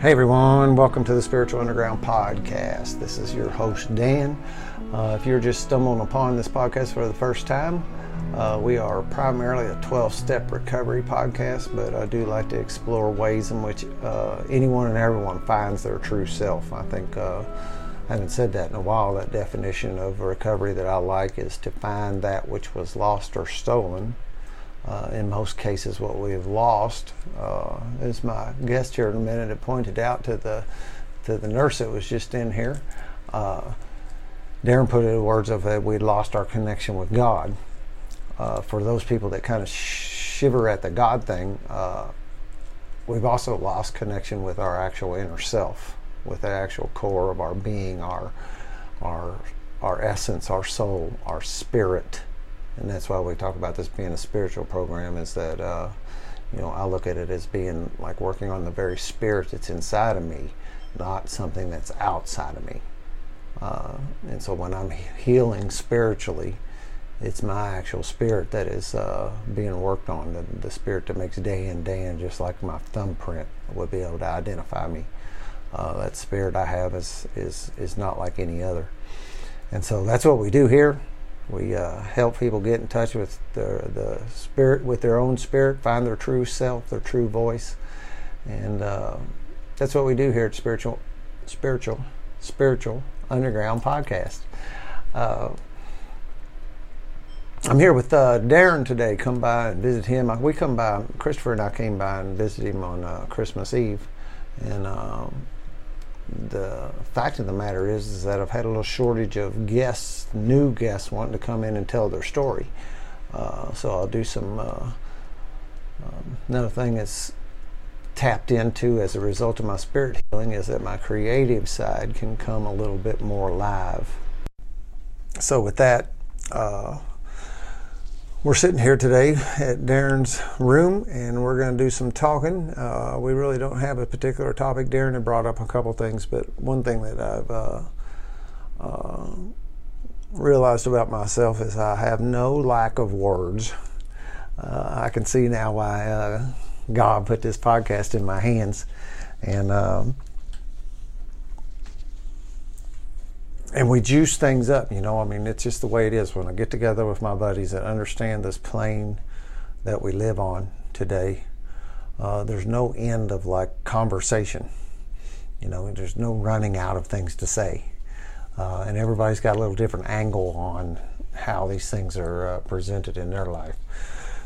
Hey everyone, welcome to the Spiritual Underground Podcast. This is your host, Dan. Uh, if you're just stumbling upon this podcast for the first time, uh, we are primarily a 12 step recovery podcast, but I do like to explore ways in which uh, anyone and everyone finds their true self. I think uh, I haven't said that in a while. That definition of recovery that I like is to find that which was lost or stolen. Uh, in most cases, what we have lost, uh, as my guest here in a minute had pointed out to the to the nurse that was just in here. Uh, Darren put it in words of that we'd lost our connection with God. Uh, for those people that kind of shiver at the God thing, uh, we've also lost connection with our actual inner self with the actual core of our being, our our our essence, our soul, our spirit, and that's why we talk about this being a spiritual program. Is that uh, you know I look at it as being like working on the very spirit that's inside of me, not something that's outside of me. Uh, and so when I'm healing spiritually, it's my actual spirit that is uh, being worked on. The, the spirit that makes Dan Dan, just like my thumbprint would be able to identify me. Uh, that spirit I have is, is, is not like any other. And so that's what we do here. We uh, help people get in touch with the, the spirit, with their own spirit, find their true self, their true voice. And uh, that's what we do here at Spiritual, Spiritual, Spiritual Underground Podcast. Uh, I'm here with uh, Darren today. Come by and visit him. We come by. Christopher and I came by and visited him on uh, Christmas Eve, and um, the fact of the matter is, is that I've had a little shortage of guests, new guests wanting to come in and tell their story. Uh, so I'll do some. Uh, um, another thing that's tapped into as a result of my spirit healing is that my creative side can come a little bit more alive. So with that. Uh, we're sitting here today at Darren's room and we're going to do some talking. Uh, we really don't have a particular topic. Darren had brought up a couple things, but one thing that I've uh, uh, realized about myself is I have no lack of words. Uh, I can see now why uh, God put this podcast in my hands. And um, and we juice things up, you know. I mean, it's just the way it is. When I get together with my buddies that understand this plane that we live on today, uh, there's no end of like conversation. You know, there's no running out of things to say. Uh, and everybody's got a little different angle on how these things are uh, presented in their life.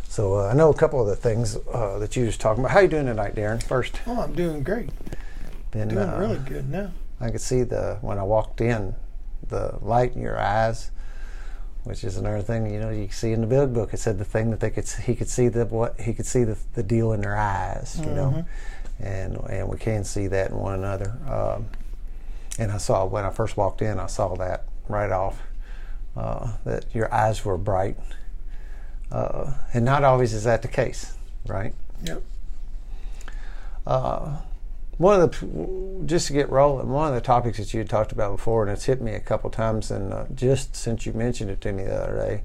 So uh, I know a couple of the things uh, that you was talking about. How you doing tonight, Darren? First. Oh, I'm doing great. Been, doing uh, really good now. I could see the when I walked in the light in your eyes, which is another thing you know you see in the big book. It said the thing that they could he could see the what he could see the, the deal in their eyes, you mm-hmm. know, and and we can see that in one another. Um, and I saw when I first walked in, I saw that right off uh, that your eyes were bright, uh, and not always is that the case, right? Yep. Uh, one of the just to get rolling, one of the topics that you had talked about before, and it's hit me a couple times, and uh, just since you mentioned it to me the other day,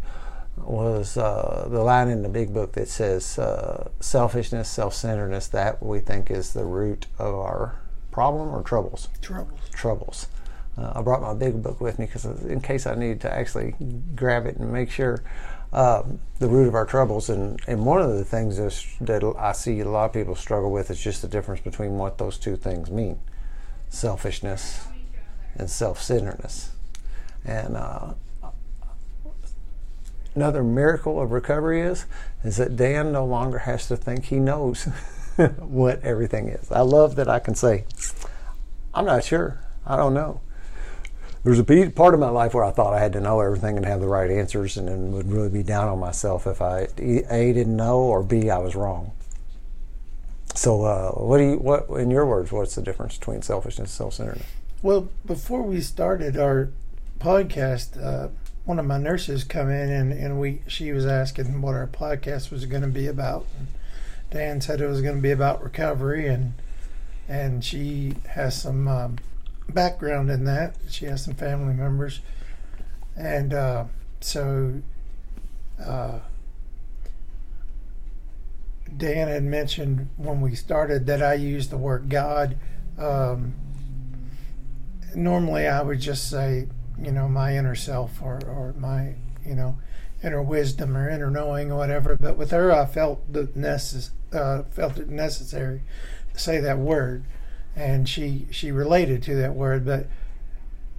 was uh, the line in the big book that says uh, selfishness, self-centeredness. That we think is the root of our problem or troubles. Troubles. Troubles. Uh, I brought my big book with me because in case I needed to actually grab it and make sure uh, the root of our troubles. And, and one of the things that I see a lot of people struggle with is just the difference between what those two things mean selfishness and self centeredness. And uh, another miracle of recovery is is that Dan no longer has to think he knows what everything is. I love that I can say, I'm not sure. I don't know there's a part of my life where I thought I had to know everything and have the right answers, and then would really be down on myself if I a didn't know or b I was wrong. So, uh, what do you what in your words? What's the difference between selfishness and self-centeredness? Well, before we started our podcast, uh, one of my nurses come in and, and we she was asking what our podcast was going to be about. And Dan said it was going to be about recovery, and and she has some. Um, background in that. She has some family members, and uh, so uh, Dan had mentioned when we started that I used the word God Um, normally, I would just say, you know, my inner self or, or my, you know, inner wisdom or inner knowing or whatever. But with her, I felt the necess- uh, felt it necessary to say that word, and she she related to that word. But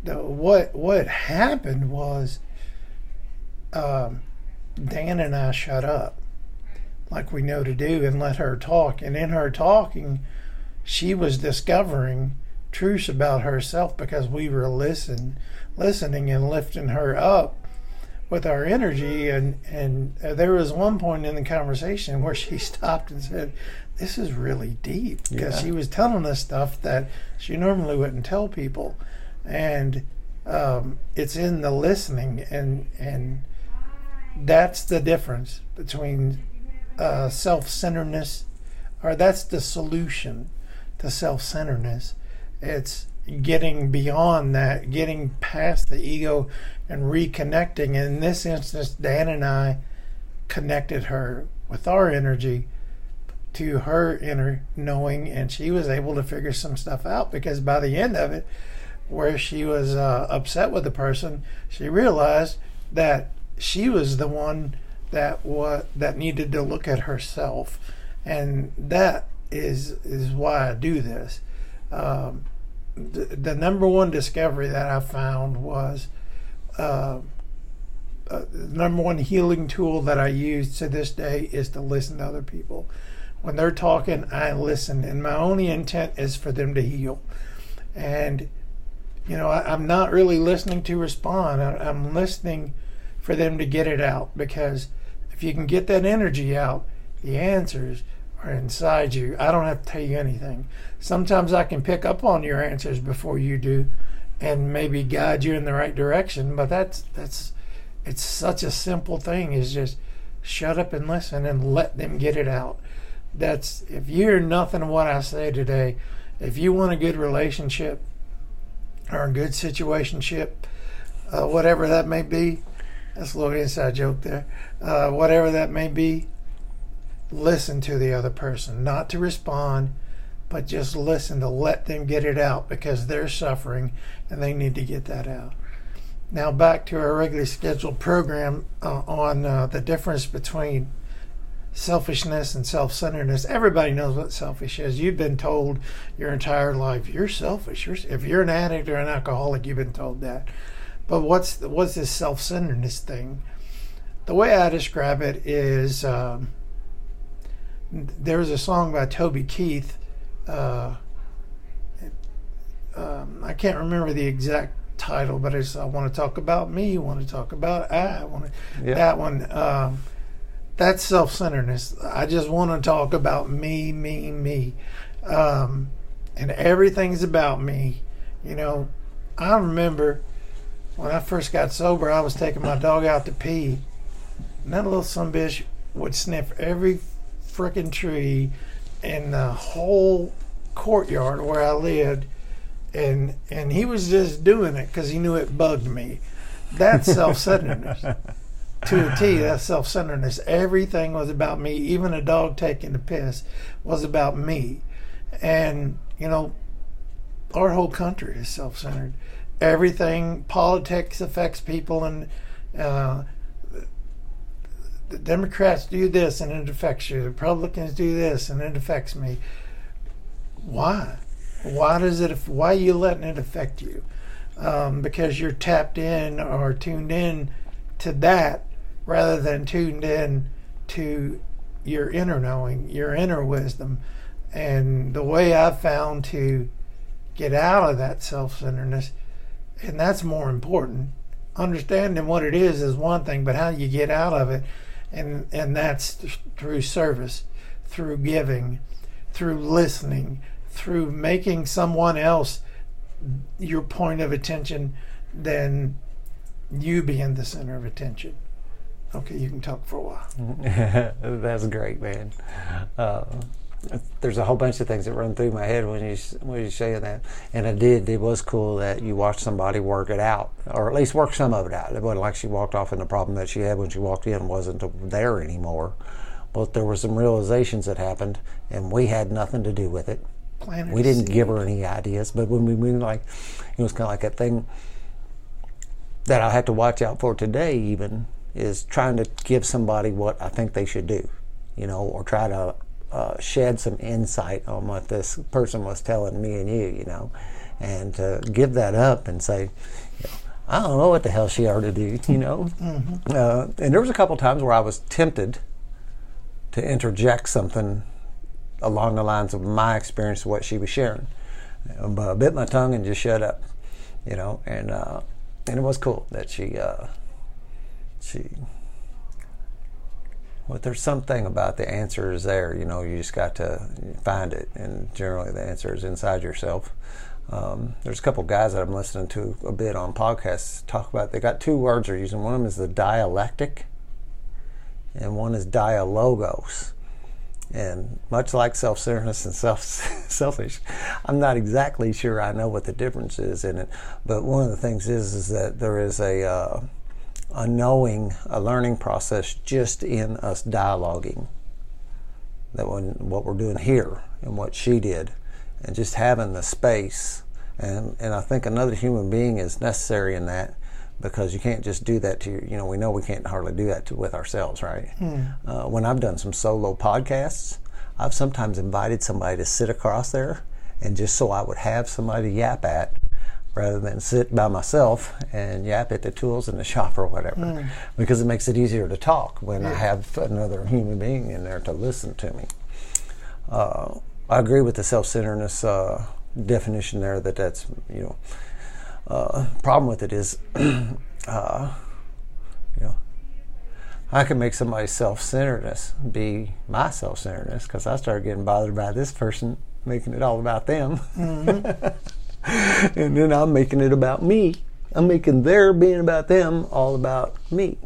the, what what happened was, um, Dan and I shut up, like we know to do, and let her talk. And in her talking, she was discovering truths about herself because we were listen, listening and lifting her up with our energy and and uh, there was one point in the conversation where she stopped and said this is really deep because Yeah. she was telling us stuff that she normally wouldn't tell people. And um, it's in the listening and and that's the difference between uh, self-centeredness or that's the solution to self-centeredness. It's getting beyond that getting past the ego and reconnecting. In this instance dan and i connected her with our energy to her inner knowing and she was able to figure some stuff out because by the end of it where she was uh, upset with the person she realized that she was the one that what that needed to look at herself and that is is why i do this um, the, the number one discovery that i found was uh, uh, the number one healing tool that I use to this day is to listen to other people. When they're talking, I listen, and my only intent is for them to heal. And you know, I, I'm not really listening to respond. I, I'm listening for them to get it out because if you can get that energy out, the answers are inside you. I don't have to tell you anything. Sometimes I can pick up on your answers before you do and maybe guide you in the right direction, but that's that's it's such a simple thing is just shut up and listen and let them get it out. That's if you hear nothing of what I say today, if you want a good relationship or a good situationship, uh, whatever that may be, that's a little inside joke there. Uh, whatever that may be, listen to the other person, not to respond, but just listen to let them get it out because they're suffering and they need to get that out. Now back to our regularly scheduled program uh, on uh, the difference between selfishness and self-centeredness. Everybody knows what selfish is. You've been told your entire life you're selfish. You're, if you're an addict or an alcoholic, you've been told that. But what's what's this self-centeredness thing? The way I describe it is um, there's a song by Toby Keith. Uh, um, I can't remember the exact title, but it's I want to talk about me. Want to talk about I. I want to Yeah. that one. Um, that's self-centeredness. I just want to talk about me, me, me, um, and everything's about me. You know, I remember when I first got sober, I was taking my dog out to pee, and that little son bitch would sniff every frickin' tree in the whole courtyard where I lived, and and he was just doing it because he knew it bugged me. That's self-centeredness to a T. That's self-centeredness. Everything was about me. Even a dog taking a piss was about me, and you know, our whole country is self-centered. Everything politics affects people, and uh, the Democrats do this and it affects you. The Republicans do this and it affects me. Why? Why does it? Why are you letting it affect you? Um, because you're tapped in or tuned in to that rather than tuned in to your inner knowing, your inner wisdom. And the way I've found to get out of that self centeredness, and that's more important. Understanding what it is is one thing, but how you get out of it, and and that's th- through service, through giving, through listening, through making someone else your point of attention than you being the center of attention. Okay, you can talk for a while. That's great, man. Uh, there's a whole bunch of things that run through my head when you when you saying that, and I did. It was cool that you watched somebody work it out, or at least work some of it out. It wasn't like she walked off, and the problem that she had when she walked in wasn't there anymore. But there were some realizations that happened, and we had nothing to do with it. We didn't seed. give her any ideas, but when we went like, it was kind of like that thing that I had to watch out for today. Even is trying to give somebody what I think they should do, you know, or try to uh, shed some insight on what this person was telling me and you, you know, and to give that up and say, you know, I don't know what the hell she ought to do, you know. Uh, and there was a couple times where I was tempted to interject something along the lines of my experience of what she was sharing. Uh, But I bit my tongue and just shut up, you know. And uh, and it was cool that she uh, she. Well, there's something about the answer is there. You know, you just got to find it, and generally the answer is inside yourself. Um, there's a couple guys that I'm listening to a bit on podcasts talk about. They got two words they're using. One of them is the dialectic, and one is dialogos. And much like self-centeredness and self selfish, I'm not exactly sure I know what the difference is in it. But one of the things is is that there is a uh, a knowing, a learning process just in us dialoguing. That when what we're doing here and what she did, and just having the space, and and I think another human being is necessary in that because you can't just do that to your, you know we know we can't hardly do that to, with ourselves right uh, when i've done some solo podcasts i've sometimes invited somebody to sit across there and just so i would have somebody to yap at rather than sit by myself and yap at the tools in the shop or whatever. Because it makes it easier to talk when i have another human being in there to listen to me. Uh, i agree with the self-centeredness uh, definition there that that's you know uh, problem with it is, uh, you know, I can make somebody's self-centeredness be my self-centeredness because I started getting bothered by this person making it all about them, and then I'm making it about me. I'm making their being about them all about me.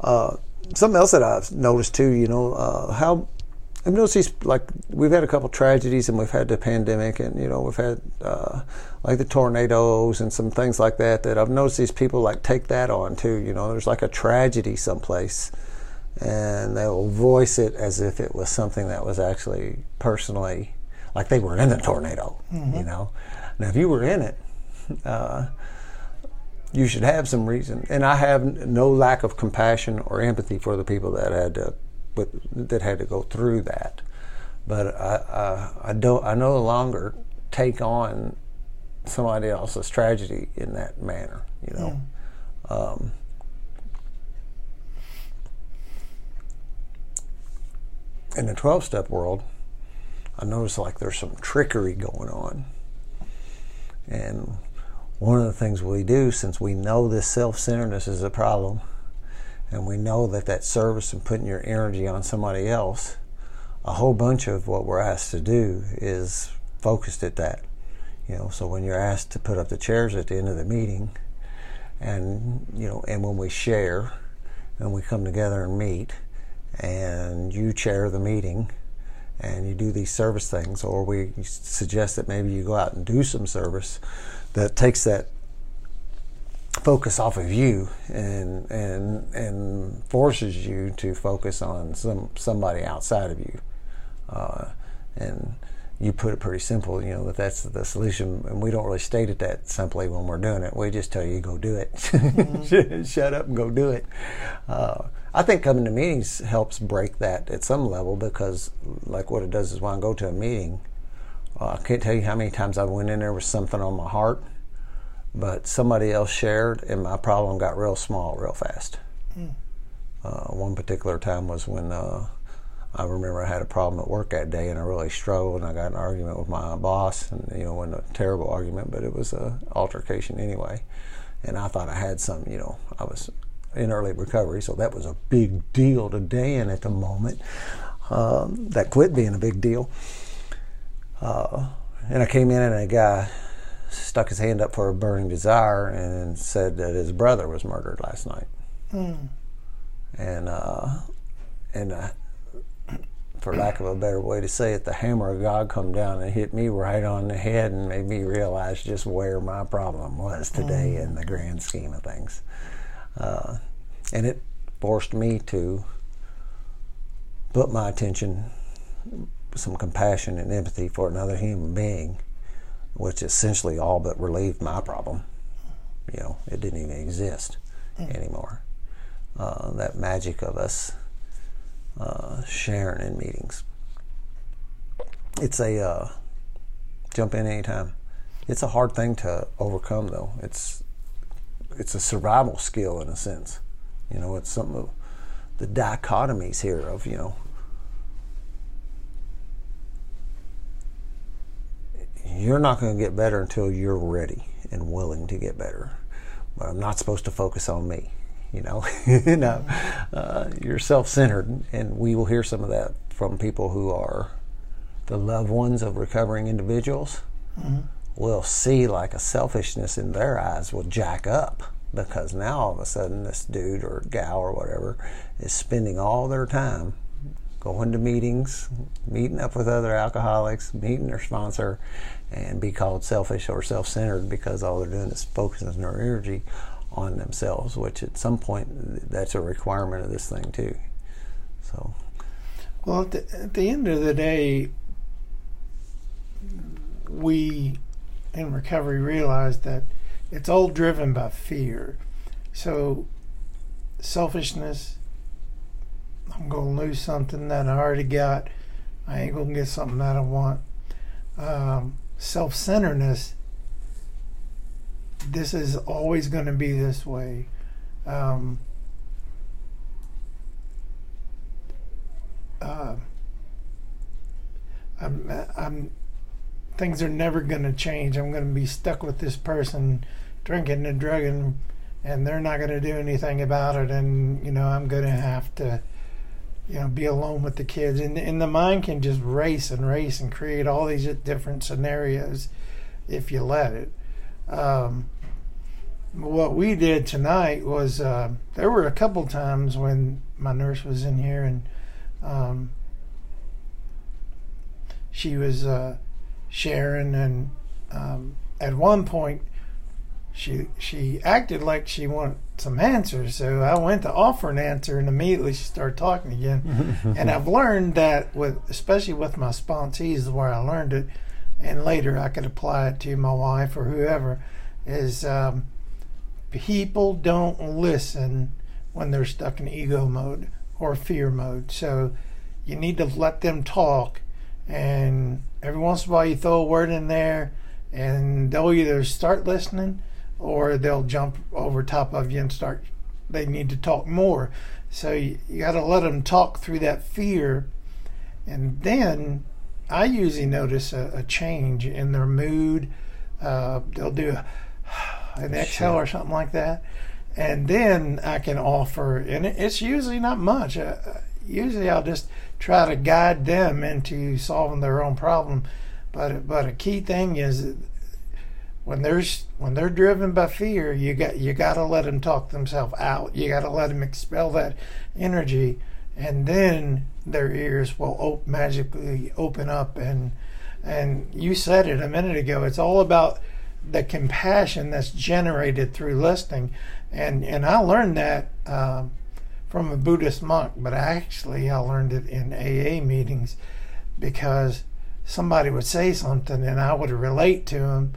Uh, something else that I've noticed too, you know, uh, how I've noticed these like we've had a couple tragedies and we've had the pandemic and you know we've had uh, like the tornadoes and some things like that that I've noticed these people like take that on too. You know, there's like a tragedy someplace and they'll voice it as if it was something that was actually personally like they were in the tornado. You know, now if you were in it. Uh, you should have some reason, and I have no lack of compassion or empathy for the people that had to that had to go through that. But I, I, I don't. I no longer take on somebody else's tragedy in that manner. You know. Um, in the twelve-step world, I notice like there's some trickery going on, and one of the things we do, since we know this self-centeredness is a problem, and we know that that service and putting your energy on somebody else, a whole bunch of what we're asked to do is focused at that. You know, so when you're asked to put up the chairs at the end of the meeting, and you know, and when we share, and we come together and meet, and you chair the meeting, and you do these service things, or we suggest that maybe you go out and do some service that takes that focus off of you and and and forces you to focus on some somebody outside of you. Uh, and you put it pretty simple you know that that's the solution and we don't really state it that simply when we're doing it we just tell you go do it mm-hmm. shut up and go do it uh, I think coming to meetings helps break that at some level because like what it does is when I go to a meeting uh, I can't tell you how many times I went in there with something on my heart but somebody else shared, and my problem got real small real fast. Mm. Uh, one particular time was when uh, I remember I had a problem at work that day, and I really struggled, and I got an argument with my boss, and you know, it wasn't a terrible argument, but it was an altercation anyway. And I thought I had some, you know, I was in early recovery, so that was a big deal to Dan at the moment. Um, that quit being a big deal. Uh, and I came in, and a guy stuck his hand up for a burning desire and said that his brother was murdered last night. Mm. And uh, and uh, for lack of a better way to say it, the hammer of God come down and hit me right on the head and made me realize just where my problem was today mm. in the grand scheme of things. Uh, and it forced me to put my attention some compassion and empathy for another human being, which essentially all but relieved my problem. You know, it didn't even exist mm. anymore. Uh, that magic of us uh, sharing in meetings. It's a uh, jump in anytime. It's a hard thing to overcome, though. It's it's a survival skill in a sense. You know, it's some of the dichotomies here of you know you're not going to get better until you're ready and willing to get better. But I'm not supposed to focus on me. You know, you know, uh, you're self-centered, and we will hear some of that from people who are the loved ones of recovering individuals. Mm-hmm. Will see like a selfishness in their eyes will jack up because now all of a sudden this dude or gal or whatever is spending all their time going to meetings, meeting up with other alcoholics, meeting their sponsor, and be called selfish or self centered because all they're doing is focusing their energy on themselves, which at some point that's a requirement of this thing too. So, well, at the, at the end of the day, we in recovery realize that it's all driven by fear. So, selfishness, I'm going to lose something that I already got. I ain't going to get something that I want. Um, Self centeredness, this is always going to be this way. Um, uh, I'm, I'm, things are never going to change. I'm going to be stuck with this person drinking and drugging, and they're not going to do anything about it. And, you know, I'm going to have to you know, be alone with the kids, and and the mind can just race and race and create all these different scenarios if you let it. Um, what we did tonight was uh, there were a couple times when my nurse was in here and um, she was uh, sharing, and um, at one point she she acted like she wanted some answers. So I went to offer an answer, and immediately she started talking again. and I've learned that with especially with my sponsees, where I learned it, and later I could apply it to my wife or whoever, is um, people don't listen when they're stuck in ego mode or fear mode. So you need to let them talk, and every once in a while you throw a word in there, and they'll either start listening or they'll jump over top of you and start they need to talk more. So you, you got to let them talk through that fear. And then i usually notice a, a change in their mood. Uh, they'll do an exhale or something like that and then i can offer and it's usually not much uh, usually i'll just try to guide them into solving their own problem but but a key thing is when there's when they're driven by fear, you got you got to let them talk themselves out. You got to let them expel that energy, and then their ears will op- magically open up. And and you said it a minute ago. It's all about the compassion that's generated through listening, and and I learned that. Um, from a Buddhist monk, but actually I learned it in AA meetings because somebody would say something and I would relate to them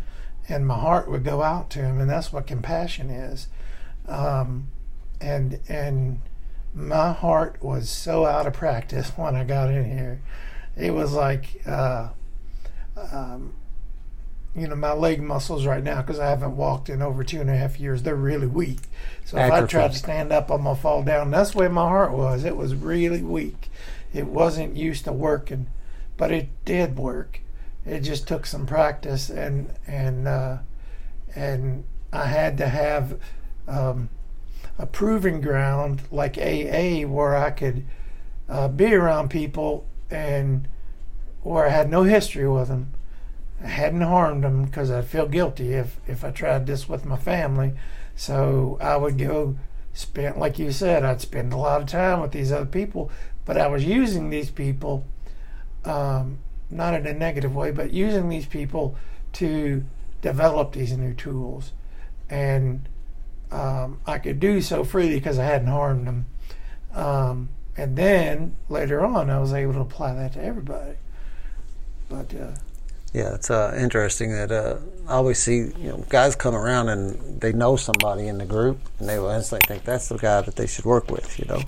and my heart would go out to him, and that's what compassion is. Um, and and my heart was so out of practice when I got in here. It was like, uh, um, you know, my leg muscles right now because I haven't walked in over two and a half years. They're really weak. So if I try to stand up, I'm gonna fall down. That's the way my heart was. It was really weak. It wasn't used to working, but it did work it just took some practice and and uh, and I had to have um, a proving ground like AA where I could uh, be around people and where I had no history with them. I hadn't harmed them because I'd feel guilty if if I tried this with my family. So I would go spend like you said, I'd spend a lot of time with these other people, but I was using these people um, not in a negative way, but using these people to develop these new tools. And um, I could do so freely because I hadn't harmed them. Um, and then later on, I was able to apply that to everybody. But uh, Yeah, it's uh, interesting that uh, I always see you know guys come around and they know somebody in the group and they will instantly think that's the guy that they should work with. You know,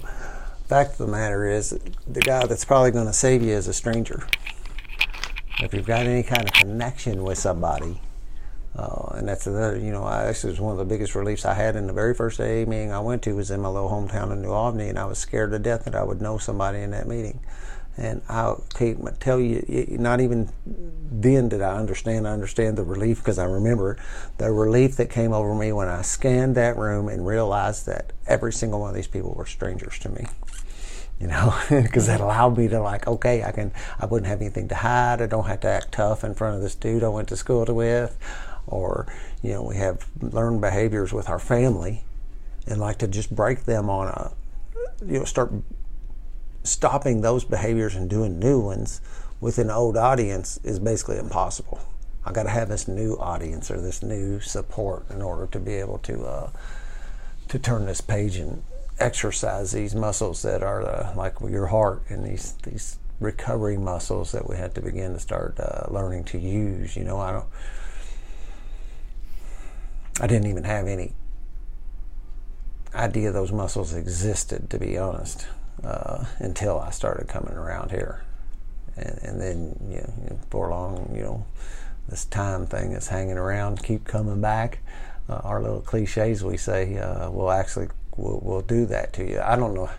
fact of the matter is the guy that's probably going to save you is a stranger. If you've got any kind of connection with somebody, uh, and that's another, you know, I actually was one of the biggest reliefs I had in the very first AA meeting I went to was in my little hometown in New Albany, and I was scared to death that I would know somebody in that meeting. And I can't tell you, not even then did I understand. I understand the relief because I remember the relief that came over me when I scanned that room and realized that every single one of these people were strangers to me you know, because that allowed me to like, okay, I can, I wouldn't have anything to hide. I don't have to act tough in front of this dude I went to school with, or you know, we have learned behaviors with our family, and like to just break them on a, you know, start stopping those behaviors and doing new ones with an old audience is basically impossible. I got to have this new audience or this new support in order to be able to uh, to turn this page and exercise these muscles that are uh, like your heart and these these recovery muscles that we had to begin to start uh, learning to use. You know, I don't. I didn't even have any idea those muscles existed, to be honest, uh, until I started coming around here, and, and then you know, for long, you know, this time thing is hanging around, keep coming back. Uh, our little cliches we say uh, will actually will, will do that to you. I don't know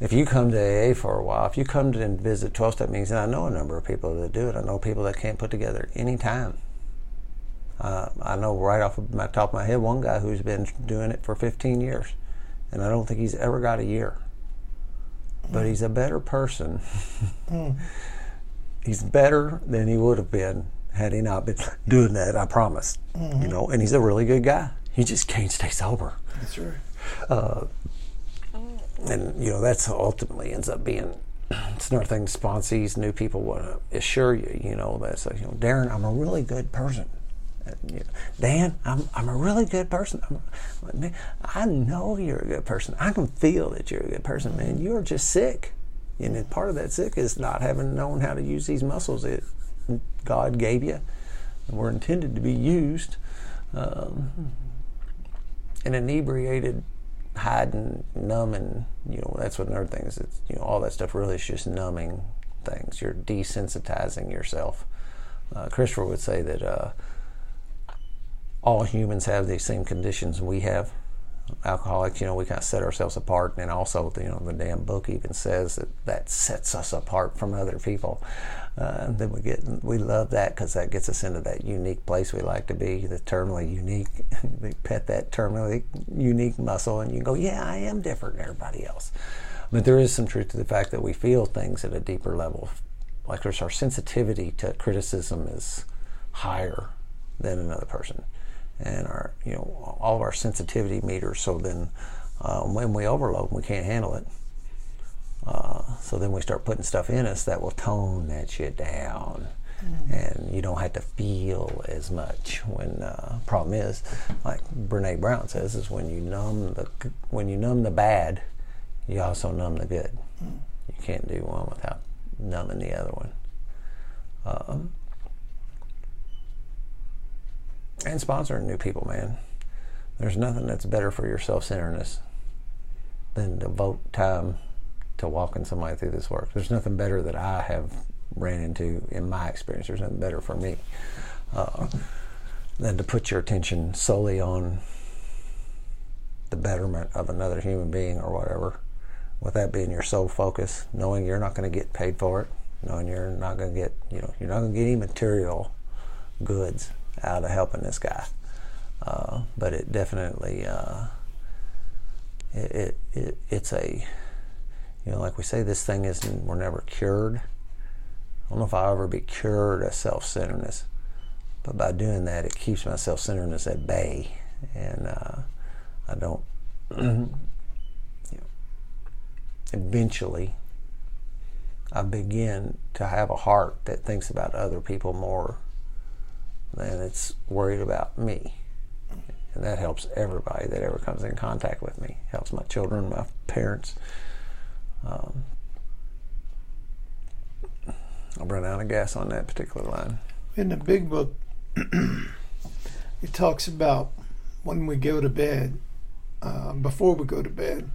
if you come to AA for a while, if you come to and visit 12 step meetings, and I know a number of people that do it, I know people that can't put together any time. Uh, I know right off of my top of my head one guy who's been doing it for 15 years, and I don't think he's ever got a year. But he's a better person. mm. he's better than he would have been had he not been doing that. I promise. Mm-hmm. You know, and he's a really good guy. He just can't stay sober. That's right. Uh, and you know that's ultimately ends up being it's another thing sponsees new people want to assure you you know that's like, you know darren i'm a really good person and, you know, dan i'm, I'm a really good person I'm, i know you're a good person i can feel that you're a good person man you're just sick and part of that sick is not having known how to use these muscles that god gave you and were intended to be used um, an inebriated hiding, numbing, you know, that's what another thing is. It's, you know, all that stuff really is just numbing things. You're desensitizing yourself. Uh, Christopher would say that uh, all humans have these same conditions we have. Alcoholics, you know, we kind of set ourselves apart, and also, you know, the damn book even says that that sets us apart from other people. Uh, then we get we love that because that gets us into that unique place we like to be, the terminally unique. we pet that terminally unique muscle, and you go, yeah, I am different than everybody else. But there is some truth to the fact that we feel things at a deeper level. Like there's our sensitivity to criticism is higher than another person, and our you know all of our sensitivity meters. So then uh, when we overload, we can't handle it uh, so then we start putting stuff in us that will tone that shit down. Mm-hmm. And you don't have to feel as much. When uh, problem is, like Brene Brown says, is when you numb the when you numb the bad, you also numb the good. Mm-hmm. You can't do one without numbing the other one. Um, and sponsoring new people, man. There's nothing that's better for your self-centeredness than to devote time to walking somebody through this work. There's nothing better that I have ran into in my experience. There's nothing better for me uh, than to put your attention solely on the betterment of another human being or whatever, with that being your sole focus, knowing you're not going to get paid for it, knowing you're not going to get, you know, you're not going to get any material goods out of helping this guy. Uh, but it definitely, uh, it, it, it, it's a you know, like we say, this thing isn't, we're never cured. I don't know if I'll ever be cured of self centeredness, but by doing that, it keeps my self centeredness at bay. And uh, I don't, you know, eventually, I begin to have a heart that thinks about other people more than it's worried about me. And that helps everybody that ever comes in contact with me. Helps my children, my parents, um, I'll run out of gas on that particular line. In the big book, it talks about when we go to bed, uh, before we go to bed.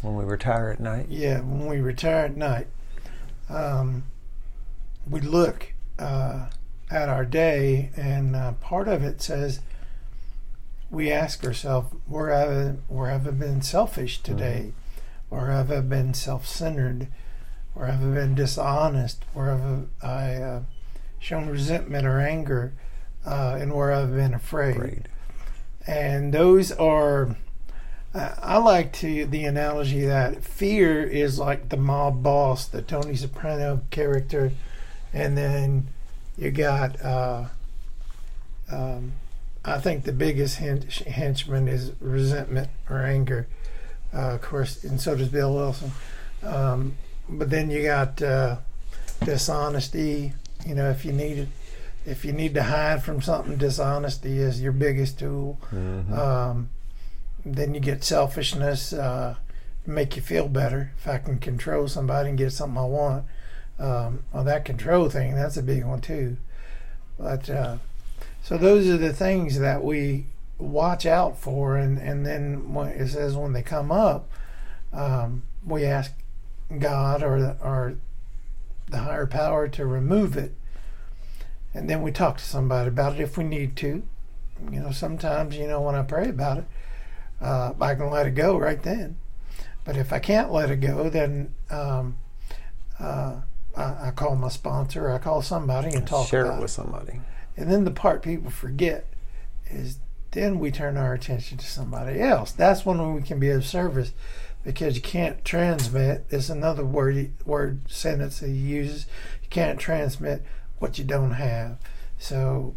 When we retire at night. Yeah, when we retire at night, um, we look uh, at our day, and uh, part of it says we ask ourselves, where have I, where have I been selfish today? Where have I been self-centered? Where have I been dishonest? Where have I uh, shown resentment or anger? Uh, and where have I been afraid? Afraid. And those are, I I like to the analogy that fear is like the mob boss, the Tony Soprano character, and then you got, uh, um, I think the biggest hench- henchman is resentment or anger, uh, of course, and so does Bill Wilson. Um, but then you got uh, dishonesty. You know, if you need it, if you need to hide from something, dishonesty is your biggest tool. Mhm. Um, then you get selfishness, uh, make you feel better. If I can control somebody and get something I want, um, well, that control thing, that's a big one too. But uh, so those are the things that we watch out for, and and then when it says when they come up, um, we ask God or or the higher power to remove it, and then we talk to somebody about it if we need to. You know, sometimes you know when I pray about it, uh, I can let it go right then. But if I can't let it go, then um, uh, I, I call my sponsor. I call somebody and talk Share it with somebody. and then the part people forget is then we turn our attention to somebody else. That's when we can be of service because you can't transmit. It's another word word sentence that he uses. You can't transmit what you don't have. So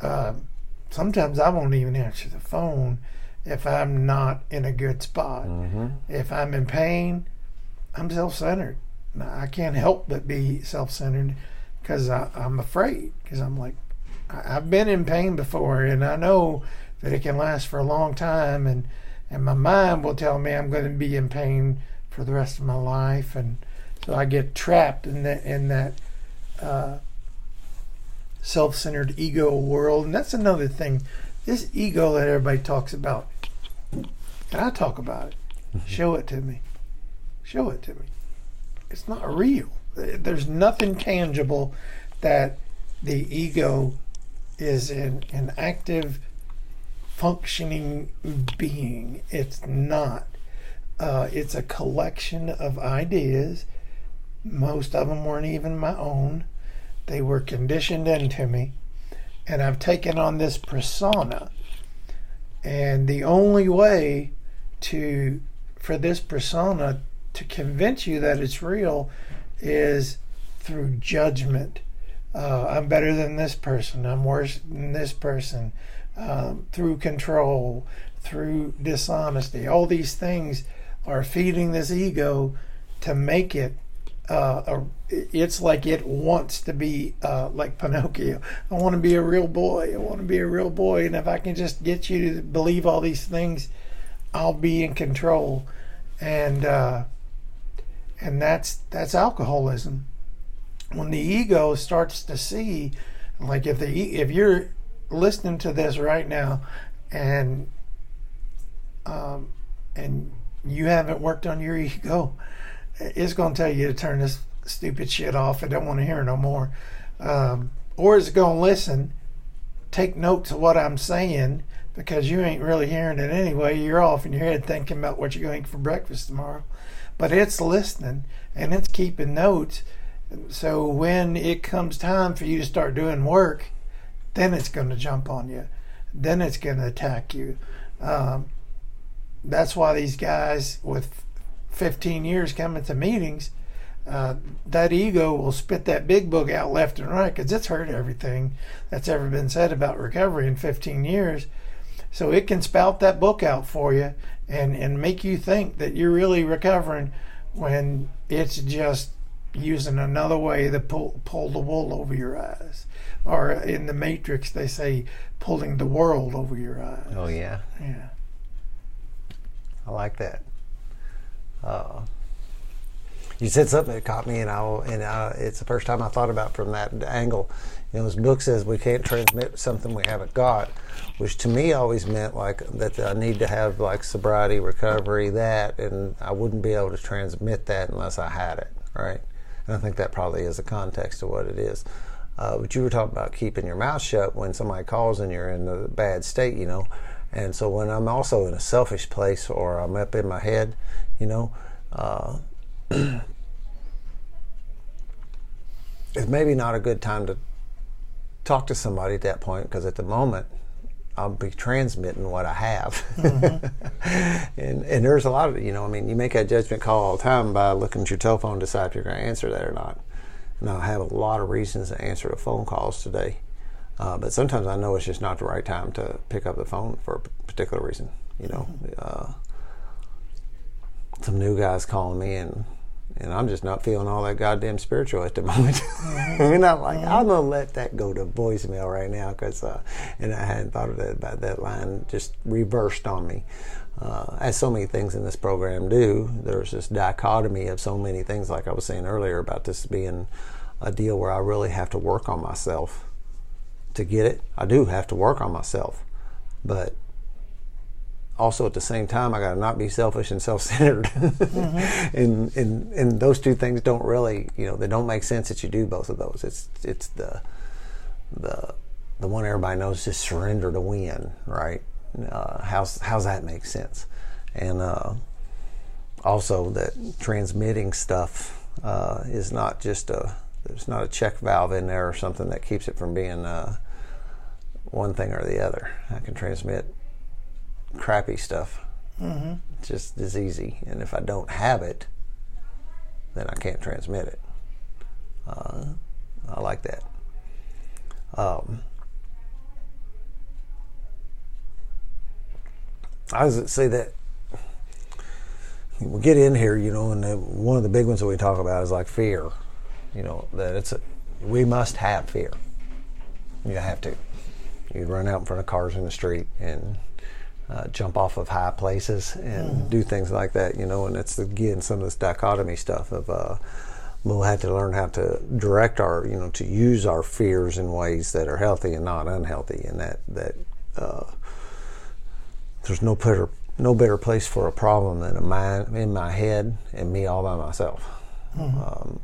um, sometimes I won't even answer the phone if I'm not in a good spot. hmm If I'm in pain, I'm self-centered. I can't help but be self-centered because I'm afraid. Because I'm like, I- I've been in pain before, and I know that it can last for a long time, and and my mind will tell me I'm going to be in pain for the rest of my life, and so I get trapped in that in that uh, self-centered ego world, and that's another thing. This ego that everybody talks about, and I talk about it. Show it to me. Show it to me. It's not real. There's nothing tangible that the ego is an, an active, functioning being. It's not. Uh, it's a collection of ideas. Most of them weren't even my own. They were conditioned into me. And I've taken on this persona. And the only way to for this persona to convince you that it's real is through judgment. Uh, I'm better than this person. I'm worse than this person. Um, through control, through dishonesty. All these things are feeding this ego to make it. Uh, a, it's like it wants to be uh, like Pinocchio. I want to be a real boy. I want to be a real boy. And if I can just get you to believe all these things, I'll be in control, and uh, and that's that's alcoholism. When the ego starts to see, like if the if you're listening to this right now, and um, and you haven't worked on your ego, it's going to tell you to turn this stupid shit off. I don't want to hear no more, um, or it's going to listen, take notes of what I'm saying because you ain't really hearing it anyway. You're off in your head thinking about what you're going for breakfast tomorrow. But it's listening and it's keeping notes. So when it comes time for you to start doing work, then it's going to jump on you. Then it's going to attack you. Um, that's why these guys with 15 years coming to meetings, uh, that ego will spit that big book out left and right because it's heard everything that's ever been said about recovery in 15 years. So it can spout that book out for you and, and make you think that you're really recovering when it's just using another way to pull, pull the wool over your eyes. Or in the Matrix, they say pulling the world over your eyes. Oh yeah, Yeah. I like that. Uh, you said something that caught me, and I and I, it's the first time I thought about from that angle. You know, this book says we can't transmit something we haven't got, which to me always meant like that I need to have like sobriety, recovery, that, and I wouldn't be able to transmit that unless I had it, right? And I think that probably is the context of what it is. Uh, but you were talking about keeping your mouth shut when somebody calls and you're in a bad state, you know. And so when I'm also in a selfish place or I'm up in my head, you know, uh, it's maybe not a good time to talk to somebody at that point because at the moment I'll be transmitting what I have. Mm-hmm. and, and there's a lot of, you know, I mean, you make that judgment call all the time by looking at your telephone to decide if you're going to answer that or not. And I have a lot of reasons to answer the phone calls today. Uh, but sometimes I know it's just not the right time to pick up the phone for a particular reason. You know, uh, some new guys calling me and and I'm just not feeling all that goddamn spiritual at the moment. Mm-hmm. and I'm like, mm-hmm. I'm gonna let that go to voicemail right now because, uh, and I hadn't thought of that about that line just reversed on me. Uh, as so many things in this program do, there's this dichotomy of so many things, like I was saying earlier about this being a deal where I really have to work on myself to get it. I do have to work on myself, but also at the same time, I got to not be selfish and self-centered. mm-hmm. and, and and those two things don't really, you know, they don't make sense that you do both of those. It's it's the the the one everybody knows is surrender to win, right? Uh, how's how's that make sense? And uh, also that transmitting stuff uh, is not just a there's not a check valve in there or something that keeps it from being uh, one thing or the other. I can transmit crappy stuff mm-hmm. just as easy. And if I don't have it, then I can't transmit it. Uh, I like that. Um, I was say that we get in here, you know, and the, one of the big ones that we talk about is like fear. You know that it's a, we must have fear. You have to. You'd run out in front of cars in the street and uh, jump off of high places and mm. do things like that, you know. And it's again some of this dichotomy stuff of uh, we'll have to learn how to direct our, you know, to use our fears in ways that are healthy and not unhealthy, and that that uh, there's no better no better place for a problem than a mind in my head and me all by myself. Mm-hmm. Um,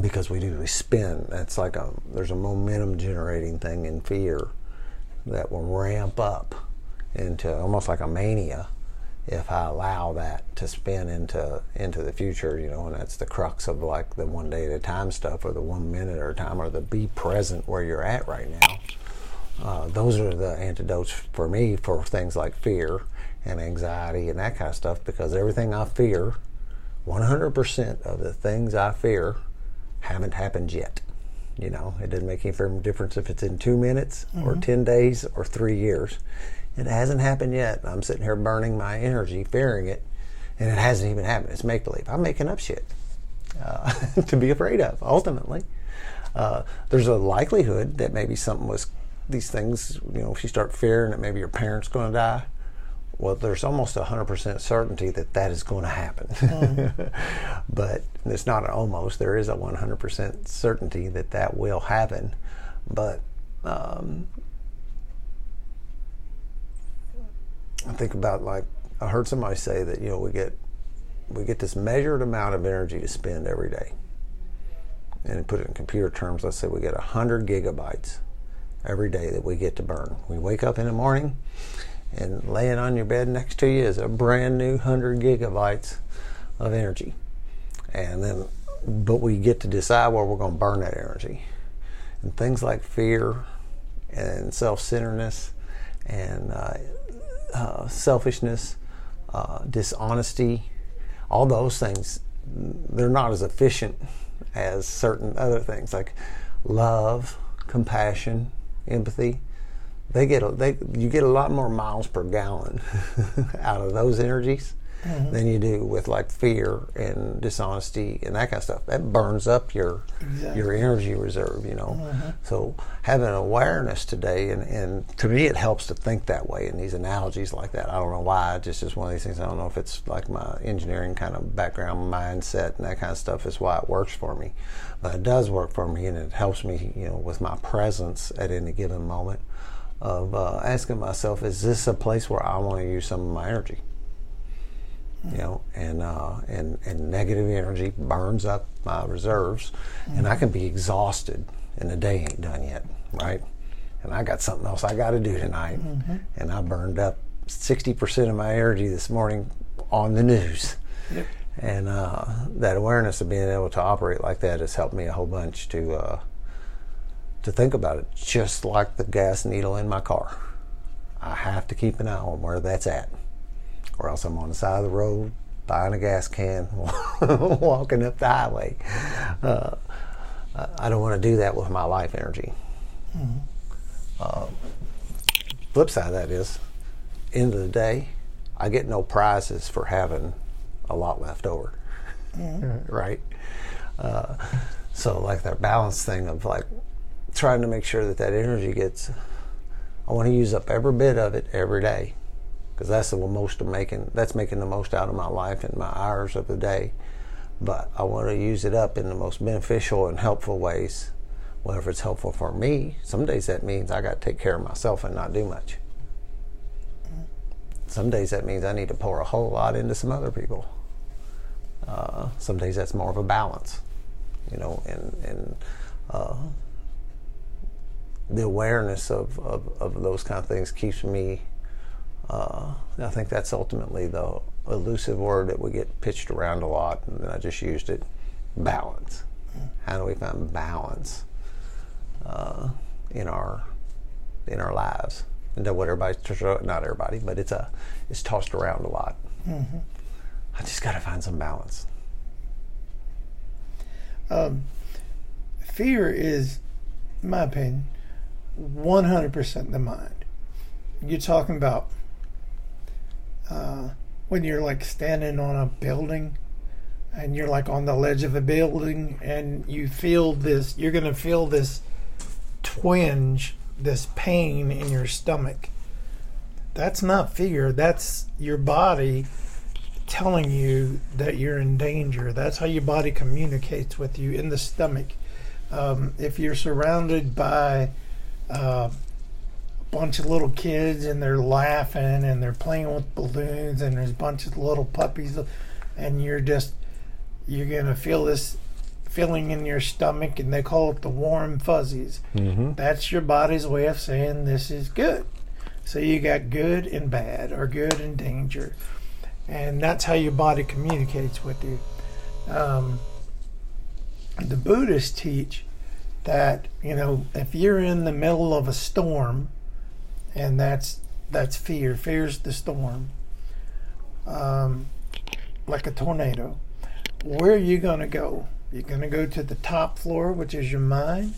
because we do we spin. It's like a there's a momentum generating thing in fear that will ramp up into almost like a mania if I allow that to spin into into the future, you know, and that's the crux of like the one day at a time stuff or the one minute at a time or the be present where you're at right now. Uh, those are the antidotes for me for things like fear and anxiety and that kind of stuff because everything I fear, 100% of the things I fear haven't happened yet. You know, it doesn't make any difference if it's in two minutes mm-hmm. or 10 days or three years it hasn't happened yet. I'm sitting here burning my energy, fearing it, and it hasn't even happened. It's make believe. I'm making up shit uh, to be afraid of. Ultimately, uh, there's a likelihood that maybe something was these things. You know, if you start fearing that maybe your parents going to die, well, there's almost a hundred percent certainty that that is going to happen. Mm. but it's not an almost. There is a 100 percent certainty that that will happen. But um, I think about like I heard somebody say that you know we get we get this measured amount of energy to spend every day. And put it in computer terms, let's say we get 100 gigabytes every day that we get to burn. We wake up in the morning and laying on your bed next to you is a brand new 100 gigabytes of energy. And then, but we get to decide where we're going to burn that energy. And things like fear and self centeredness and uh, uh, selfishness, uh, dishonesty, all those things, they're not as efficient as certain other things like love, compassion, empathy. They get a, they you get a lot more miles per gallon out of those energies mm-hmm. than you do with like fear and dishonesty and that kind of stuff. That burns up your exactly. your energy reserve, you know. Mm-hmm. So having awareness today, and, and to me, it helps to think that way in these analogies like that. I don't know why. It's just just one of these things. I don't know if it's like my engineering kind of background mindset and that kind of stuff is why it works for me. But it does work for me, and it helps me, you know, with my presence at any given moment of uh, asking myself, is this a place where I want to use some of my energy? You know, and uh, and and negative energy burns up my reserves, mm-hmm. and I can be exhausted, and the day ain't done yet, right? And I got something else I got to do tonight, mm-hmm. and I burned up sixty percent of my energy this morning on the news. Yep. And uh, that awareness of being able to operate like that has helped me a whole bunch to uh, to think about it, just like the gas needle in my car. I have to keep an eye on where that's at, or else I'm on the side of the road buying a gas can, walking up the highway. Uh, I don't want to do that with my life energy. Mm-hmm. Uh, flip side of that is, end of the day, I get no prizes for having a lot left over, mm-hmm. right? Uh, so like that balance thing of like trying to make sure that that energy gets. I want to use up every bit of it every day, because that's the most of making. That's making the most out of my life and my hours of the day. But I want to use it up in the most beneficial and helpful ways. Whatever it's helpful for me. Some days that means I got to take care of myself and not do much. Some days that means I need to pour a whole lot into some other people. Uh, some days that's more of a balance, you know, and and uh, the awareness of, of, of, those kind of things keeps me. Uh, I think that's ultimately the elusive word that we get pitched around a lot, and I just used it balance. How do we find balance uh, in our in our lives? And what everybody, not everybody, but it's a it's tossed around a lot. Mm-hmm. I just got to find some balance. Um, fear is, in my opinion, 100% the mind. You're talking about uh, when you're like standing on a building and you're like on the ledge of a building and you feel this, you're going to feel this twinge, this pain in your stomach. That's not fear, that's your body telling you that you're in danger. That's how your body communicates with you in the stomach. Um, if you're surrounded by uh, bunch of little kids and they're laughing and they're playing with balloons and there's a bunch of little puppies and you're just you're gonna feel this feeling in your stomach and they call it the warm fuzzies. Mm-hmm. that's your body's way of saying this is good. So you got good and bad or good and danger. And that's how your body communicates with you. Um, the buddhists teach that you know if you're in the middle of a storm and that's that's fear. Fear's the storm. Um, like a tornado. Where are you going to go? You're going to go to the top floor which is your mind?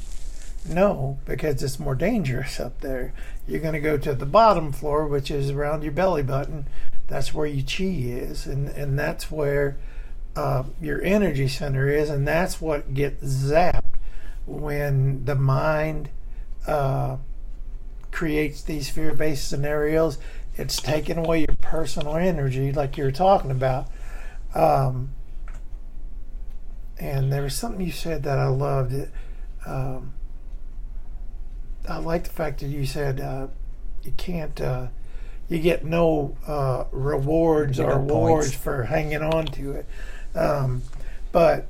No because it's more dangerous up there. You're going to go to the bottom floor which is around your belly button. That's where your chi is and and that's where uh, your energy center is and that's what gets zapped when the mind uh, creates these fear based scenarios, it's taking away your personal energy, like you were talking about. Um, and there was something you said that I loved. It. Um, I like the fact that you said uh, you can't, uh, you get no uh, rewards or rewards for hanging on to it. Um, but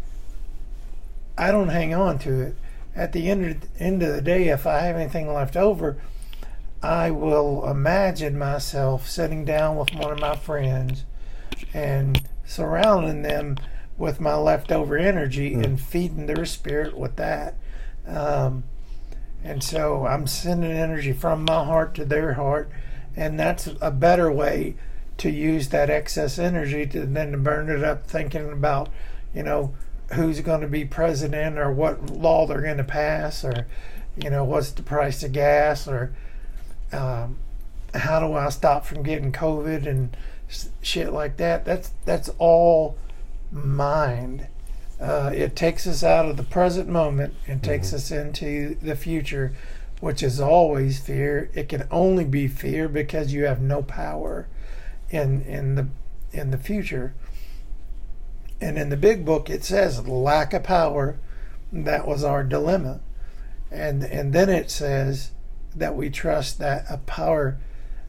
I don't hang on to it at the end of, end of the day, if I have anything left over, I will imagine myself sitting down with one of my friends and surrounding them with my leftover energy mm. and feeding their spirit with that. Um, and so I'm sending energy from my heart to their heart, and that's a better way to use that excess energy to than to burn it up thinking about, you know, who's going to be president or what law they're going to pass or you know what's the price of gas or um, how do I stop from getting COVID and shit like that. That's that's all mind. Uh, it takes us out of the present moment and takes us into the future, which is always fear. It can only be fear because you have no power in in the in the future. And in the big book, it says lack of power. That was our dilemma, and and then it says that we trust that a power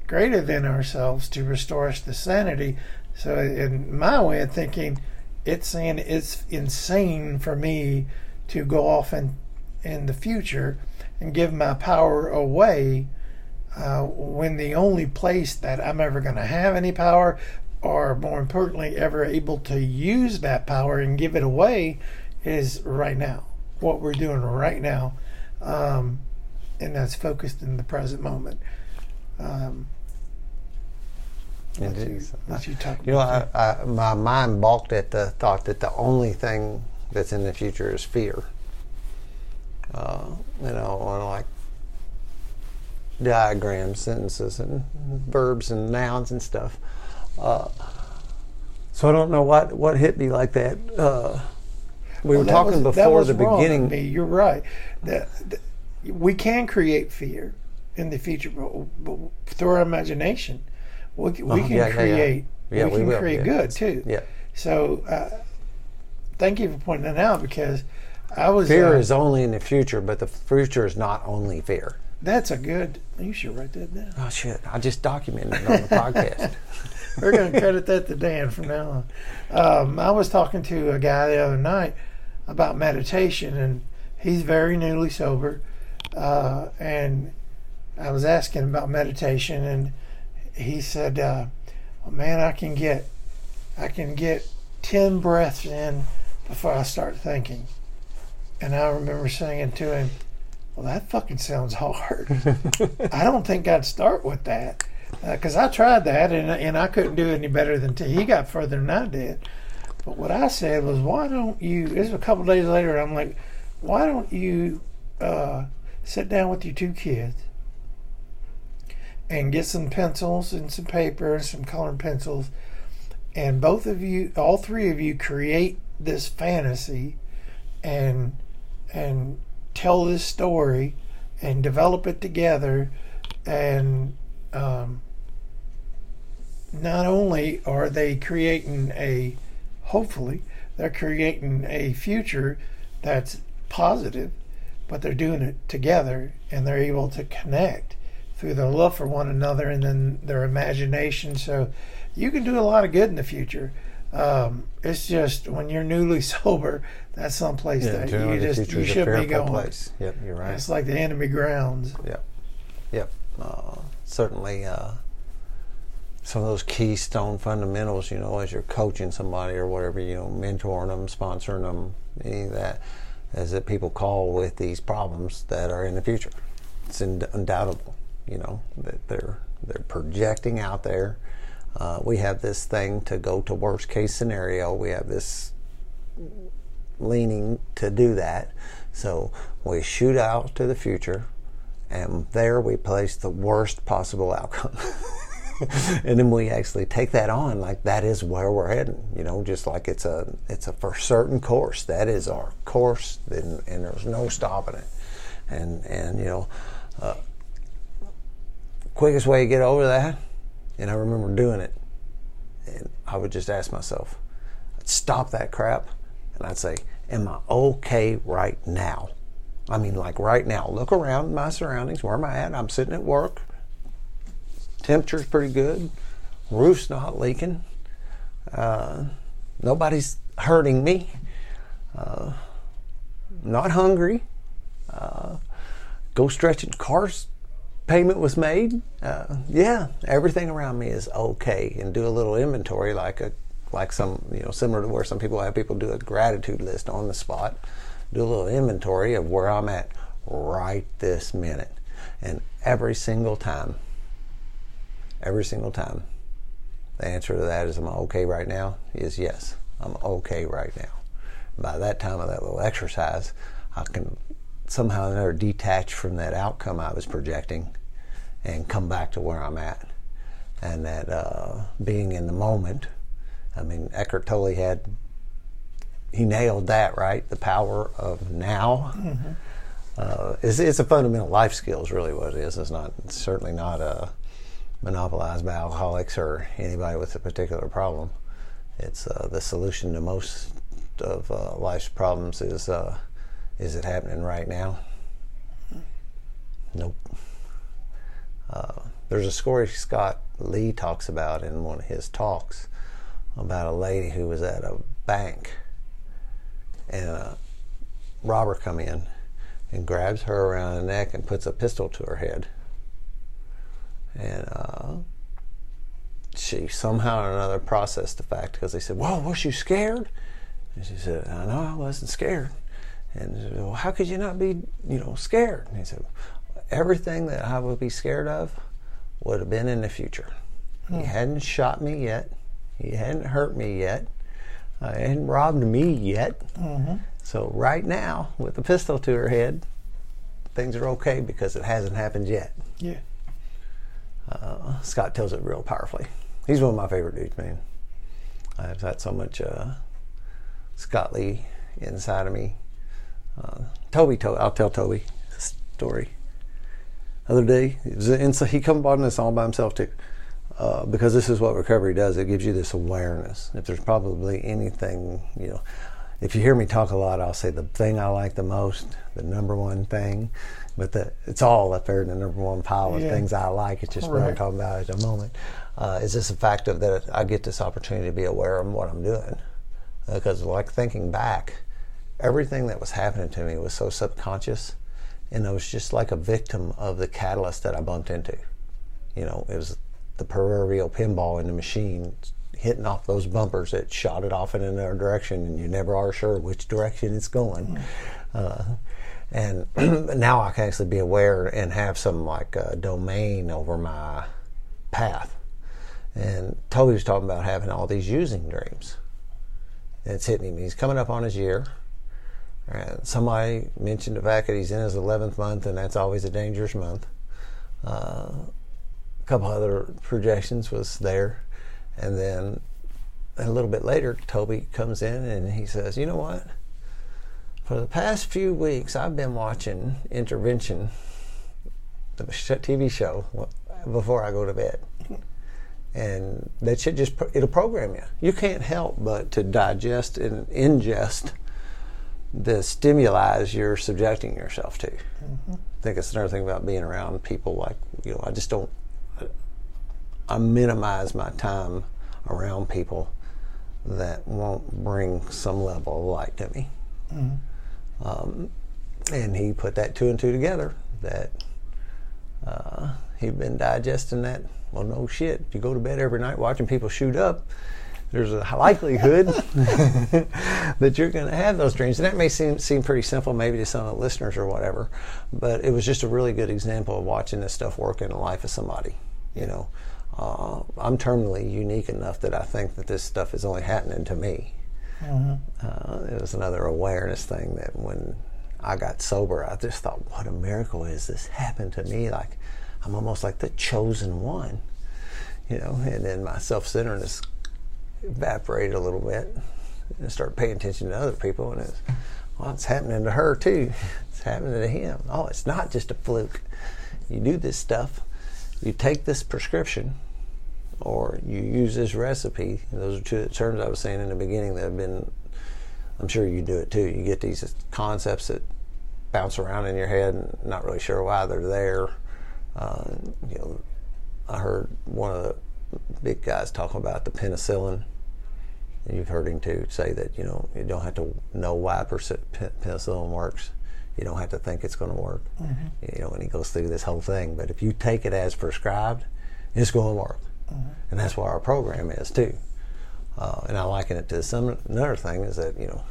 greater than ourselves to restore us to sanity. So, in my way of thinking, it's saying it's insane for me to go off in in the future and give my power away uh, when the only place that I'm ever going to have any power, or more importantly, ever able to use that power and give it away, is right now. What we're doing right now, um, and that's focused in the present moment. Um, let you, let you talk. You know, I, I, my mind balked at the thought that the only thing that's in the future is fear. Uh, you know, on like diagrams, sentences, and verbs and nouns and stuff. Uh, so I don't know what what hit me like that. Uh, we Well, were talking was- before the beginning. me. You're right. That, that- we can create fear in the future, but, but through our imagination, we, can- we Oh, can yeah, yeah, yeah. create. Yeah, we we can will, create good too. Yeah, So, uh, thank you for pointing that out because I was. fear uh, is only in the future, but the future is not only fear. That's a good. You should write that down. Oh shit! I just documented it on the podcast. We're going to credit that to Dan from now on. Um, I was talking to a guy the other night about meditation, and he's very newly sober. Uh, and I was asking about meditation, and he said, uh, oh, "Man, I can get, I can get ten breaths in before I start thinking." And I remember saying to him, "Well, that fucking sounds hard. I don't think I'd start with that." because I tried that and and I couldn't do any better than T. He got further than I did. But what I said was, why don't you? This was a couple days later. I'm like, why don't you uh, sit down with your two kids and get some pencils and some paper and some colored pencils, and both of you, all three of you, create this fantasy and and tell this story and develop it together. And um, not only are they creating a hopefully they're creating a future that's positive but they're doing it together and they're able to connect through their love for one another and then their imagination so you can do a lot of good in the future um, it's just when you're newly sober that's someplace Yeah, that you just you should be going place. Yep, you're right. it's like the enemy grounds Yep. Yep. Uh, certainly, uh, some of those keystone fundamentals, you know, as you're coaching somebody or whatever, you know, mentoring them, sponsoring them, any of that, is that people call with these problems that are in the future. It's undoubtable, you know, that they're they're projecting out there. Uh, we have this thing to go to worst case scenario. We have this leaning to do that. So we shoot out to the future, and there we place the worst possible outcome. and then we actually take that on like that is where we're heading you know just like it's a it's a for certain course. That is our course and, and there's no stopping it. And and you know uh, quickest way to get over that and i remember doing it and i would just ask myself i'd stop that crap and i'd say am i okay right now? I mean like right now. Look around my surroundings where am i at? I'm sitting at work temperature's pretty good. Roof's not leaking. Uh, nobody's hurting me. Uh, not hungry. Uh, go stretching cars payment was made. Uh, yeah everything around me is okay and do a little inventory like a like some you know similar to where some people have. People do a gratitude list on the spot do a little inventory of where i'm at right this minute. And every single time every single time the answer to that is am i okay right now is yes i'm okay right now by that time of that little exercise i can somehow or another detach from that outcome i was projecting and come back to where i'm at and that uh, being in the moment. I mean, Eckhart Tolle had he nailed that right. The power of now. Mm-hmm. Uh, it's, it's, a fundamental life skill. Is really what it is. It's not it's certainly not uh, monopolized by alcoholics or anybody with a particular problem. It's uh, the solution to most of uh, life's problems is uh, is it happening right now? Nope. Uh, there's a story Scott Lee talks about in one of his talks about a lady who was at a bank and a robber come in and grabs her around the neck and puts a pistol to her head. And uh, she somehow or another processed the fact because they said, "Whoa, was you scared?" And she said, "I know I wasn't scared." And said, well, how could you not be, you know, scared? And he said, everything that I would be scared of would have been in the future. Hmm. He hadn't shot me yet. He hadn't hurt me yet. Uh, he hadn't robbed me yet. Mm-hmm. So right now, with the pistol to her head, things are okay because it hasn't happened yet. Yeah. Uh, Scott tells it real powerfully. He's one of my favorite dudes, man. I've had so much uh, Scott Lee inside of me. Uh, Toby, told, I'll tell Toby a story. Other day, he come on this all by himself too. Uh, because this is what recovery does. It gives you this awareness. If there's probably anything, you know, if you hear me talk a lot, I'll say the thing I like the most, the number one thing, but the, it's all up there in the number one pile of yeah. things I like. It's just right. what I'm talking about at the moment. Uh, is this the fact of that I get this opportunity to be aware of what I'm doing? Because, uh, like thinking back, everything that was happening to me was so subconscious, and I was just like a victim of the catalyst that I bumped into. You know, it was the proverbial pinball in the machine hitting off those bumpers that shot it off in another direction, and you never are sure which direction it's going. Mm. Uh, and now I can actually be aware and have some like uh, domain over my path. And Toby was talking about having all these using dreams. And it's hitting him. He's coming up on his year. And somebody mentioned the fact that he's in his 11th month, and that's always a dangerous month. Uh, couple other projections was there. And then a little bit later, Toby comes in and he says, You know what? For the past few weeks, I've been watching Intervention, the TV show, before I go to bed. And that should just, it'll program you. You can't help but to digest and ingest the stimuli you're subjecting yourself to. Mm-hmm. I think it's another thing about being around people like, you know, I just don't I minimize my time around people that won't bring some level of light to me. Mm-hmm. Um, and he put that two and two together that uh, he'd been digesting that. Well, no shit. You go to bed every night watching people shoot up. There's a likelihood that you're going to have those dreams, and that may seem seem pretty simple, maybe to some of the listeners or whatever. But it was just a really good example of watching this stuff work in the life of somebody. You know, uh, I'm terminally unique enough that I think that this stuff is only happening to me. Mm-hmm. Uh, it was another awareness thing that when I got sober, I just thought, what a miracle is this happened to me? Like, I'm almost like the chosen one, you know, and then my self centeredness evaporated a little bit and I started paying attention to other people, and it's, well, it's happening to her too. It's happening to him. Oh, it's not just a fluke. You do this stuff, you take this prescription, or you use this recipe. Those are two terms I was saying in the beginning that have been, I'm sure you do it too. You get these concepts that bounce around in your head and not really sure why they're there. Uh, you know, I heard one of the big guys talk about the penicillin. And you've heard him too say that you know you don't have to know why penicillin works. You don't have to think it's going to work. Mm-hmm. You know, and he goes through this whole thing. But if you take it as prescribed, it's going to work. Mm-hmm. And that's what our program is too. Uh, and I liken it to some another thing is that you know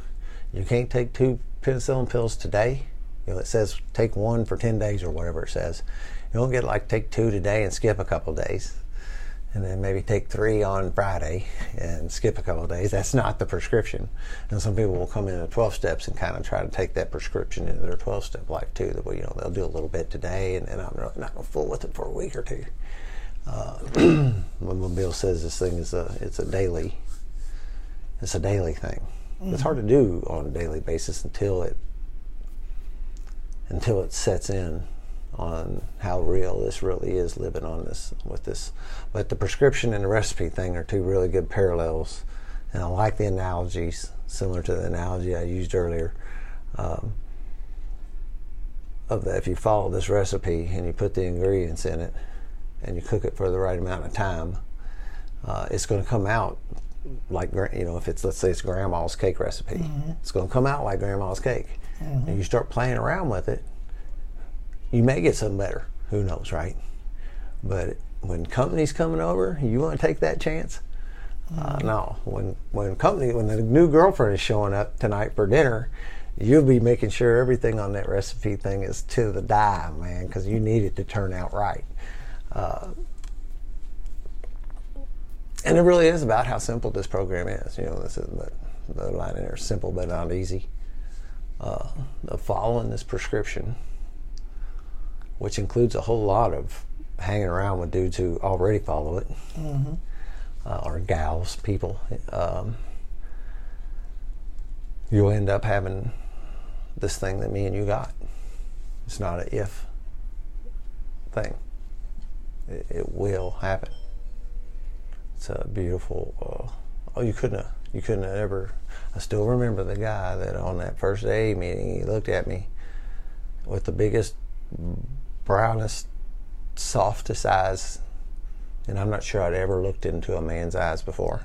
you can't take two penicillin pills today. You know it says take one for ten days or whatever it says. You don't get like take two today and skip a couple days, and then maybe take three on Friday and skip a couple days. That's not the prescription. And some people will come in at twelve steps and kind of try to take that prescription into their twelve step life too. That you know they'll do a little bit today and then I'm not going to fool with it for a week or two. Uh, when Bill says this thing is a it's a daily it's a daily thing. Mm-hmm. It's hard to do on a daily basis until it until it sets in on how real this really is living on this with this. But the prescription and the recipe thing are two really good parallels, and I like the analogies similar to the analogy I used earlier. Um, of that, if you follow this recipe and you put the ingredients in it, and you cook it for the right amount of time, uh, it's going to come out like you know if it's let's say it's grandma's cake recipe, mm-hmm. it's going to come out like grandma's cake. Mm-hmm. And you start playing around with it, you may get something better. Who knows, right? But when company's coming over, you want to take that chance? Uh, mm-hmm. no. When when company when the new girlfriend is showing up tonight for dinner, you'll be making sure everything on that recipe thing is to the die, man, because you need it to turn out right. Uh, and it really is about how simple this program is. You know, this is the, the line in there: simple but not easy. Uh, of following this prescription which includes a whole lot of hanging around with dudes who already follow it, mm-hmm. uh, or gals, people. Um, you'll end up having this thing that me and you got. It's not an if thing. It, it will happen. It's a beautiful. Uh, oh, you couldn't have. You couldn't have ever. I still remember the guy that on that first day meeting, he looked at me with the biggest brownest, softest eyes. And I'm not sure I'd ever looked into a man's eyes before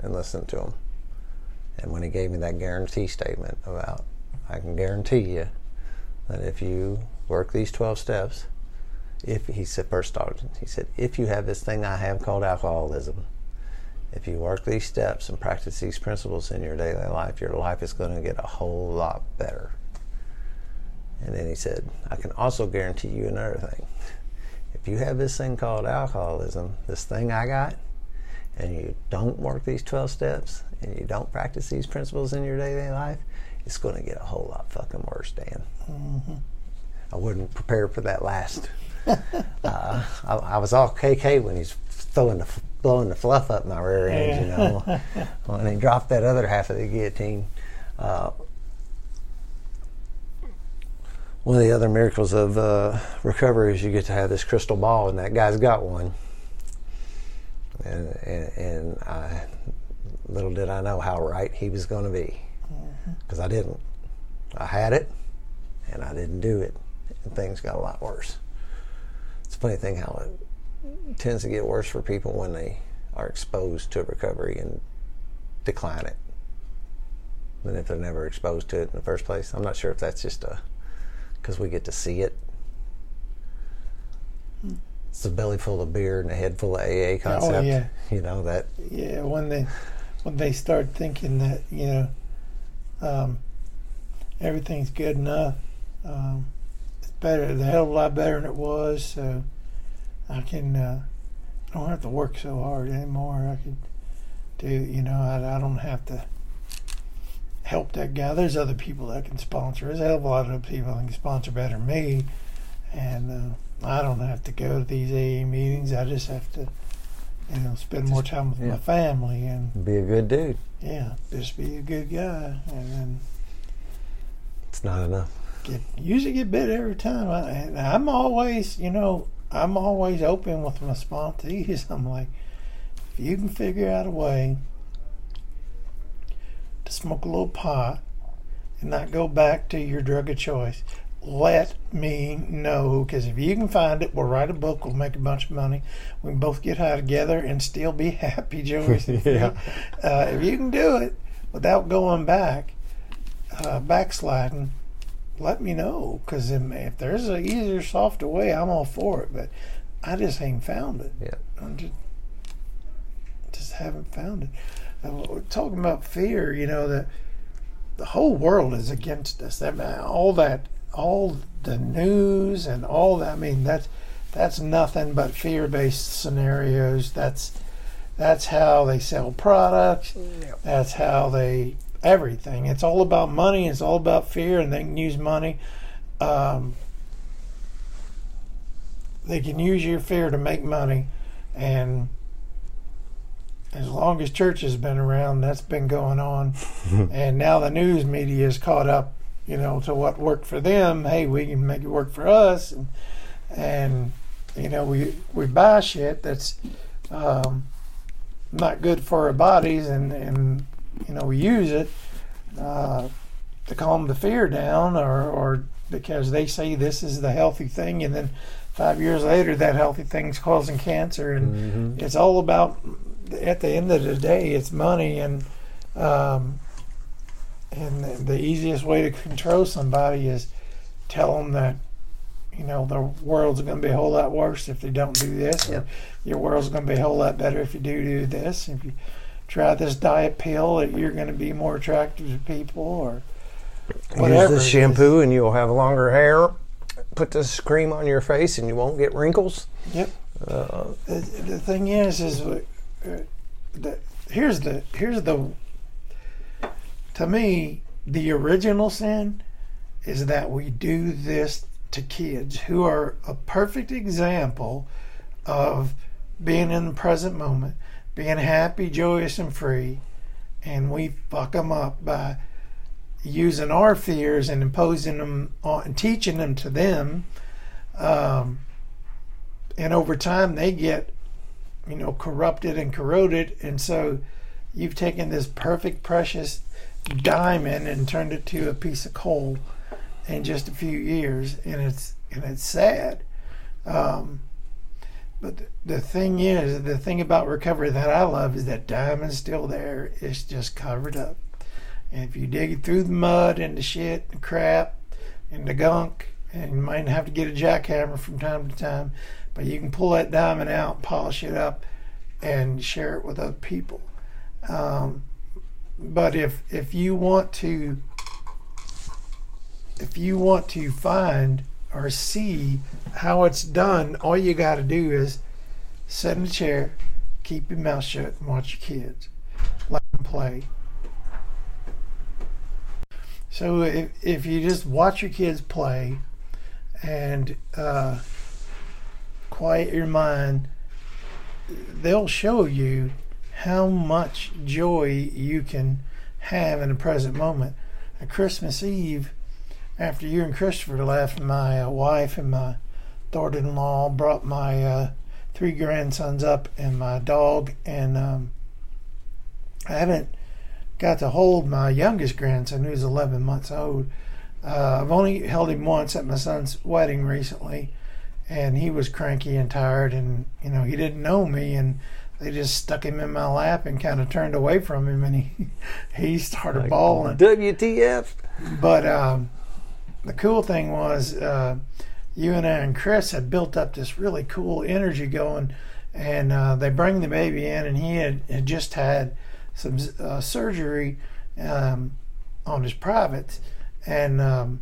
and listened to him. And when he gave me that guarantee statement about, I can guarantee you that if you work these 12 steps, if he said, first off, he said, if you have this thing I have called alcoholism, if you work these steps and practice these principles in your daily life, your life is going to get a whole lot better. And then he said, I can also guarantee you another thing. If you have this thing called alcoholism, this thing I got, and you don't work these 12 steps and you don't practice these principles in your daily life, it's going to get a whole lot fucking worse, Dan. Mm-hmm. I wasn't prepared for that last. Uh, I, I, was all KK when he's throwing the blowing the fluff up my rear end, you know, when he dropped that other half of the guillotine. Uh, one of the other miracles of uh, recovery is you get to have this crystal ball, and that guy's got one. And, and, and I, little did I know how right he was going to be, because mm-hmm. I didn't. I had it, and I didn't do it, and things got a lot worse. It's a funny thing how it tends to get worse for people when they are exposed to recovery and decline it than if they're never exposed to it in the first place. I'm not sure if that's just a because we get to see it. Hmm. It's a belly full of beer and a head full of AA concept. Oh, yeah. You know that. Yeah, when they when they start thinking that you know um, everything's good enough, um, better. the hell of a lot better than it was. So I can. Uh, I don't have to work so hard anymore. I can do. You know, I, I don't have to help that guy. There's other people that can sponsor. There's a hell of a lot of people that can sponsor better than me. And uh, I don't have to go to these AA meetings. I just have to, you know, spend just, more time with yeah. my family and be a good dude. Yeah, just be a good guy, and then it's not enough. Get usually get bit every time. I, I'm always, you know, I'm always open with my sponsees. I'm like, if you can figure out a way to smoke a little pot and not go back to your drug of choice, let me know because if you can find it, we'll write a book. We'll make a bunch of money. We can both get high together and still be happy, Joey. yeah. Uh, if you can do it without going back, uh, backsliding, let me know because if there's an easier, softer way, I'm all for it. But I just ain't found it. Yeah. I just, just haven't found it uh, we're talking about fear, you know, that the whole world is against us. I mean, all that, all the news and all that. I mean, that's that's nothing but fear-based scenarios. That's that's how they sell products. Yep. That's how they everything. It's all about money. It's all about fear, and they can use money. Um, they can use your fear to make money and as long as church has been around, that's been going on. and now the news media is caught up, you know, to what worked for them. Hey, we can make it work for us, and, and you know, we we buy shit that's um, not good for our bodies, and and you know, we use it uh, to calm the fear down, or or because they say this is the healthy thing, and then five years later, that healthy thing's causing cancer, and Mm-hmm. it's all about at the end of the day, it's money, and um, and the, the easiest way to control somebody is tell them that you know the world's going to be a whole lot worse if they don't do this, Yep. or your world's going to be a whole lot better if you do do this. If you try this diet pill, that you're going to be more attractive to people, or whatever. Use this shampoo and you'll have longer hair. Put this cream on your face and you won't get wrinkles. Yep. Uh, the, the thing is, is uh, the, here's the here's the to me the original sin is that we do this to kids who are a perfect example of being in the present moment, being happy, joyous, and free, and we fuck them up by using our fears and imposing them on and teaching them to them. Um, and over time they get you know corrupted and corroded and so you've taken this perfect precious diamond and turned it to a piece of coal in just a few years and it's and it's sad um, but the, thing is the thing about recovery that i love is that diamond's still there it's just covered up and if you dig through the mud and the shit and crap and the gunk and you might have to get a jackhammer from time to time but you can pull that diamond out, polish it up, and share it with other people. Um, but if if you want to if you want to find or see how it's done, all you got to do is sit in a chair, keep your mouth shut, and watch your kids. Let them play. So if if you just watch your kids play, and uh, quiet your mind, they'll show you how much joy you can have in the present moment. At Christmas Eve, after you and Christopher left, my uh, wife and my daughter-in-law brought my uh, three grandsons up and my dog, and um, I haven't got to hold my youngest grandson, who's 11 months old. Uh, I've only held him once at my son's wedding recently, and he was cranky and tired, and you know he didn't know me, and they just stuck him in my lap and kind of turned away from him, and he he started bawling. WTF? But um, the cool thing was, uh, you and I and Chris had built up this really cool energy going, and uh, they bring the baby in, and he had, had just had some uh, surgery um, on his privates, and um,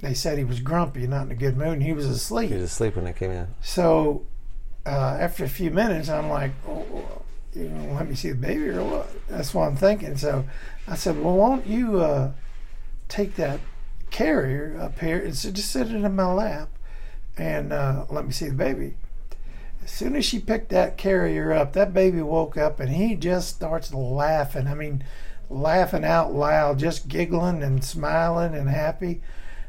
they said he was grumpy, not in a good mood, and he was asleep. He was asleep when I came in. So uh, after a few minutes, I'm like, oh, you know, let me see the baby or what? That's what I'm thinking. So I said, well, won't you uh, take that carrier up here and so just sit it in my lap and uh, let me see the baby. As soon as she picked that carrier up, that baby woke up and he just starts laughing. I mean, laughing out loud, just giggling and smiling and happy.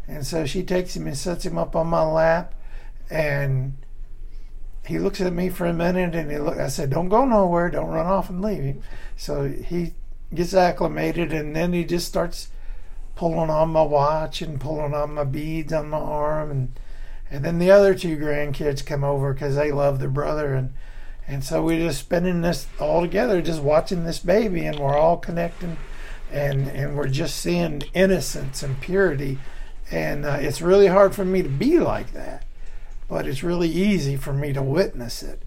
And so she takes him and sets him up on my lap and he looks at me for a minute and he look I said, Don't go nowhere, don't run off and leave him. So he gets acclimated and then he just starts pulling on my watch and pulling on my beads on my arm. And and then the other two grandkids come over because they love their brother. And and so we're just spending this all together just watching this baby and we're all connecting. And and we're just seeing innocence and purity. And uh, it's really hard for me to be like that but it's really easy for me to witness it.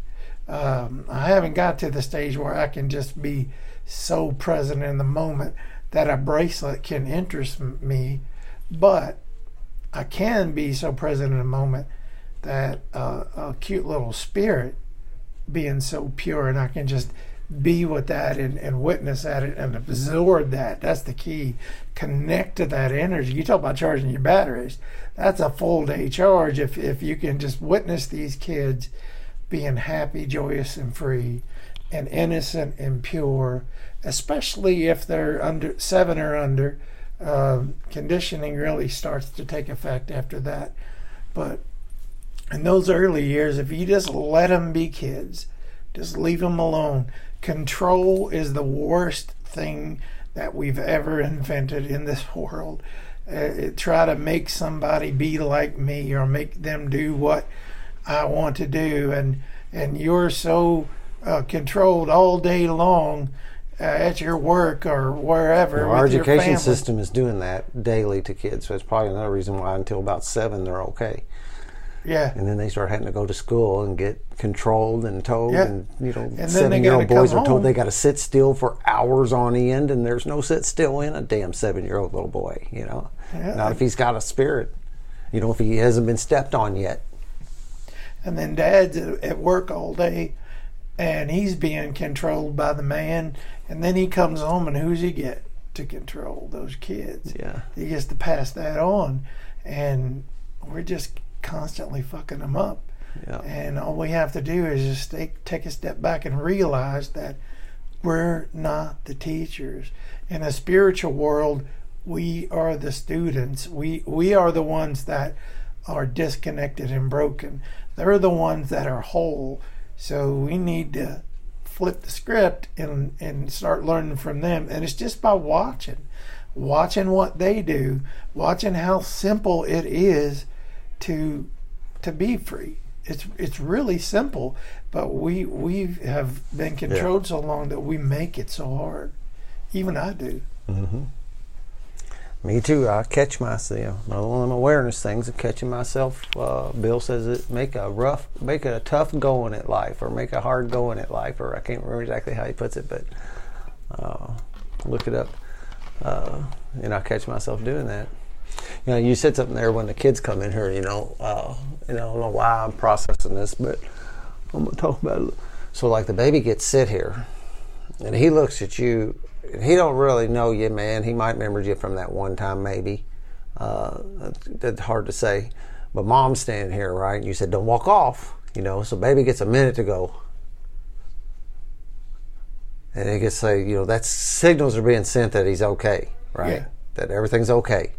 Um, I haven't got to the stage where I can just be so present in the moment that a bracelet can interest me, but I can be so present in a moment that uh, a cute little spirit being so pure and I can just be with that and, and witness at it and absorb that. That's the key. Connect to that energy. You talk about charging your batteries. That's a full day charge if, if you can just witness these kids being happy, joyous, and free, and innocent and pure, especially if they're under seven or under. Um, conditioning really starts to take effect after that. But in those early years, if you just let them be kids, just leave them alone. Control is the worst thing that we've ever invented in this world. Uh, try to make somebody be like me or make them do what I want to do, and and you're so uh, controlled all day long uh, at your work or wherever. Well, our education system is doing that daily to kids, so it's probably another reason why until about seven they're okay, Yeah, and then they start having to go to school and get controlled and told, Yeah. and you know, they seven-year-old boys are told home. they got to sit still for hours on end, and there's no sit still in a damn seven-year-old little boy, you know, Yeah. not if he's got a spirit, you know, if he hasn't been stepped on yet. and then dad's at work all day, and he's being controlled by the man, and then he comes home and who's he get to control those kids? Yeah. he gets to pass that on, and we're just constantly fucking them up. Yeah. And all we have to do is just take, take a step back and realize that we're not the teachers. In a spiritual world, we are the students. We we are the ones that are disconnected and broken. They're the ones that are whole. So we need to flip the script and and start learning from them. And it's just by watching, watching what they do, watching how simple it is to to be free. It's it's really simple, but we we have been controlled so long that we make it so hard. Even I do. Mm-hmm. Me too. I catch myself. One of them awareness things of catching myself. Uh, Bill says it make a rough, make a tough going at life, or make a hard going at life, or I can't remember exactly how he puts it, but uh, look it up. Uh, and I catch myself doing that. You know, you said something there when the kids come in here. You know, uh, you know, I don't know why I'm processing this, but I'm gonna talk about it. So, like the baby gets sit here, and he looks at you he don't really know you man. He might remember you from that one time maybe. Uh, that's, hard to say. But mom's standing here right? And you said don't walk off you know so baby gets a minute to go. And he gets say you know that signals are being sent that he's okay right? Yeah. that everything's okay.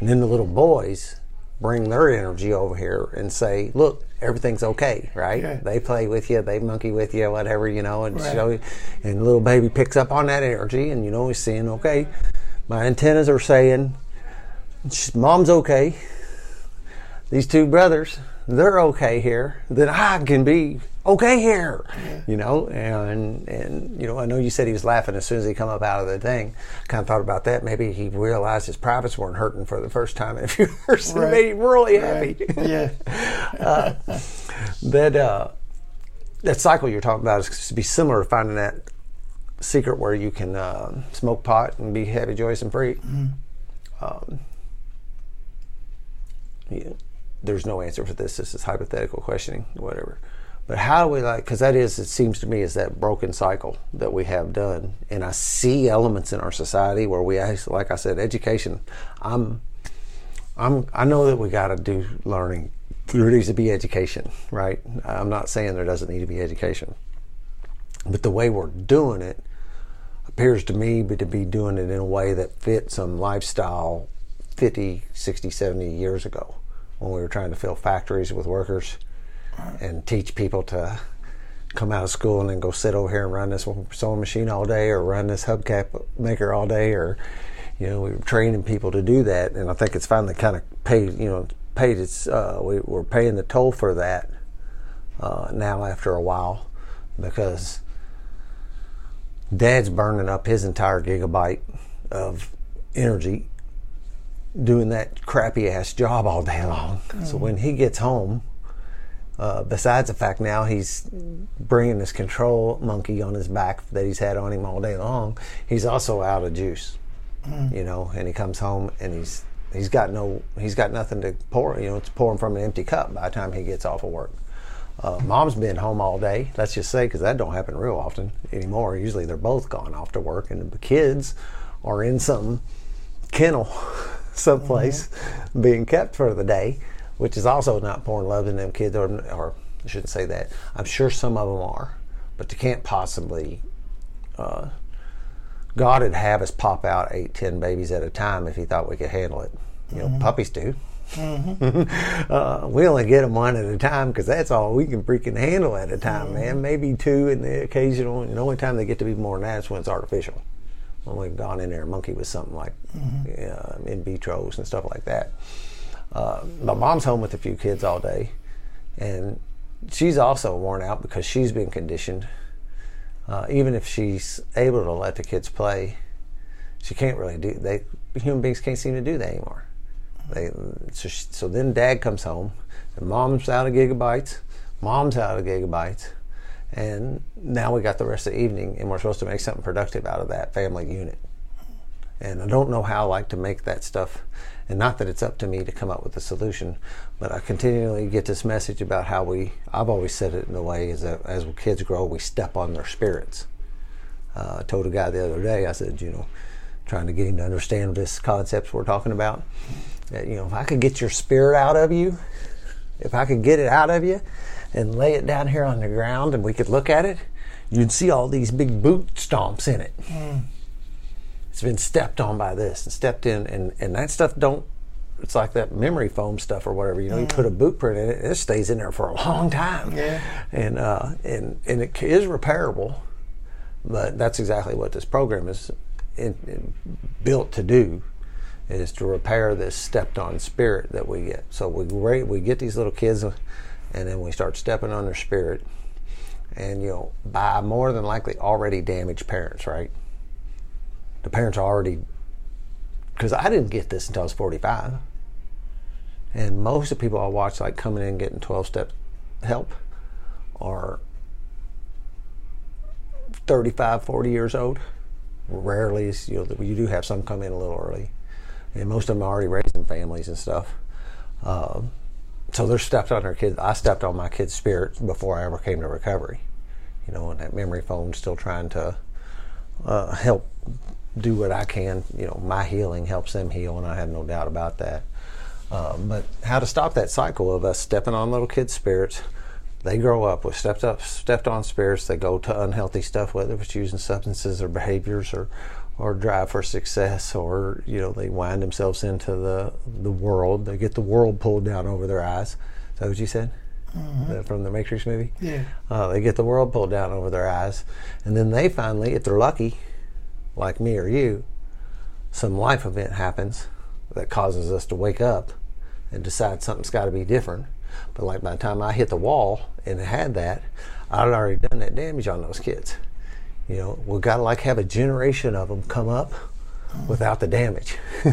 And then the little boys bring their energy over here and say look everything's okay right Yeah. they play with you they monkey with you whatever you know and Right. show you and little baby picks up on that energy and you know he's saying okay my antennas are saying mom's okay these two brothers they're okay here then i can be okay here you know and and you know i know you said he was laughing as soon as he come up out of the thing kind of thought about that maybe he realized his privates weren't hurting for the first time in a few years and Right. made him really Right. happy Yeah. that uh, that cycle you're talking about is to be similar to finding that secret where you can uh, smoke pot and be happy, joyous, and free. Um, yeah, there's no answer for this. This is hypothetical questioning, whatever. But how do we like? Because that is, it seems to me, is that broken cycle that we have done, and I see elements in our society where we, actually, like I said, education. I'm I'm, I know that we got to do learning. There needs to be education, right? I'm not saying there doesn't need to be education, but the way we're doing it appears to me to be doing it in a way that fits some lifestyle 50, 60, 70 years ago when we were trying to fill factories with workers and teach people to come out of school and then go sit over here and run this sewing machine all day or run this hubcap maker all day or you know we were training people to do that. And i think it's finally kind of paid you know paid its uh, we, we're paying the toll for that uh, now after a while because dad's burning up his entire gigabyte of energy doing that crappy ass job all day long so when he gets home uh, besides the fact now he's bringing this control monkey on his back that he's had on him all day long, he's also out of juice. You know, and he comes home and he's he's got no he's got nothing to pour. You know, it's pouring from an empty cup by the time he gets off of work. Uh, mom's been home all day. Let's just say because that don't happen real often anymore. Usually they're both gone off to work, and the kids are in some kennel someplace being kept for the day, which is also not pouring love in them kids or, or I shouldn't say that. I'm sure some of them are, but they can't possibly. Uh, God would have us pop out eight, ten babies at a time if He thought we could handle it. You know, puppies do. uh, we only get them one at a time because that's all we can freaking handle at a time, man. Maybe two, and the occasional. And the only time they get to be more than that is when it's artificial. When we've gone in there and monkey with something like uh, in vitros and stuff like that. Uh, my mom's home with a few kids all day, and she's also worn out because she's been conditioned. Uh, even if she's able to let the kids play, she can't really do. They human beings can't seem to do that anymore. They so, she, so then dad comes home, and mom's out of gigabytes, mom's out of gigabytes, and now we got the rest of the evening, and we're supposed to make something productive out of that family unit. And I don't know how I like to make that stuff, and not that it's up to me to come up with a solution, but I continually get this message about how we. I've always said it in the way is that as kids grow, we step on their spirits. Uh, I told a guy the other day, I said, you know, trying to get him to understand this concepts we're talking about. That you know, if I could get your spirit out of you, if I could get it out of you, and lay it down here on the ground, and we could look at it, you'd see all these big boot stomps in it. It's been stepped on by this and stepped in, and and that stuff don't. It's like that memory foam stuff or whatever. You know, you put a boot print in it, it stays in there for a long time. Yeah. And uh, and and it is repairable, but that's exactly what this program is in, in, built to do is to repair this stepped on spirit that we get. So we we get these little kids, uh, and then we start stepping on their spirit, and you know by more than likely already damaged parents, right? The parents are already because I didn't get this until I was forty five, and most of the people I watch like coming in getting twelve step help are 35, 40 years old. Rarely, you know, you do have some come in a little early, and most of them are already raising families and stuff. Um, so they're stepped on their kids. I stepped on my kid's spirit before I ever came to recovery. You know, and that memory foam still trying to uh, help do what I can. You know, my healing helps them heal, and I have no doubt about that. Um, but how to stop that cycle of us stepping on little kids' spirits? They grow up with stepped up, stepped on spirits. They go to unhealthy stuff, whether it's using substances or behaviors or, or drive for success, or you know they wind themselves into the the world. They get the world pulled down over their eyes. Is that what you said? Uh, From the Matrix movie? Yeah. Uh, they get the world pulled down over their eyes, and then they finally, if they're lucky, like me or you, some life event happens that causes us to wake up and decide something's got to be different. But like by the time I hit the wall and had that, I'd already done that damage on those kids. You know, we've got to like have a generation of them come up without the damage,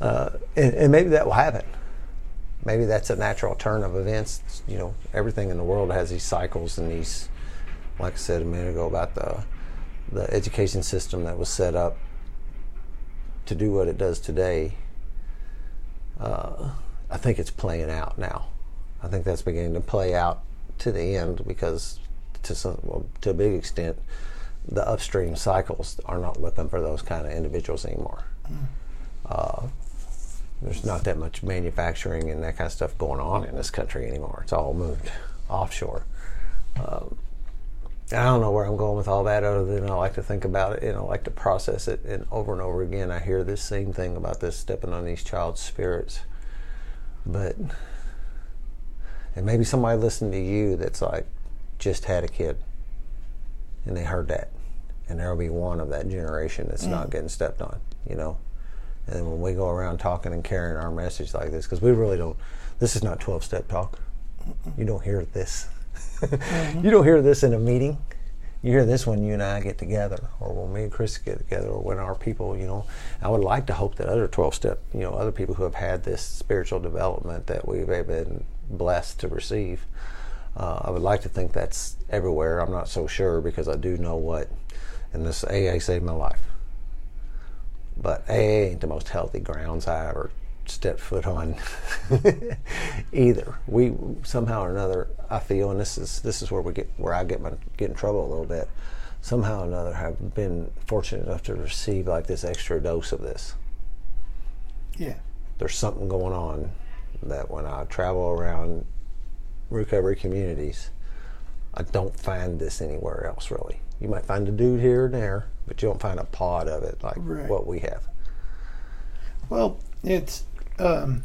uh, and, and maybe that will happen. Maybe that's a natural turn of events. You know, everything in the world has these cycles and these, like I said a minute ago about the the education system that was set up to do what it does today. Uh, I think it's playing out now. I think that's beginning to play out to the end because, to some, well, to a big extent, the upstream cycles are not looking for those kind of individuals anymore. Uh, there's not that much manufacturing and that kind of stuff going on in this country anymore. It's all moved offshore. Um, I don't know where I'm going with all that, other than I like to think about it and I like to process it. And over and over again, I hear this same thing about this stepping on these child's spirits. But, and maybe somebody listening to you that's like just had a kid and they heard that. And there'll be one of that generation that's not mm. getting stepped on, you know? And then when we go around talking and carrying our message like this, because we really don't, this is not 12 step talk. You don't hear this. Mm-hmm. you don't hear this in a meeting. You hear this when you and I get together, or when me and Chris get together, or when our people, you know. I would like to hope that other 12 step, you know, other people who have had this spiritual development that we've been blessed to receive, uh, I would like to think that's everywhere. I'm not so sure because I do know what, and this AA saved my life. But AA ain't the most healthy grounds I ever stepped foot on either. We somehow or another, I feel, and this is this is where we get where I get my get in trouble a little bit. Somehow or another, have been fortunate enough to receive like this extra dose of this. Yeah. There's something going on that when I travel around recovery communities, I don't find this anywhere else really. You might find a dude here and there, but you don't find a pod of it like Right. what we have. Well, it's um,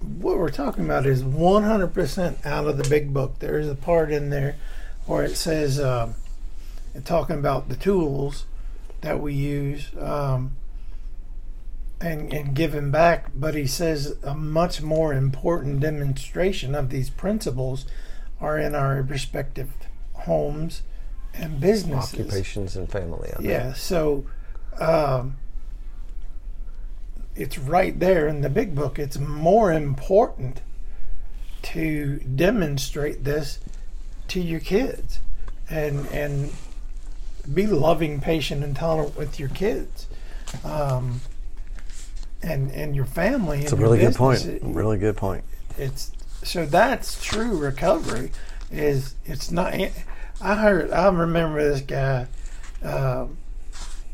what we're talking about is 100% out of the big book. There is a part in there where it says um, talking about the tools that we use um, and, and giving back, but he says a much more important demonstration of these principles are in our respective homes and businesses. Occupations and family. I. Yeah, so um, it's right there in the big book. It's more important to demonstrate this to your kids and and be loving, patient, and tolerant with your kids. Um, and and your family. It's a really good point. business. Really good point. it's so that's true recovery is it's not i heard i remember this guy um,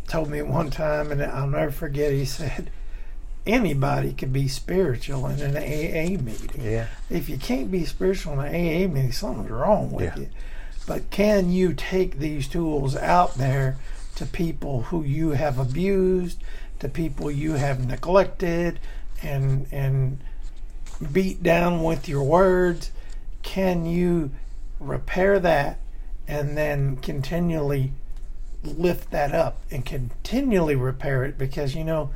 told me one time and i'll never forget he said anybody could be spiritual in an aa meeting Yeah. if you can't be spiritual in an aa meeting something's wrong with Yeah. you but can you take these tools out there to people who you have abused to people you have neglected and and beat down with your words, can you repair that and then continually lift that up and continually repair it? Because, you know,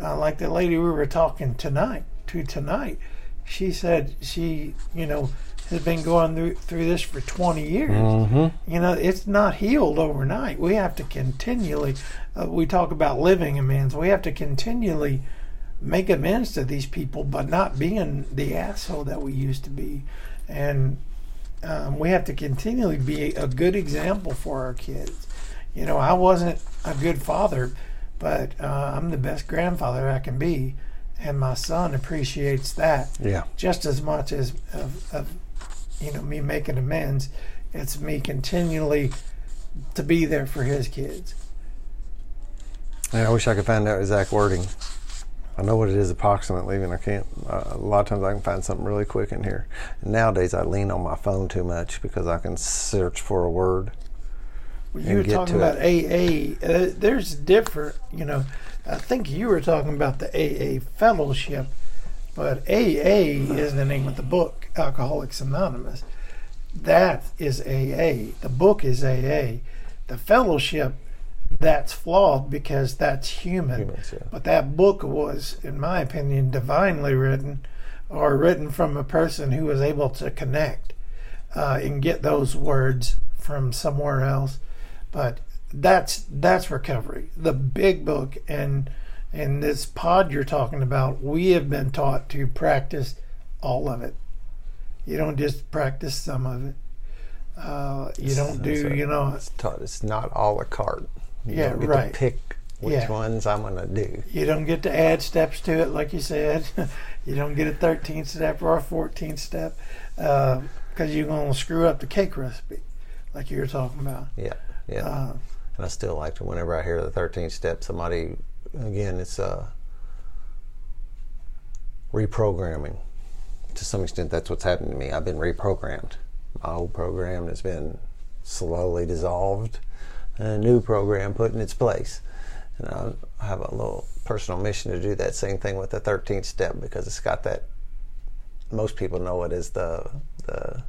uh, like the lady we were talking tonight to tonight, she said she, you know, has been going through, through this for 20 years. Mm-hmm. You know, it's not healed overnight. We have to continually, uh, we talk about living amends, we have to continually make amends to these people but not being the asshole that we used to be. And um, we have to continually be a good example for our kids. You know, I wasn't a good father, but uh, I'm the best grandfather I can be. And my son appreciates that Yeah. just as much as of, of you know me making amends. It's me continually to be there for his kids. Yeah, I wish I could find out exact wording. I know what it is approximately, and I can't. Uh, a lot of times I can find something really quick in here. And nowadays I lean on my phone too much because I can search for a word. You were talking about AA, uh, there's different. You know, I think you were talking about the AA fellowship, but AA is the name of the book, Alcoholics Anonymous. That is AA. The book is AA. The fellowship, that's flawed because that's human. Humans, yeah. But that book was, in my opinion, divinely written, or written from a person who was able to connect uh, and get those words from somewhere else. But that's that's recovery. The big book and and this pod you're talking about, we have been taught to practice all of it. You don't just practice some of it. Uh, you don't do, you know, It's, taught, it's not all a la carte. You Yeah, don't get right. to pick which Yeah. ones I'm going to do. You don't get to add steps to it, like you said. you don't get a 13th step or a 14th step because you're going to screw up the cake recipe, like you were talking about. Yeah, yeah. Uh, and I still like to, whenever I hear the 13th step, somebody, again, it's uh, reprogramming. To some extent, that's what's happened to me. I've been reprogrammed. My old program has been slowly dissolved, and a new program put in its place. And I have a little personal mission to do that same thing with the 13th step because it's got that. Most people know it as the the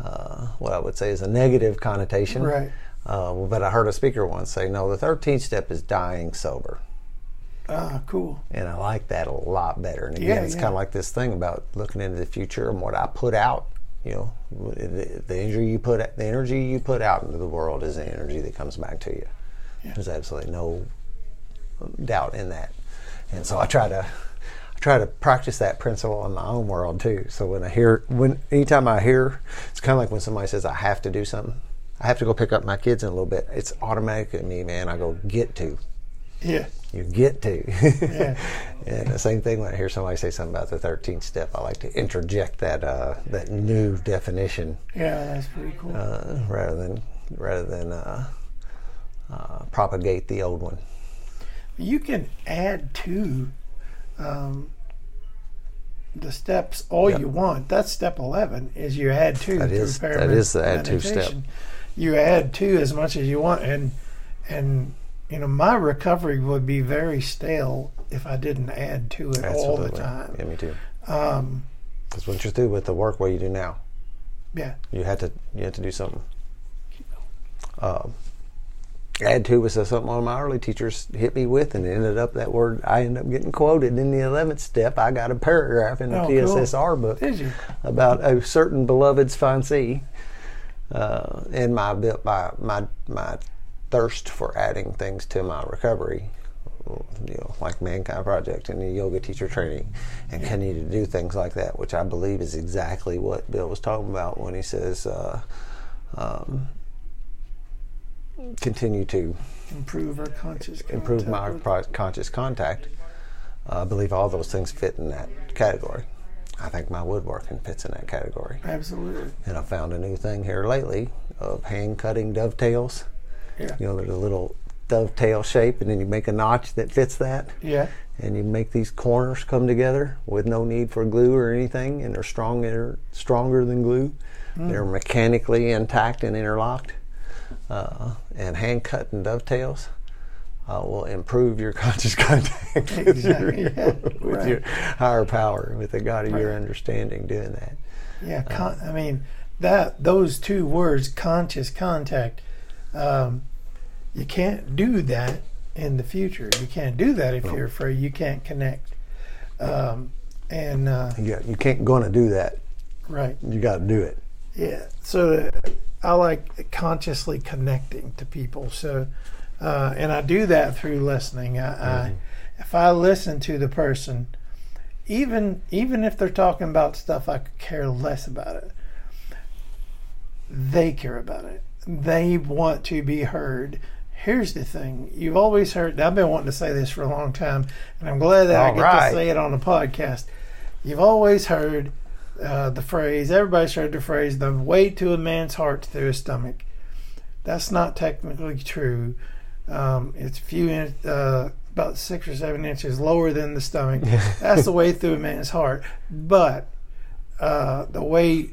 uh, what I would say is a negative connotation. Right. Uh, but I heard a speaker once say, "No, the 13th step is dying sober," ah, cool. and I like that a lot better. And again, Yeah, it's yeah. kind of like this thing about looking into the future and what I put out. You know, the, the energy you put the energy you put out into the world is the energy that comes back to you. There's absolutely no doubt in that. And so I try to I try to practice that principle in my own world too. So when I hear when anytime I hear it's kind of like when somebody says I have to do something. I have to go pick up my kids in a little bit. It's automatic in me, man. I go get to. Yeah. You get to. Yeah. and the same thing when I hear somebody say something about the 13th step, I like to interject that uh, that new definition Yeah, that's pretty cool. uh, rather than rather than uh, uh, propagate the old one. you can add to um, the steps all Yep. you want. That's step eleven. Is you add to. That is- that is the add two step. You add to as much as you want, and and you know my recovery would be very stale if I didn't add to it all the Absolutely. time. Yeah, me too. Um, Because once you're through with the work, what you do now, yeah, you had to you had to do something. Um, add to was something one of my early teachers hit me with, and it ended up that word I ended up getting quoted in the eleventh step. I got a paragraph in the Oh, cool. Book you? about a certain beloved's fancy, uh, and my bit my my my thirst for adding things to my recovery. You know, like Mankind Project and the yoga teacher training, and continue to do things like that, which I believe is exactly what Bill was talking about when he says, uh, um, continue to Improve our conscious. improve my contact pro- conscious contact. Uh, I believe all those things fit in that category. I think my woodworking fits in that category. Absolutely. And I found a new thing here lately of hand cutting dovetails. Yeah. You know, there's a little dovetail shape, and then you make a notch that fits that. Yeah. And you make these corners come together with no need for glue or anything, and they're stronger, stronger than glue. They're mechanically intact and interlocked. Uh, and hand cutting dovetails uh, will improve your conscious contact with, your, yeah, with right. your higher power, with the God of your understanding doing that. Yeah, con- I mean that those two words, conscious contact. Um, you can't do that in the future. You can't do that if you're afraid. You can't connect. Um, and uh, You, you can't gonna do that. right, You got to do it. yeah. So uh, I like consciously connecting to people. So, uh, and I do that through listening. I, I if I listen to the person, even even if they're talking about stuff I could care less about it, they care about it. They want to be heard. Here's the thing: you've always heard. I've been wanting to say this for a long time, and I'm glad that I get right. to say it on the podcast. You've always heard uh, the phrase. Everybody's heard the phrase: "The way to a man's heart through his stomach." That's not technically true. Um, it's a few in, uh, about six or seven inches lower than the stomach. That's the way through a man's heart. But uh, the way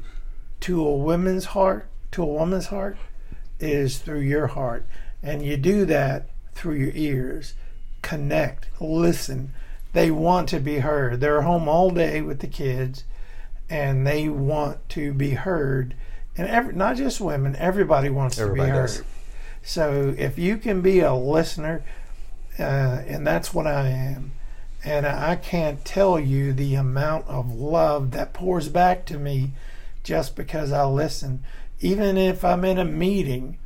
to a woman's heart, to a woman's heart, is through your heart, and you do that through your ears. Connect, listen. They want to be heard. They're home all day with the kids, and they want to be heard. And every, not just women, everybody wants Everybody to be does. So if you can be a listener, uh, and that's what I am, and I can't tell you the amount of love that pours back to me just because I listen. Even if I'm in a meeting,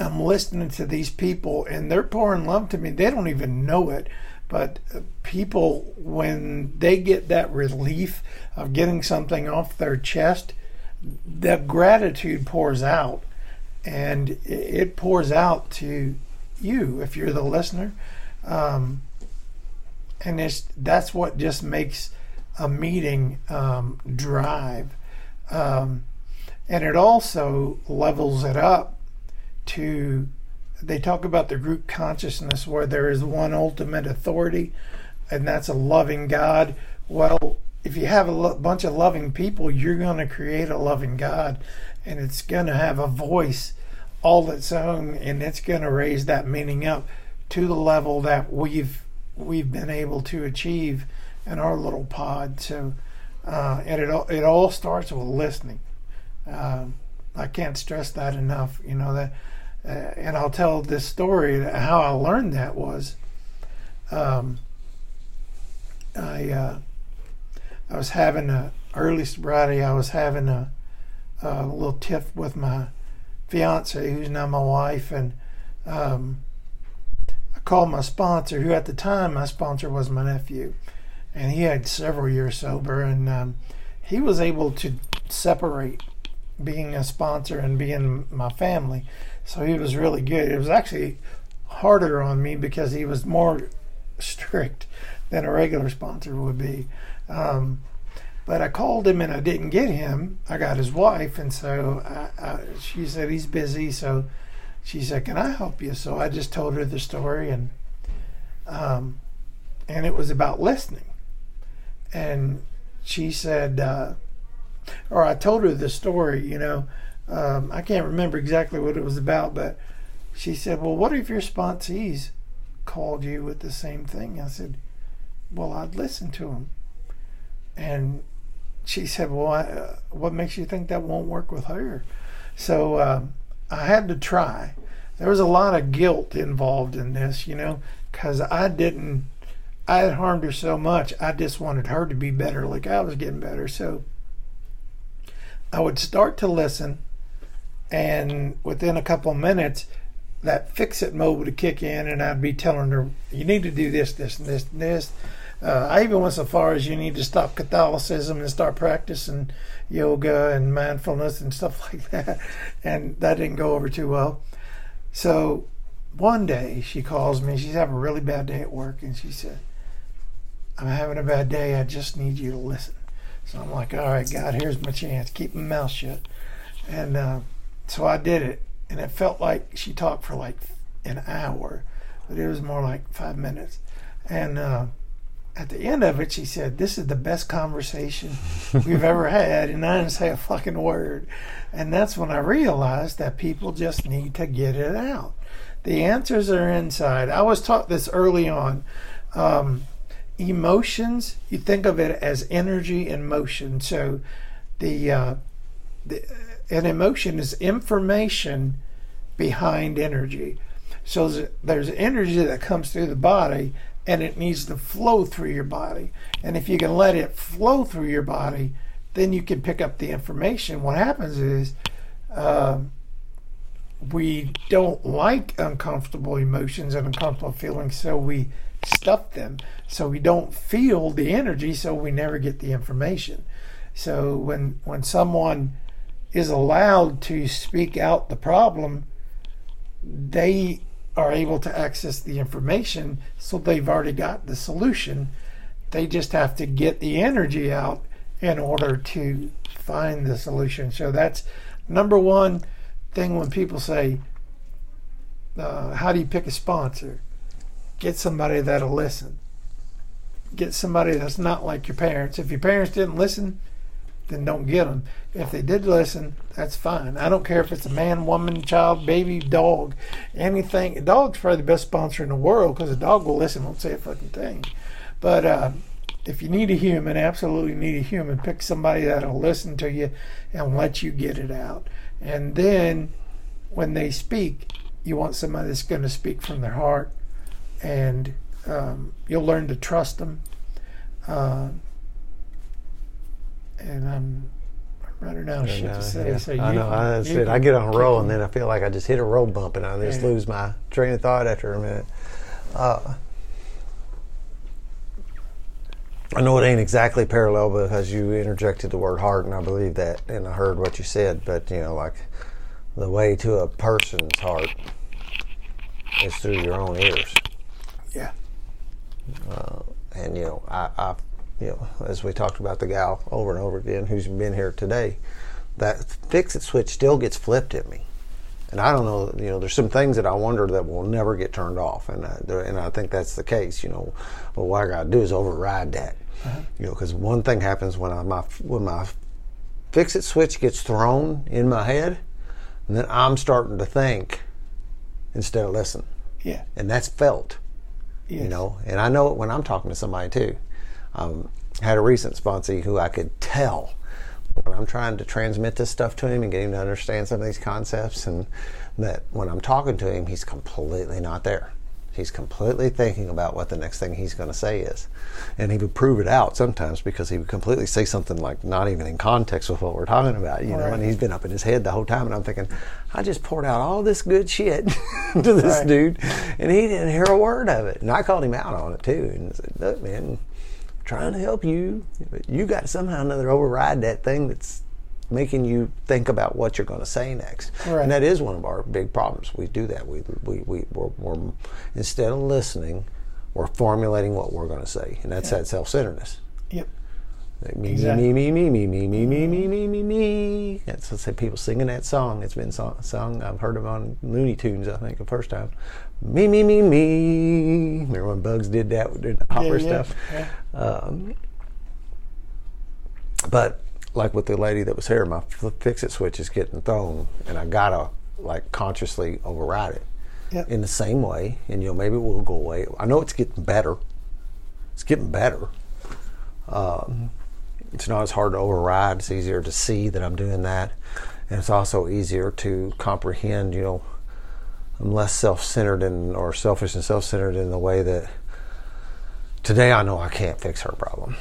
I'm listening to these people and they're pouring love to me. They don't even know it. But people, when they get that relief of getting something off their chest, the gratitude pours out and it- pours out to you if you're the listener. Um, and it's that's what just makes a meeting um, drive, um, and it also levels it up to. They talk about the group consciousness where there is one ultimate authority, and that's a loving God. Well, if you have a lo- bunch of loving people, you're going to create a loving God, and it's going to have a voice all its own, and it's going to raise that meaning up to the level that we've we've been able to achieve in our little pod. So, uh, and it all it all starts with listening. Um, I can't stress that enough. You know that, uh, and I'll tell this story. How I learned that was, um, I uh, I was having a early sobriety. I was having a, a little tiff with my fiance, who's now my wife, and um, I called my sponsor, who at the time my sponsor was my nephew, and he had several years sober, and um, he was able to separate being a sponsor and being my family. So he was really good. It was actually harder on me because he was more strict than a regular sponsor would be. Um, but I called him and I didn't get him. I got his wife, and so I, I, she said he's busy. So she said, "Can I help you?" So I just told her the story, and um, and it was about listening. and she said, uh, or I told her the story. You know, um, I can't remember exactly what it was about, but she said, "Well, what if your sponsees called you with the same thing?" I said, "Well, I'd listen to them." And she said, "Well, I, uh, what makes you think that won't work with her?" So um, I had to try. There was a lot of guilt involved in this, you know, because I didn't. I had harmed her so much. I just wanted her to be better, like I was getting better. So I would start to listen, and within a couple of minutes, that fix it mode would kick in, and I'd be telling her, "You need to do this, this, and this, and this." Uh, I even went so far as you need to stop Catholicism and start practicing yoga and mindfulness and stuff like that. And that didn't go over too well. So one day she calls me. She's having a really bad day at work, and she said, "I'm having a bad day. I just need you to listen." So I'm like, "All right, God, here's my chance. Keep my mouth shut." And uh, so I did it, and it felt like she talked for like an hour, but it was more like five minutes. And uh, at the end of it, she said, "This is the best conversation we've ever had," and I didn't say a fucking word. And that's when I realized that people just need to get it out. The answers are inside. I was taught this early on. Um, emotions, you think of it as energy and motion. So, the, uh, the an emotion is information behind energy. So there's energy that comes through the body and it needs to flow through your body. And if you can let it flow through your body, then you can pick up the information. What happens is uh, we don't like uncomfortable emotions and uncomfortable feelings, so we stuff them. So we don't feel the energy, so we never get the information. So when when someone is allowed to speak out the problem, they are able to access the information, so they've already got the solution. They just have to get the energy out in order to find the solution. So that's number one thing when people say, uh, How do you pick a sponsor? Get somebody that'll listen. Get somebody that's not like your parents. If your parents didn't listen, then don't get them. If they did listen, that's fine. I don't care if it's a man, woman, child, baby, dog, anything. A dog's probably the best sponsor in the world because a dog will listen, won't say a fucking thing. But uh, if you need a human, absolutely need a human, pick somebody that'll listen to you and let you get it out. And then when they speak, you want somebody that's going to speak from their heart, and um, you'll learn to trust them. Uh, and I'm running out of shit to say. Yeah. So I know. I, you said, I get on a roll, and then I feel like I just hit a road bump, and I just Yeah. lose my train of thought after a minute. Uh, I know it ain't exactly parallel because you interjected the word heart, and I believe that, and I heard what you said. But you know, like the way to a person's heart is through your own ears. yeah, and you know, I, I, you know, as we talked about the gal over and over again who's been here today, that fix it switch still gets flipped at me, and I don't know. You know, there's some things that I wonder that will never get turned off, and I, there- and I think that's the case. You know, But what I got to do is override that. Uh-huh. You know, because one thing happens when I my when my fix it switch gets thrown in my head, and then I'm starting to think instead of listen, yeah, and that's felt yes. you know and i know it when i'm talking to somebody too um, had a recent sponsee who i could tell when i'm trying to transmit this stuff to him and get him to understand some of these concepts and that when i'm talking to him he's completely not there. He's completely thinking about what the next thing he's going to say is. And he would prove it out sometimes because he would completely say something like not even in context with what we're talking about you know and he's been up in his head the whole time and i'm thinking i just poured out all this good shit to this Right. dude and he didn't hear a word of it. And i called him out on it too and said look man trying to help you but you got to somehow or another override that thing that's making you think about what you're going to say next Right. and that is one of our big problems we do that we we, we we're, we're instead of listening we're formulating what we're going to say and that's that self-centeredness Yep. me, Exactly. me, me, me, me, me, me, me, me, me, me. That's let's say people singing that song. It's been sung, sung. I've heard it on Looney Tunes. I think the first time. Me, me, me, me. Remember when Bugs did that with the hopper yeah, stuff? yeah. Um, but like with the lady that was here, my fix it switch is getting thrown, and I gotta like consciously override it Yep. in the same way, and you know maybe it will go away. I know it's getting better. It's getting better. Um, it's not as hard to override. It's easier to see that I'm doing that, and it's also easier to comprehend. You know, I'm less self-centered and or selfish and self-centered in the way that today I know I can't fix her problem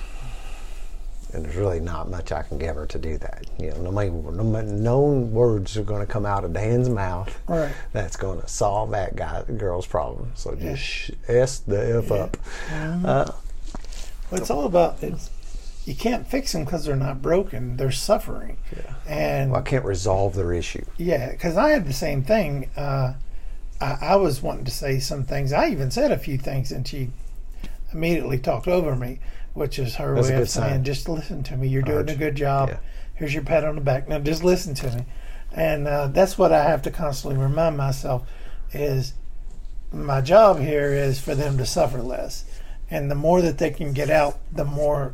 and there's really not much I can give her to do that. You know, no, no, no words are going to come out of Dan's mouth Right. that's going to solve that guy, girl's problem. So just sh s the f up. Uh, Well, it's all about it's. You can't fix them because they're not broken; they're suffering. Yeah. And well, I can't resolve their issue. Yeah, because I had the same thing. Uh, I, I was wanting to say some things. I even said a few things, and she immediately talked over me, which is her That's way of saying, sign. "Just listen to me. You're doing a good job. Yeah. Here's your pat on the back. Now just listen to me." And uh, that's what I have to constantly remind myself: is my job here is for them to suffer less, and the more that they can get out, the more.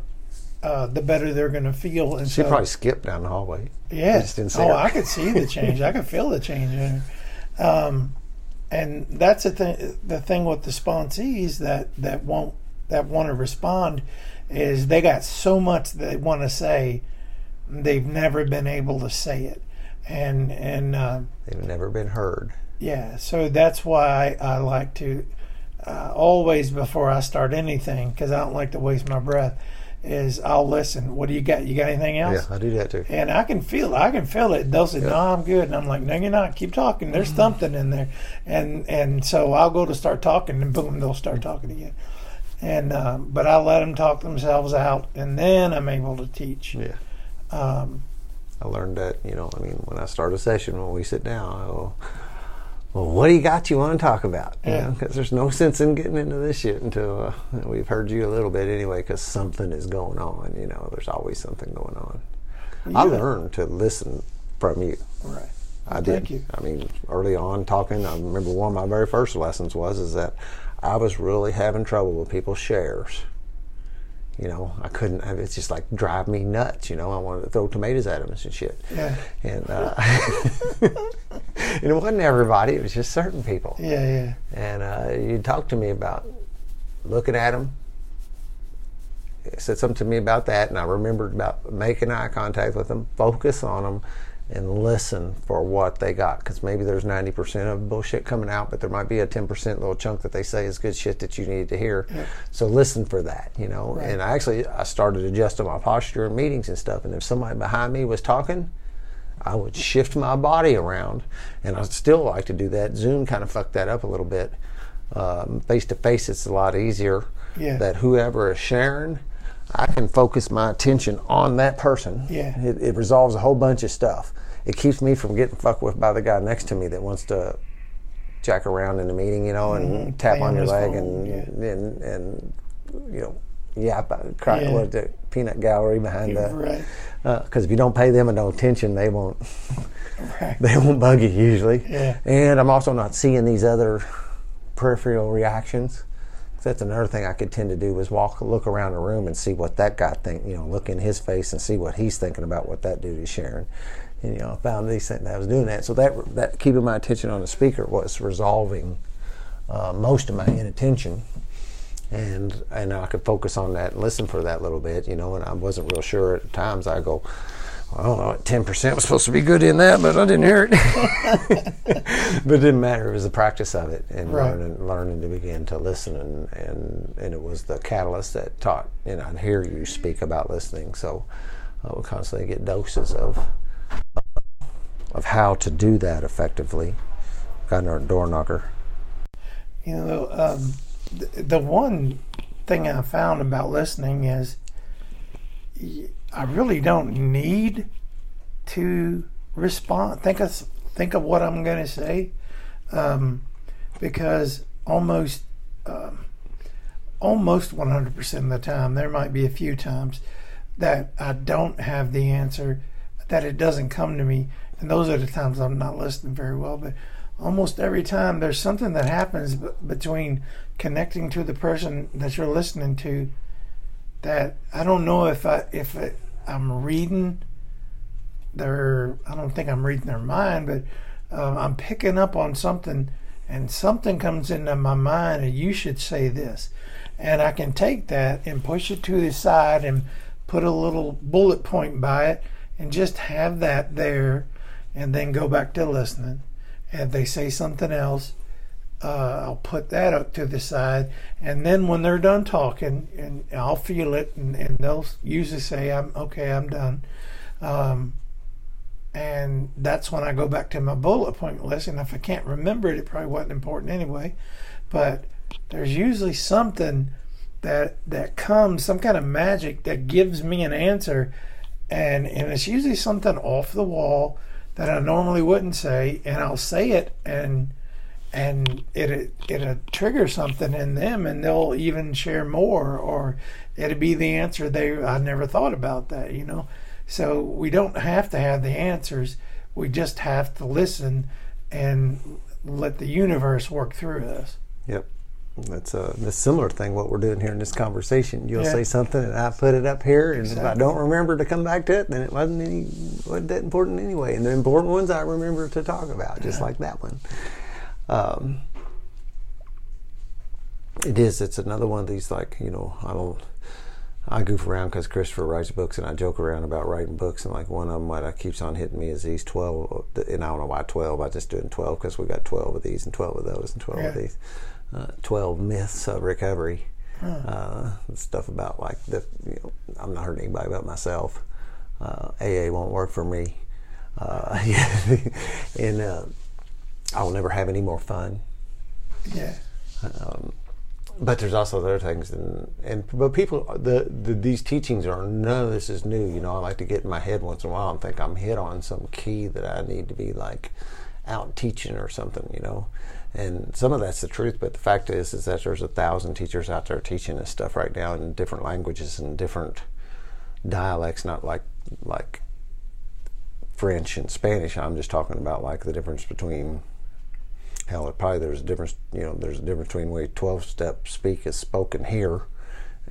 Uh, the better they're going to feel, and She so, probably skipped down the hallway. yeah. just didn't see oh, her. I could see the change. I could feel the change in her. Um, and that's the thing. The thing with the sponsees that that won't that want to respond is they got so much they want to say, they've never been able to say it, and and uh, They've never been heard. yeah. So that's why I, I like to uh, always before I start anything because I don't like to waste my breath. Is I'll listen. What do you got? You got anything else? Yeah, I do that too. and I can feel I can feel it. They'll say, Yeah. "No, I'm good," and I'm like, "No, you're not. Keep talking. There's something in there," and and so I'll go to start talking, and boom, they'll start talking again. And um, but I let them talk themselves out, and then I'm able to teach. Yeah. Um, I learned that, you know, I mean, when I start a session, when we sit down, I go, well, what do you got you want to talk about? Yeah. Because there's no sense in getting into this shit until uh, we've heard you a little bit anyway, because something is going on. You know, there's always something going on. I learned to listen from you. Right. I did. Thank you. I mean, early on talking, I remember one of my very first lessons was is that I was really having trouble with people's shares. You know, I couldn't. It's just like drive me nuts. You know, I wanted to throw tomatoes at them and shit. Yeah. And uh, and it wasn't everybody; it was just certain people. Yeah. Yeah. And uh, you talked to me about looking at them. Said something to me about that, and I remembered about making eye contact with them, focus on them, and listen for what they got. Because maybe there's 90% of bullshit coming out, but there might be a 10% little chunk that they say is good shit that you need to hear. So listen for that, you know. Right. And I actually I started adjusting my posture in meetings and stuff. And if somebody behind me was talking, I would shift my body around, and I still like to do that. Zoom kind of fucked that up a little bit. Face to face, it's a lot easier. Yeah. That whoever is sharing, I can focus my attention on that person. Yeah. It, it resolves a whole bunch of stuff. It keeps me from getting fucked with by the guy next to me that wants to jack around in the meeting, you know, and tap Play on your leg and, and and you know yap, uh, cry, Yeah. what the peanut gallery behind the Right. because if you don't pay them no attention, they won't Right. they won't bug you usually. Yeah. And I'm also not seeing these other peripheral reactions. That's another thing I could tend to do is walk, look around the room and see what that guy think. You know, look in his face and see what he's thinking about what that dude is sharing. And you know, I found these things. That I was doing that, so that that keeping my attention on the speaker was resolving uh, most of my inattention and and I could focus on that and listen for that little bit, you know. And I wasn't real sure at times. I go, I don't know, ten percent was supposed to be good in that, but I didn't hear it. but it didn't matter. It was the practice of it and Right. learning learning to begin to listen, and, and and it was the catalyst that taught. And I'd hear you speak about listening, so I would constantly get doses of of how to do that effectively. Got another door knocker. You know, um, the, the one thing I found about listening is y- I really don't need to respond. Think of think of what I'm going to say, um, because almost um, almost 100% of the time, there might be a few times that I don't have the answer, that it doesn't come to me, and those are the times I'm not listening very well. But almost every time, there's something that happens b- between connecting to the person that you're listening to that I don't know if I if it, I'm reading their. I don't think I'm reading their mind, but um, I'm picking up on something, and something comes into my mind, and you should say this, and I can take that and push it to the side and put a little bullet point by it, and just have that there, and then go back to listening. And they say something else, uh, I'll put that up to the side, and then when they're done talking, and I'll feel it, and, and they'll usually say, "I'm okay, I'm done," um, and that's when I go back to my bullet point list. And if I can't remember it, it probably wasn't important anyway. But there's usually something that that comes, some kind of magic that gives me an answer, and and it's usually something off the wall that I normally wouldn't say, and I'll say it and and it it'll trigger something in them, and they'll even share more, or it'll be the answer they I never thought about that, you know. So we don't have to have the answers; we just have to listen and let the universe work through us. Yep. That's uh, a, a similar thing what we're doing here in this conversation. You'll Yeah. say something and I put it up here and if I don't remember to come back to it, then it wasn't any wasn't that important anyway. And the important ones I remember to talk about, just like that one. Um, it is. It's another one of these like you know I don't. I goof around because Christopher writes books, and I joke around about writing books. And like one of them, what I keeps on hitting me is these twelve, and I don't know why twelve. I just doing twelve because we got twelve of these and twelve of those and twelve of these. Uh, twelve myths of recovery. Uh, stuff about like the. You know, I'm not hurting anybody but myself. Uh, AA won't work for me. Uh, and uh, I will never have any more fun. Yeah, um, but there's also other things and, and but people the, the these teachings are none of this is new you know i like to get in my head once in a while and think i'm hit on some key that i need to be like out teaching or something you know? And some of that's the truth but the fact is is that there's a thousand teachers out there teaching this stuff right now in different languages and different dialects not like like french and spanish. I'm just talking about like the difference between hell, it probably there's a difference. You know, there's a difference between way 12 step speak is spoken here,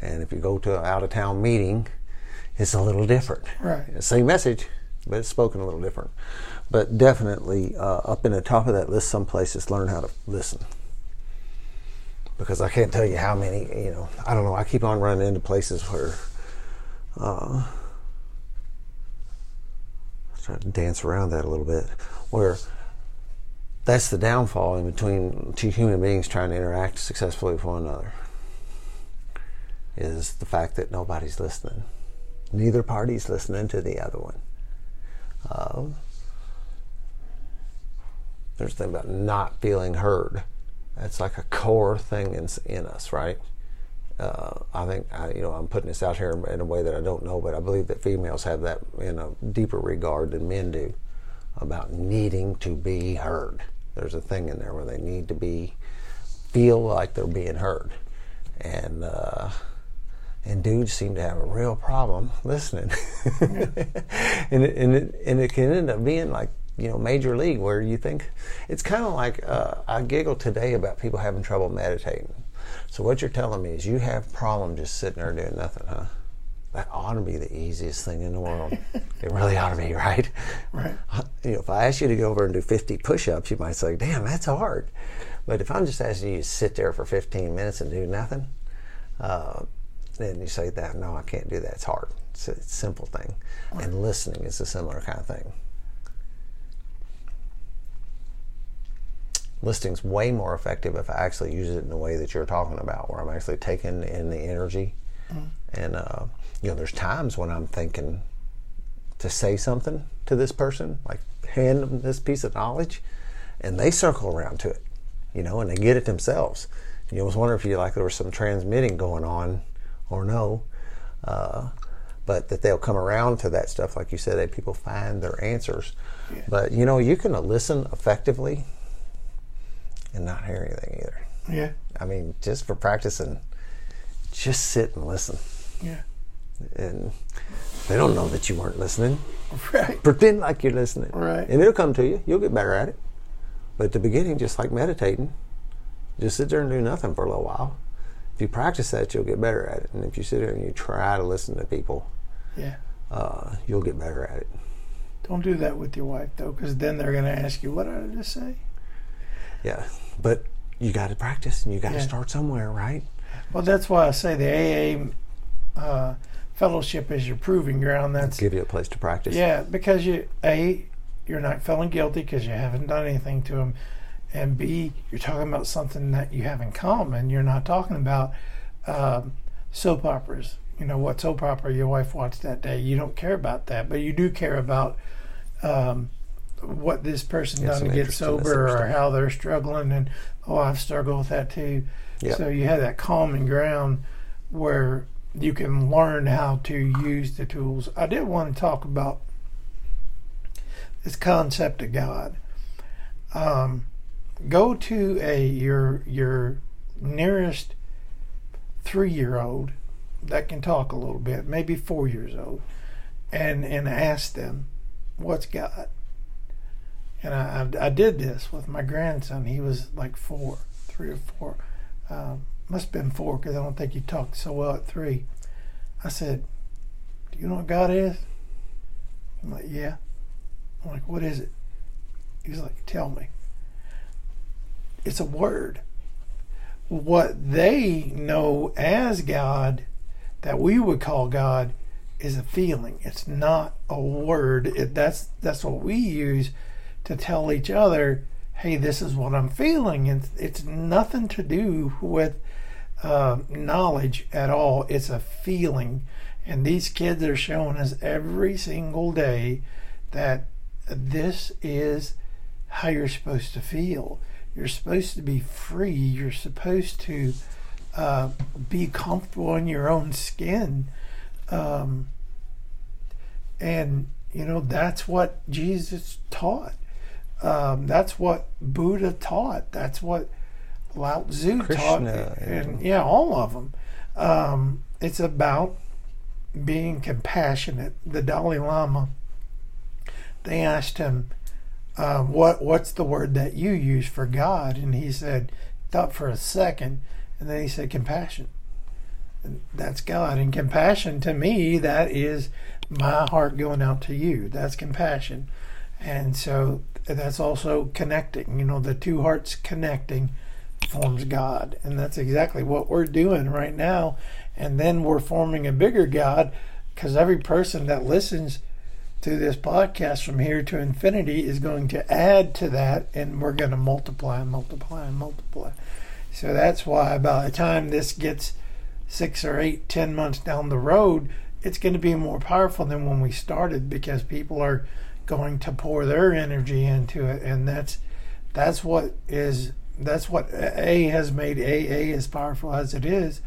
and if you go to an out of town meeting, it's a little different. Right. Same message, but it's spoken a little different. But definitely uh, up in the top of that list, some places learn how to listen. Because I can't tell you how many, you know, I don't know. I keep on running into places where uh, let's try to dance around that a little bit, where that's the downfall in between two human beings trying to interact successfully with one another is the fact that nobody's listening. Neither party's listening to the other one. Um, there's a thing about not feeling heard. That's like a core thing in, in us right? Uh, I think I, you know I'm putting this out here in a way that I don't know, but I believe that females have that in a deeper regard than men do about needing to be heard. There's a thing in there where they need to be feel like they're being heard, and uh, and dudes seem to have a real problem listening, and it, and it, and it can end up being like you know major league where you think it's kind of like uh, I giggle today about people having trouble meditating. So what you're telling me is you have problem just sitting there doing nothing, huh? That ought to be the easiest thing in the world. it really ought to be, right? Right. You know, if I ask you to go over and do 50 push-ups, you might say, "Damn, that's hard." But if I'm just asking you to sit there for 15 minutes and do nothing, uh, then you say that, "No, I can't do that. It's hard. It's a, simple thing." And listening is a similar kind of thing. Listening's way more effective if I actually use it in the way that you're talking about, where I'm actually taking in the energy. And uh, you know, there's times when I'm thinking to say something to this person, like hand them this piece of knowledge, and they circle around to it, you know, and they get it themselves. You almost wonder if you like there was some transmitting going on, or no. Uh, but that they'll come around to that stuff, like you said, that people find their answers. But you know, you can listen effectively and not hear anything either. Yeah. I mean, just for practicing, just sit and listen. Yeah. And they don't know that you weren't listening. Right. Pretend like you're listening. Right. And it'll come to you. You'll get better at it. But at the beginning, just like meditating, just sit there and do nothing for a little while. If you practice that, you'll get better at it. And if you sit there and you try to listen to people, Yeah. uh, you'll get better at it. Don't do that with your wife though, because then they're going to ask you, "What did I just say?" Yeah, but you got to practice and you got to Yeah. start somewhere, right? Well, that's why I say the AA uh, fellowship is your proving ground. That's Give you a place to practice. yeah, because you a you're not feeling guilty because you haven't done anything to them, and b you're talking about something that you have in common. You're not talking about um, soap operas. You know what soap opera your wife watched that day. You don't care about that, but you do care about um, what this person Yeah, done to get interest in this sober or how they're struggling. And oh, I've struggled with that too. Yeah. So you have that common ground where you can learn how to use the tools. I did want to talk about this concept of God. Um, go to a your your nearest three year old that can talk a little bit, maybe four years old, and and ask them, "What's God?" And I, I, did this with my grandson. He was like four, three or four. Um, must have been four because I don't think he talked so well at three. I said, "Do you know what God is?" I'm like, "Yeah." I'm like, "What is it?" He's like, "Tell me." It's a word. What they know as God, that we would call God, is a feeling. It's not a word. It, that's that's what we use to tell each other, "Hey, this is what I'm feeling." It's it's nothing to do with uh, knowledge at all. It's a feeling, and these kids are showing us every single day that this is how you're supposed to feel. You're supposed to be free. You're supposed to uh, be comfortable in your own skin. Um, and, you know, that's what Jesus taught. Um, that's what Buddha taught. That's what Lao Tzu taught. Krishna, And, yeah, all of them. Um, it's about being compassionate. The Dalai Lama, they asked him, uh, what what's the word that you use for God? And he said, thought for a second, and then he said compassion. And that's God. And compassion to me, that is my heart going out to you. That's compassion. And so that's also connecting. You know, the two hearts connecting forms God. And that's exactly what we're doing right now. And then we're forming a bigger God because every person that listens to this podcast from here to infinity is going to add to that and we're going to multiply and multiply and multiply. So that's why by the time this gets six or eight, ten months down the road, it's going to be more powerful than when we started because people are going to pour their energy into it and that's that's what is that's what A has made AA as powerful as it is.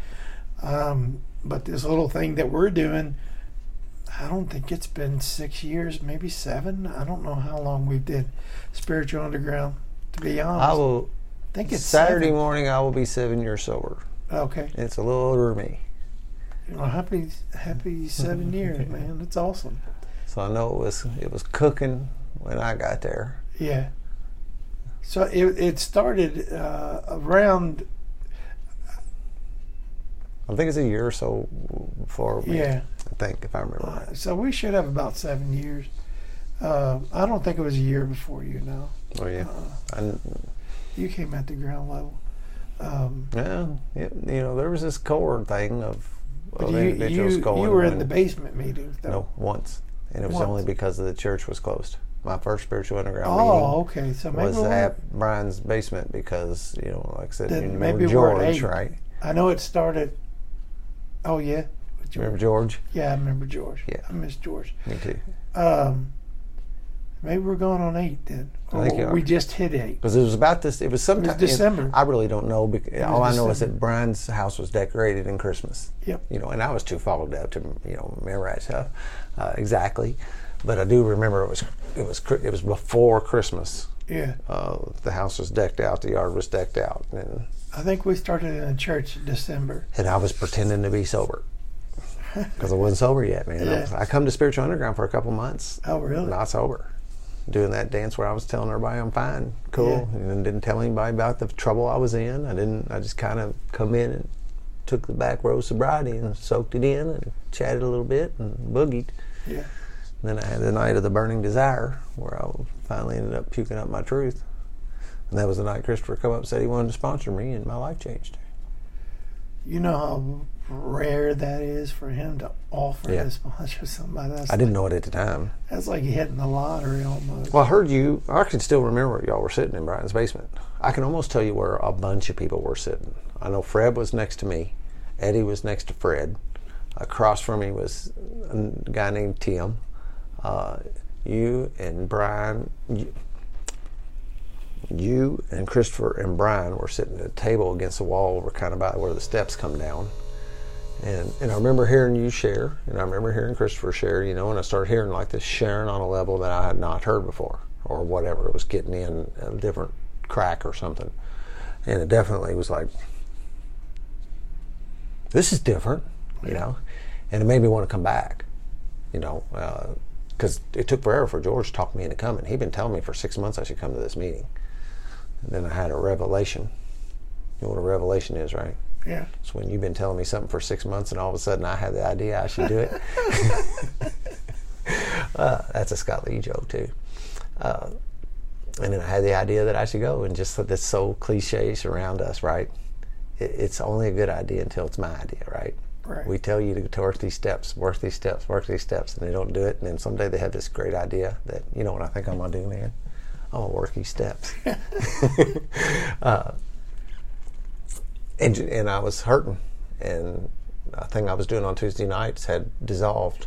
Um, but this little thing that we're doing, I don't think it's been six years, maybe seven. I don't know how long we've did Spiritual Underground. To be honest, I will. I think it's Saturday seven. morning, I will be seven years sober. Okay, It's a little older than me, well, happy happy seven years, man. That's awesome. so I know it was it was cooking when I got there. Yeah. So it it started uh, around I think it's a year or so before me. yeah. I think if I remember right. Uh, so we should have about seven years. Uh, I don't think it was a year before you know. Oh yeah. Uh, you came at the ground level. Um, yeah, it, you know, there was this core thing of, of you, individuals you, going. you were in the basement meetings, though. No, once, and it was Once. only because the church was closed. My first spiritual underground Oh, okay. So meeting maybe was we're- at Brian's basement because you know, like I said, you remember George, right? I know it started. Oh yeah, you remember George. George? Yeah, I remember George. Yeah. I miss George. Me too. Um, maybe we're going on eight then. I think we just hit eight. Because it was about this. It was sometime. December. I really don't know. Because, all I know is that Brian's house was decorated in Christmas. Yep. You know, and I was too fogged up to you know memorize stuff uh, exactly, but I do remember it was it was it was before Christmas. Yeah. Uh, the house was decked out. The yard was decked out, and I think we started in the church in December. and I was pretending to be sober because I wasn't sober yet, man. I, Yeah. was- I come to Spiritual Underground for a couple months, Oh, really? not sober, doing that dance where I was telling everybody I'm fine, cool, Yeah. and didn't tell anybody about the trouble I was in. I didn't. I just kind of come in and took the back row sobriety and soaked it in and chatted a little bit and boogied. Yeah. Then I had the night of the burning desire, where I finally ended up puking up my truth. And that was the night Christopher come up and said he wanted to sponsor me, and my life changed. You know how rare that is for him to offer Yeah. to sponsor somebody. That's I didn't know it at the time. That's like hitting the lottery almost. Well, I heard you. I can still remember y'all were sitting in Brian's basement. I can almost tell you where a bunch of people were sitting. I know Fred was next to me, Eddie was next to Fred. Across from me was a guy named Tim. Uh, you and Brian, you, you and Christopher and Brian were sitting at a table against the wall, over kind of by where the steps come down. And, and I remember hearing you share, and I remember hearing Christopher share, you know, and I started hearing like this sharing on a level that I had not heard before, or whatever. It was getting in a different crack or something. And it definitely was like, this is different, you know, and it made me want to come back, you know, because it took forever for George to talk me into coming. He'd been telling me for six months I should come to this meeting. And then I had a revelation. You know what a revelation is, right? yeah. It's when you've been telling me something for six months and all of a sudden I have the idea I should do it. uh, that's a Scott Lee joke, too. Uh, and then I had the idea that I should go, and just this so cliche surround us, right? It, it's only a good idea until it's my idea, right? Right. We tell you to work these steps, work these steps, work these steps, and they don't do it. And then someday they have this great idea that, you know what I think I'm going to do, man? I'm going to work these steps. uh, and, and I was hurting. And a thing I was doing on Tuesday nights had dissolved.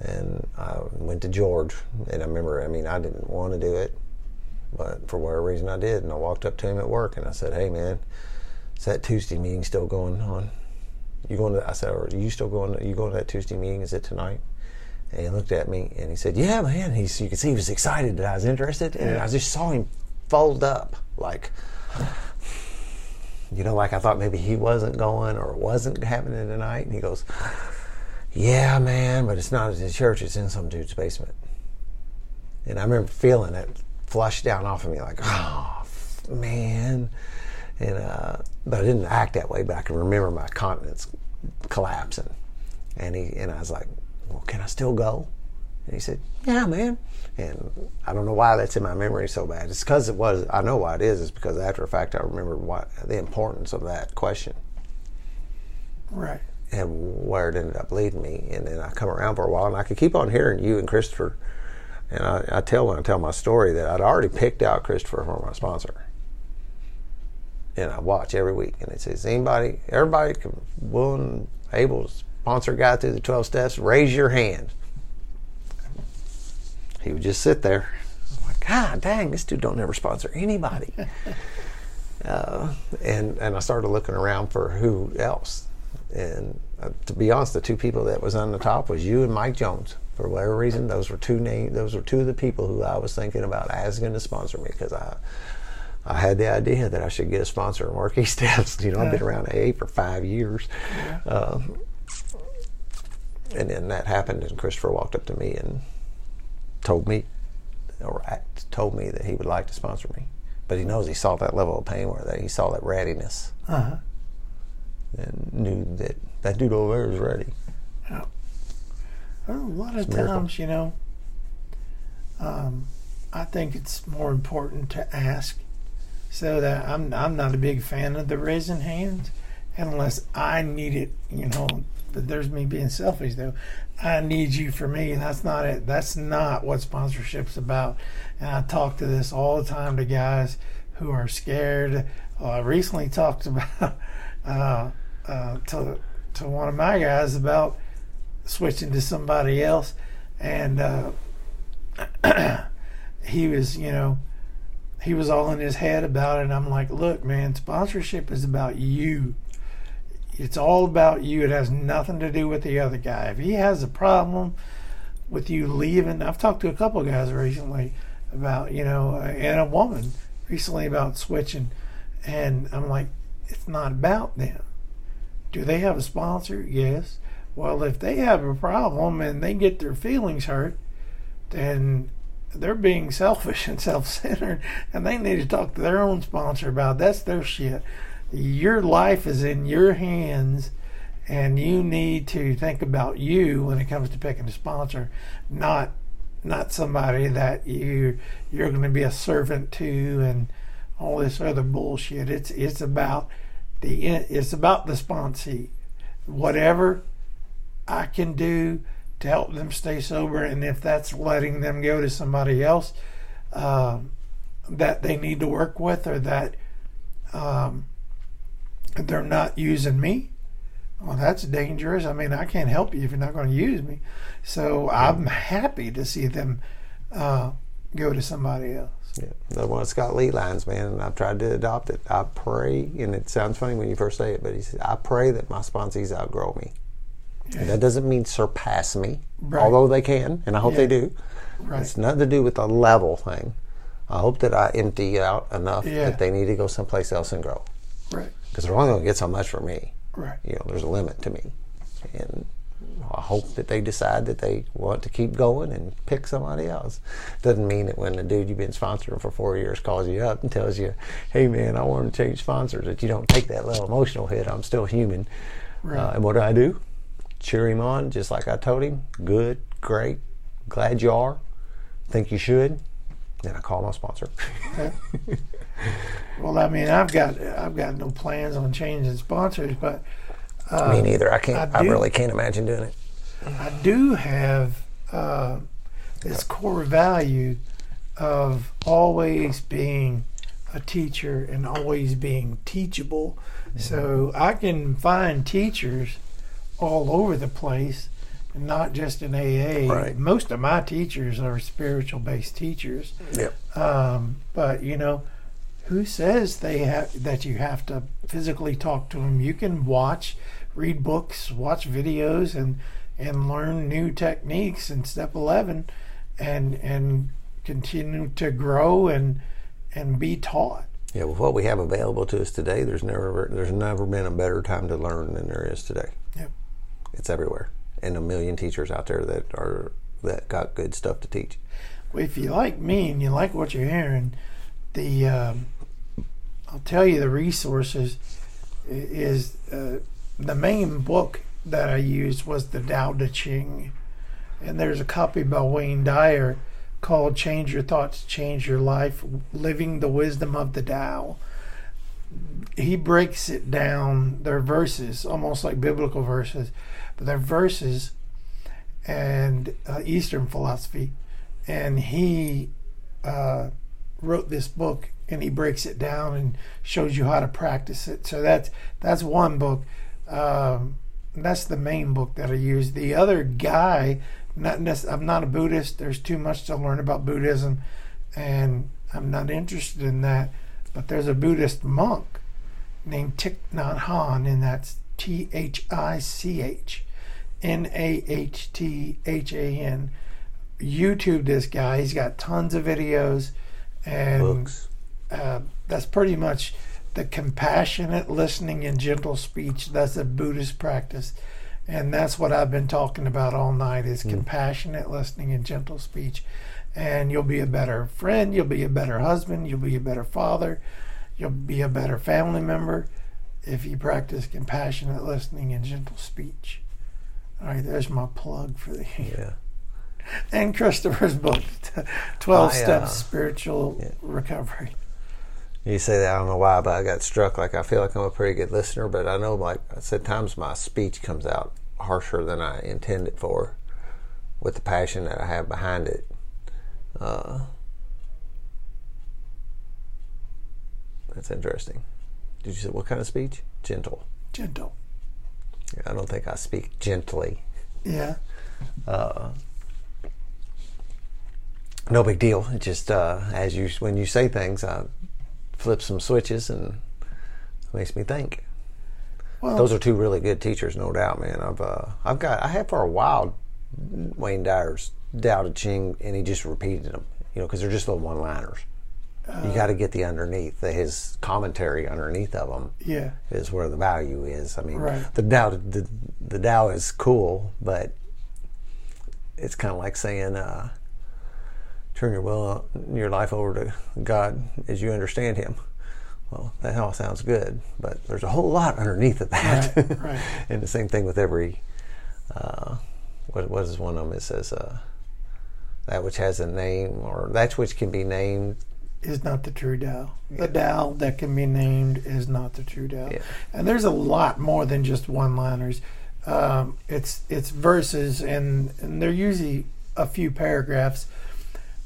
And I went to George. And I remember, I mean, I didn't want to do it, but for whatever reason I did. And I walked up to him at work and I said, hey, man, is that Tuesday meeting still going on? You going to, I said, are you still going to, you going to that Tuesday meeting? Is it tonight? And he looked at me and he said, yeah, man. He's, you could see he was excited that I was interested. And I just saw him fold up like, you know, like I thought maybe he wasn't going or it wasn't happening tonight. And he goes, Yeah, man, but it's not at the church, it's in some dude's basement. And I remember feeling it flush down off of me, like, oh, man. And, uh, but I didn't act that way, but I can remember my continence collapsing. And he, and I was like, well, can I still go? And he said, yeah, man. And I don't know why that's in my memory so bad. It's because it was, I know why it is. It's because after a fact, I remember what the importance of that question Right. and where it ended up leading me. And then I come around for a while, and I could keep on hearing you and Christopher. And I, I tell when I tell my story that I'd already picked out Christopher for my sponsor. And I watch every week, and it says anybody, everybody, can, willing, able to sponsor a guy through the twelve steps, raise your hand. He would just sit there. I'm like, God dang, this dude don't ever sponsor anybody. uh, and and I started looking around for who else. And uh, to be honest, the two people that was on the top was you and Mike Jones. For whatever reason, those were two name, those were two of the people who I was thinking about asking to sponsor me because I I had the idea that I should get a sponsor work these steps. You know, I've been around AA for five years. Um, and then that happened, and Christopher walked up to me and told me, or told me that he would like to sponsor me. But he knows he saw that level of pain where that he saw that readiness Uh huh. and knew that that dude over there is ready. Yeah. Well, a lot of times, you know, um, I think it's more important to ask. So that I'm I'm not a big fan of the raising hands, unless I need it. You know, but there's me being selfish though. I need you for me. And that's not it. That's not what sponsorship's about. And I talk to this all the time to guys who are scared. Uh, I recently talked about uh, uh, to to one of my guys about switching to somebody else, and uh, he was, you know, he was all in his head about it. And I'm like, look, man, sponsorship is about you. It's all about you. It has nothing to do with the other guy. If he has a problem with you leaving, I've talked to a couple of guys recently about, you know, uh, and a woman recently about switching, and I'm like, it's not about them. Do they have a sponsor? Yes. Well, if they have a problem and they get their feelings hurt, then they're being selfish and self-centered, and they need to talk to their own sponsor about it. that's their shit. Your life is in your hands, and you need to think about you when it comes to picking a sponsor, not not somebody that you you're going to be a servant to and all this other bullshit. It's it's about the it's about the sponsee. Whatever I can do to help them stay sober, and if that's letting them go to somebody else uh, that they need to work with, or that um, they're not using me, well, that's dangerous. I mean, I can't help you if you're not going to use me. So I'm happy to see them uh, go to somebody else. Yeah, the one that's got lead lines, man, and I've tried to adopt it. I pray, and it sounds funny when you first say it, but he says, I pray that my sponsees outgrow me. That doesn't mean surpass me, Right. although they can, and I hope Yeah. they do. Right. It's nothing to do with the level thing. I hope that I empty out enough Yeah. that they need to go someplace else and grow. Right. Because they're only going to get so much from me. Right. You know, there's a limit to me. And I hope that they decide that they want to keep going and pick somebody else. Doesn't mean that when the dude you've been sponsoring for four years calls you up and tells you, hey man, I want to change sponsors, that you don't take that little emotional hit. I'm still human. Right. Uh, and what do I do? Cheer him on, just like I told him. Good, great, glad you are. Think you should. Then I call my sponsor. Well, I mean, I've got I've got no plans on changing sponsors, but Me neither. I can't. I I, do- really can't imagine doing it. I do have uh, this core value of always being a teacher and always being teachable. So I can find teachers all over the place, and not just in AA. Right. Most of my teachers are spiritual based teachers. Yep. Um, but you know, who says they have that you have to physically talk to them? You can watch, read books, watch videos, and and learn new techniques in step eleven, and and continue to grow and and be taught. Yeah, with what we have available to us today, there's never there's never been a better time to learn than there is today. It's everywhere, and a million teachers out there that are that got good stuff to teach. Well, if you like me and you like what you're hearing, the um, I'll tell you the resources is uh, the main book that I used was the Tao Te Ching, and there's a copy by Wayne Dyer called "Change Your Thoughts, Change Your Life: Living the Wisdom of the Tao." He breaks it down. They're verses, almost like biblical verses, they're verses and uh, Eastern philosophy and he uh, wrote this book and he breaks it down and shows you how to practice it. So that's that's one book. Um, that's the main book that i use. The other guy not i'm not a buddhist. There's too much to learn about buddhism and i'm not interested in that. But there's a buddhist monk named Thich Nhat Hanh, and that's T-H-I-C-H N-A-H-T-H-A-N YouTube this guy. He's got tons of videos, and Books. uh, that's pretty much the compassionate listening and gentle speech. That's a Buddhist practice, and that's what I've been talking about all night: is compassionate listening and gentle speech. And you'll be a better friend. You'll be a better husband. You'll be a better father. You'll be a better family member if you practice compassionate listening and gentle speech. All right, there's my plug for the Yeah. and Christopher's book, Twelve I, uh, Steps Spiritual yeah. Recovery. You say that I don't know why, but I got struck. Like I feel like I'm a pretty good listener, but I know, like I said, times my speech comes out harsher than I intend it for, with the passion that I have behind it. Uh, that's interesting. Did you say what kind of speech? Gentle. Gentle. I don't think I speak gently. Yeah. Uh, no big deal. It just uh, as you when you say things, I flip some switches and it makes me think. Well, Those are two really good teachers, no doubt, man. I've uh, I've got I had for a while Wayne Dyer's Tao Te Ching, and he just repeated them, you know, because they're just little one-liners. you got to get the underneath, his commentary underneath of them yeah. is where the value is. I mean, Right. the Tao the, the Tao is cool, but it's kind of like saying, uh, "Turn your will, your life over to God as you understand Him." well, that all sounds good, but there's a whole lot underneath of that. Right, right. and the same thing with every, uh, what, what is one of them? It says, uh, that which has a name, or that which can be named. Is not the true Tao. The Tao that can be named is not the true Tao. Yeah. And there's a lot more than just one-liners. Um, it's it's verses, and and they're usually a few paragraphs,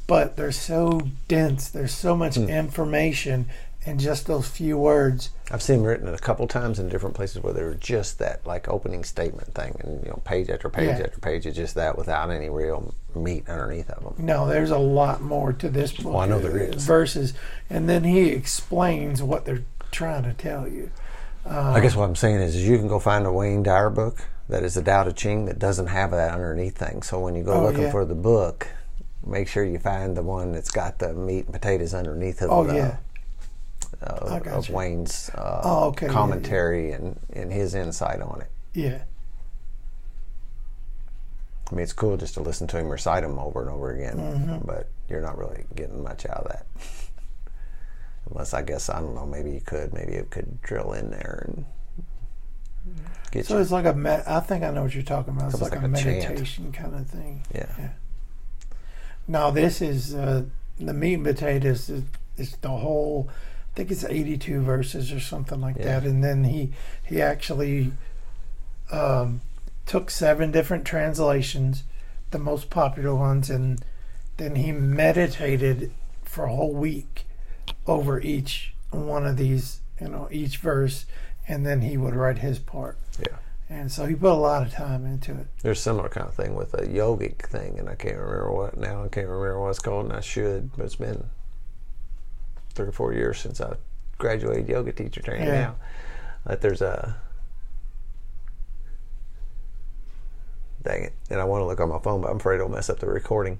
but they're so dense. There's so much information in just those few words. I've seen them written a couple times in different places where they're just that, like opening statement thing, and you know, page after page Yeah. after page, it's just that without any real meat underneath of them. No, there's a lot more to this book. Well, I know there is. verses, and then he explains what they're trying to tell you. I guess uh, what I'm saying is, is you can go find a Wayne Dyer book that is the Tao Te Ching that doesn't have that underneath thing. So when you go Oh, looking yeah. for the book, make sure you find the one that's got the meat and potatoes underneath of it. Oh the, yeah, of, of. Wayne's uh, Oh, okay, yeah, yeah. commentary and, and his insight on it. yeah. I mean, it's cool just to listen to him recite them over and over again, Mm-hmm. but you're not really getting much out of that. Unless I guess I don't know. Maybe you could. Maybe it could drill in there and get So you. it's like a med- I think I know what you're talking about. It's like, like a a meditation kind of thing. Yeah. Yeah. Now this is uh, the meat and potatoes. Is the whole. Think it's 82 verses or something like Yeah. that. And then he he actually um, took seven different translations, the most popular ones, and then he meditated for a whole week over each one of these, you know, each verse, and then he would write his part. Yeah. And so he put a lot of time into it. There's a similar kind of thing with a yogic thing, and I can't remember what now. I can't remember what it's called, and I should, but it's been three or four years since I graduated yoga teacher training Yeah. now. That there's a dang it, and I want to look on my phone, but I'm afraid it'll mess up the recording.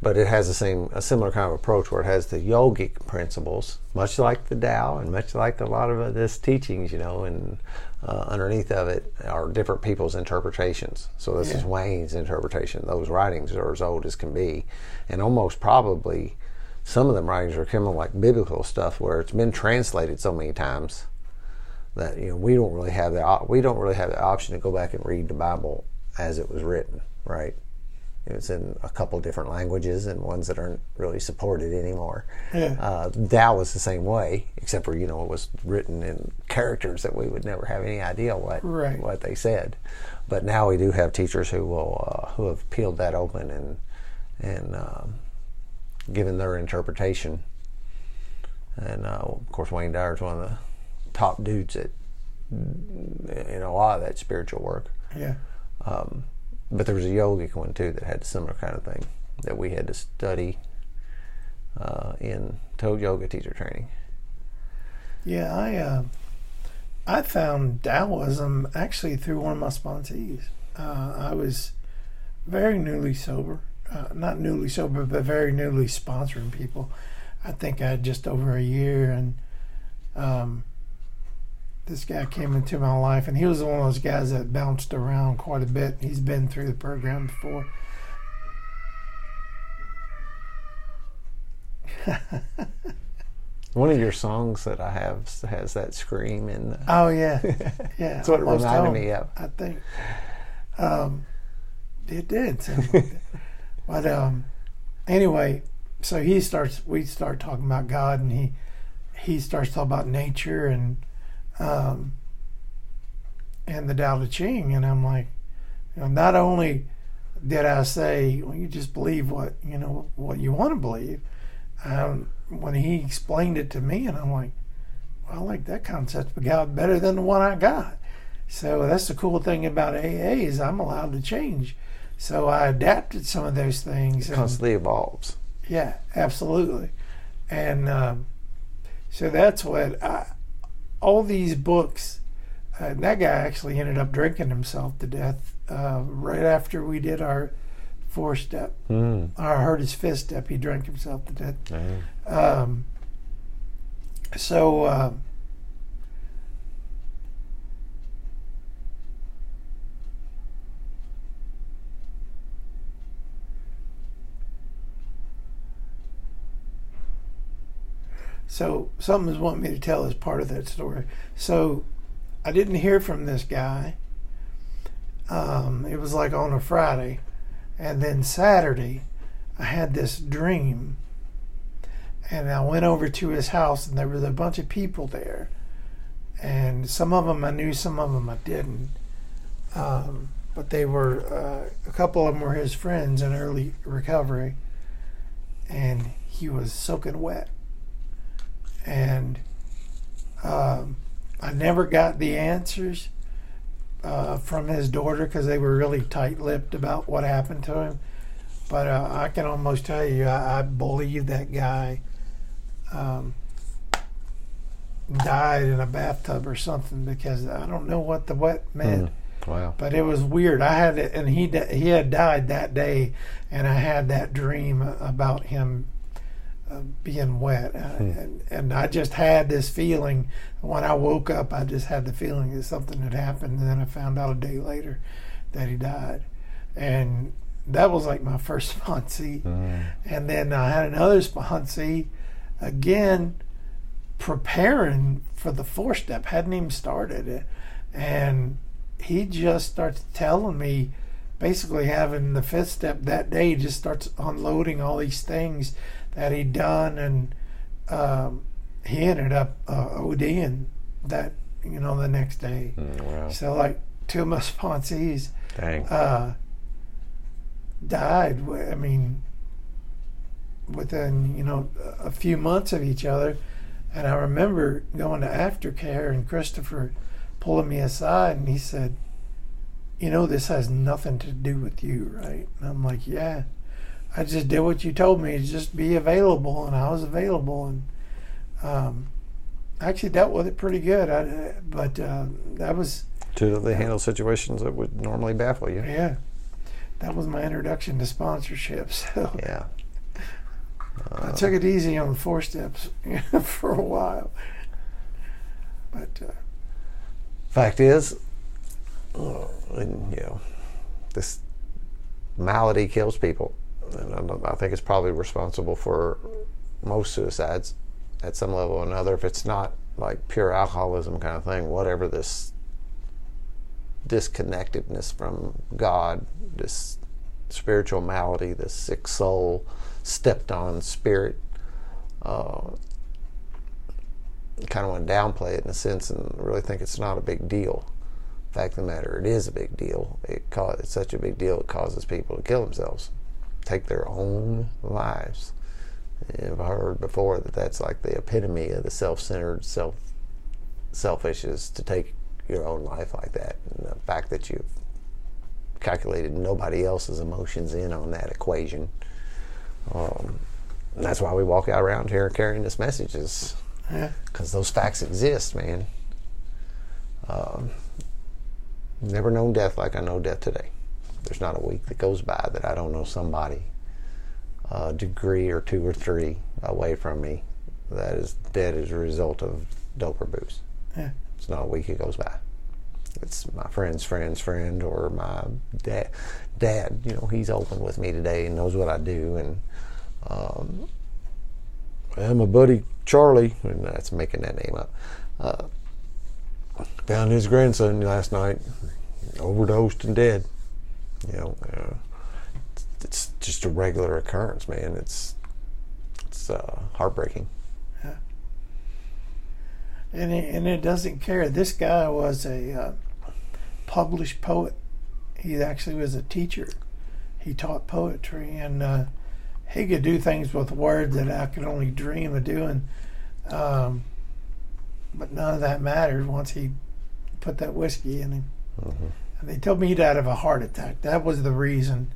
But it has the same, a similar kind of approach where it has the yogic principles, much like the Tao, and much like a lot of this teachings, you know, and uh, underneath of it are different people's interpretations. So this is Wayne's interpretation. Those writings are as old as can be, and almost probably some of them writings are kind of like biblical stuff where it's been translated so many times that you know we don't really have the we don't really have the option to go back and read the Bible as it was written, right? It's in a couple different languages and ones that aren't really supported anymore. Yeah. Uh, Tao was the same way, except for you know it was written in characters that we would never have any idea what Right. what they said. But now we do have teachers who will uh, who have peeled that open and and um, given their interpretation. And uh, of course, Wayne Dyer is one of the top dudes at in a lot of that spiritual work. Yeah. Um, but there was a yogic one too that had a similar kind of thing that we had to study uh, in Toad Yoga teacher training. Yeah, I uh, I found Taoism actually through one of my sponsees. Uh, I was very newly sober, uh, not newly sober, but very newly sponsoring people. I think I had just over a year, and um, this guy came into my life, and he was one of those guys that bounced around quite a bit. He's been through the program before. One of your songs that I have has that scream in. The, Oh yeah, yeah. That's what it reminded Home, me of. I think um, it did. But um, anyway, so he starts. We start talking about God, and he he starts talking about nature and um, and the Tao Te Ching, and I'm like, you know, not only did I say, well, you just believe what you know what you want to believe. Um, when he explained it to me, and I'm like. I like that concept of God better than the one I got. So that's the cool thing about AA is I'm allowed to change. So I adapted some of those things. and- constantly evolves. yeah, absolutely. And um, so that's what I, all these books. Uh, that guy actually ended up drinking himself to death uh, right after we did our four step. Mm. Or I heard his fifth step. He drank himself to death. Mm. Um, so uh, So something's wanting me to tell as part of that story. So I didn't hear from this guy. Um, it was like on a Friday, and then Saturday, I had this dream, and I went over to his house, and there was a bunch of people there, and some of them I knew, some of them I didn't. Um, but they were uh, a couple of them were his friends in early recovery, and he was soaking wet, and um, I never got the answers uh, from his daughter because they were really tight-lipped about what happened to him. But uh, I can almost tell you, I, I believe that guy um, died in a bathtub or something because I don't know what the wet meant. Mm, wow. But it was weird. I had it, and he he had died that day, and I had that dream about him being wet, uh, and, and I just had this feeling. When I woke up, I just had the feeling that something had happened, and then I found out a day later that he died, and that was like my first sponsee. Mm. And then I had another sponsee, again, preparing for the four step, hadn't even started it, and he just starts telling me basically having the fifth step that day just starts unloading all these things that he'd done and um, he ended up uh, ODing that you know the next day Mm, wow. so like two of my sponsees uh, died I mean within you know a few months of each other and I remember going to aftercare and Christopher pulling me aside and he said, You know, this has nothing to do with you, right? And I'm like, Yeah. I just did what you told me, just be available. And I was available. And um, I actually dealt with it pretty good. I, but uh, that was, To handle situations that would normally baffle you. yeah, that was my introduction to sponsorship. So Yeah. I took it easy on the four steps for a while. But uh, Fact is, uh, and, you know, this malady kills people, and I, think it's probably responsible for most suicides at some level or another. If it's not like pure alcoholism kind of thing, whatever this disconnectedness from God, this spiritual malady, this sick soul, stepped on spirit. Uh, kind of want to downplay it in a sense and really think it's not a big deal. Fact of the matter, it is a big deal. It ca- it's such a big deal it causes people to kill themselves, take their own lives. I've heard before that that's like the epitome of the self-centered, self selfish is to take your own life like that. And the fact that you've calculated nobody else's emotions in on that equation. Um, that's why we walk out around here carrying this message is yeah, because those facts exist, man. Um, never known death like I know death today. There's not a week that goes by that I don't know somebody, a degree or two or three away from me, that is dead as a result of dope or booze. yeah, It's not a week that goes by. It's my friend's friend's friend or my dad. Dad, you know, he's open with me today and knows what I do. And um, and my buddy Charlie, and that's making that name up, uh, found his grandson last night, overdosed and dead. You know, uh, it's, just a regular occurrence, man. It's it's uh, heartbreaking. and it, and it doesn't care. This guy was a uh, published poet. He actually was a teacher. He taught poetry, and uh, he could do things with words that I could only dream of doing. Um, but none of that mattered once he put that whiskey in him. hmm And they told me he died of a heart attack. That was the reason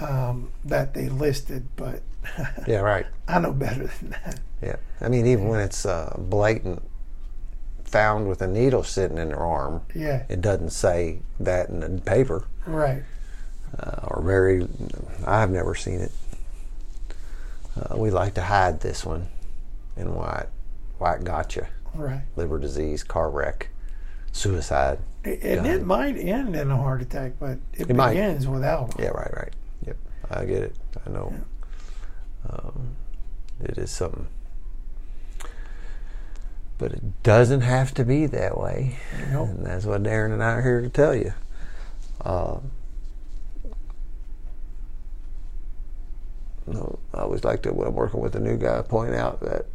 um, that they listed, but Yeah, right. I know better than that. Yeah, I mean, even when it's uh, blatant, found with a needle sitting in their arm, Yeah, it doesn't say that in the paper, right. uh, or very. I've never seen it. Uh, we like to hide this one, and why it, why it got you: Right. liver disease, car wreck, suicide. And Yeah. it might end in a heart attack, but it, It might. begins without one. Yeah, right, right. Yep, I get it. I know. Um, it is something. But it doesn't have to be that way. Nope. And that's what Darren and I are here to tell you. Uh, no, I always like to, when I'm working with a new guy, point out that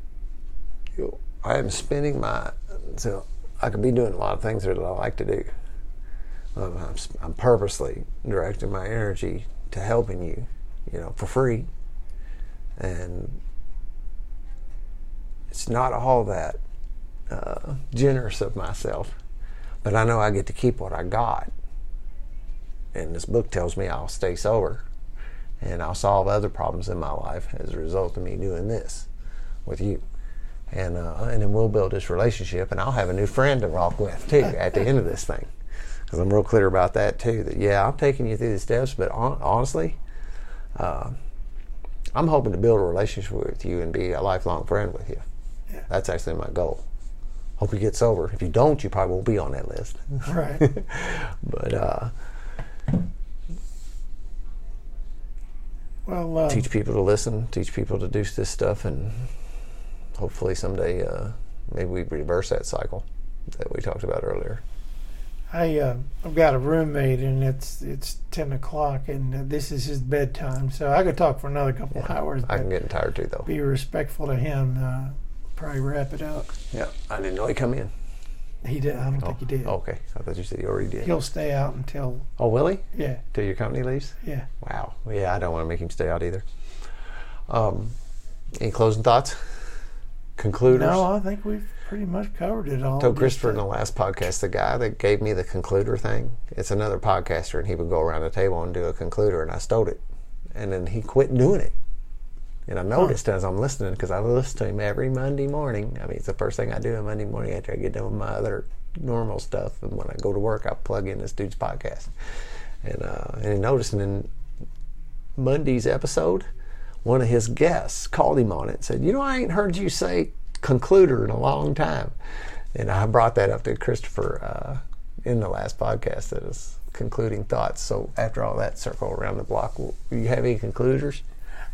you know, I am spending my, so I could be doing a lot of things that I like to do. Um, I'm, I'm purposely directing my energy to helping you, you know, for free. And it's not all that uh, generous of myself, but I know I get to keep what I got. And this book tells me I'll stay sober and I'll solve other problems in my life as a result of me doing this with you. And, uh, and then we'll build this relationship, and I'll have a new friend to rock with too at the end of this thing. Because I'm real clear about that too. That yeah, I'm taking you through the steps, but on, honestly, uh, I'm hoping to build a relationship with you and be a lifelong friend with you. Yeah. That's actually my goal. Hope you get sober. If you don't, you probably won't be on that list. Right. but uh, Well, uh, teach people to listen, teach people to do this stuff, and hopefully someday uh, maybe we reverse that cycle that we talked about earlier. I uh, I've got a roommate and it's it's ten o'clock and uh, this is his bedtime, so I could talk for another couple hours. I can but get tired too, though. be respectful to him. Uh, probably wrap it up. Yeah, I didn't know he come in. He did. I don't think he did. Okay, I thought you said he already did. He'll stay out until oh, will he? yeah Till your company leaves? yeah. Wow. Yeah, I don't want to make him stay out either. Um, any closing thoughts? Concluders? No, I think we've pretty much covered it all. I told Christopher in the last podcast, the guy that gave me the concluder thing, it's another podcaster, and he would go around the table and do a concluder, and I stole it. And then he quit doing it. And I noticed as I'm listening, because I listen to him every Monday morning. I mean, it's the first thing I do on Monday morning after I get done with my other normal stuff. And when I go to work, I plug in this dude's podcast. And, uh, and he noticed in Monday's episode, one of his guests called him on it and said, You know, I ain't heard you say concluder in a long time. And I brought that up to Christopher uh, in the last podcast that is concluding thoughts. So after all that circle around the block, will you have any concluders?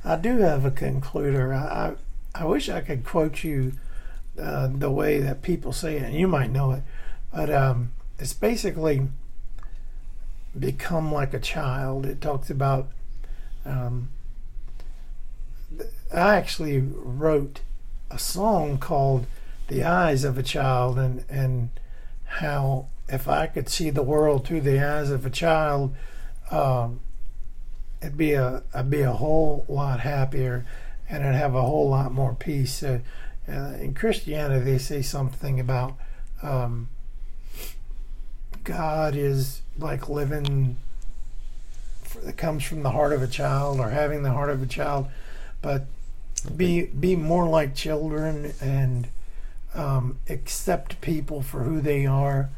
I do have a concluder. I I, I wish I could quote you uh, the way that people say it, and you might know it, but um, it's basically become like a child. It talks about. Um, I actually wrote a song called "The Eyes of a Child," and and how if I could see the world through the eyes of a child. Um, it'd be a I'd be a whole lot happier, and I'd have a whole lot more peace. Uh, uh, in Christianity, they say something about um, God is like living that comes from the heart of a child or having the heart of a child, but be be more like children and um, accept people for who they are.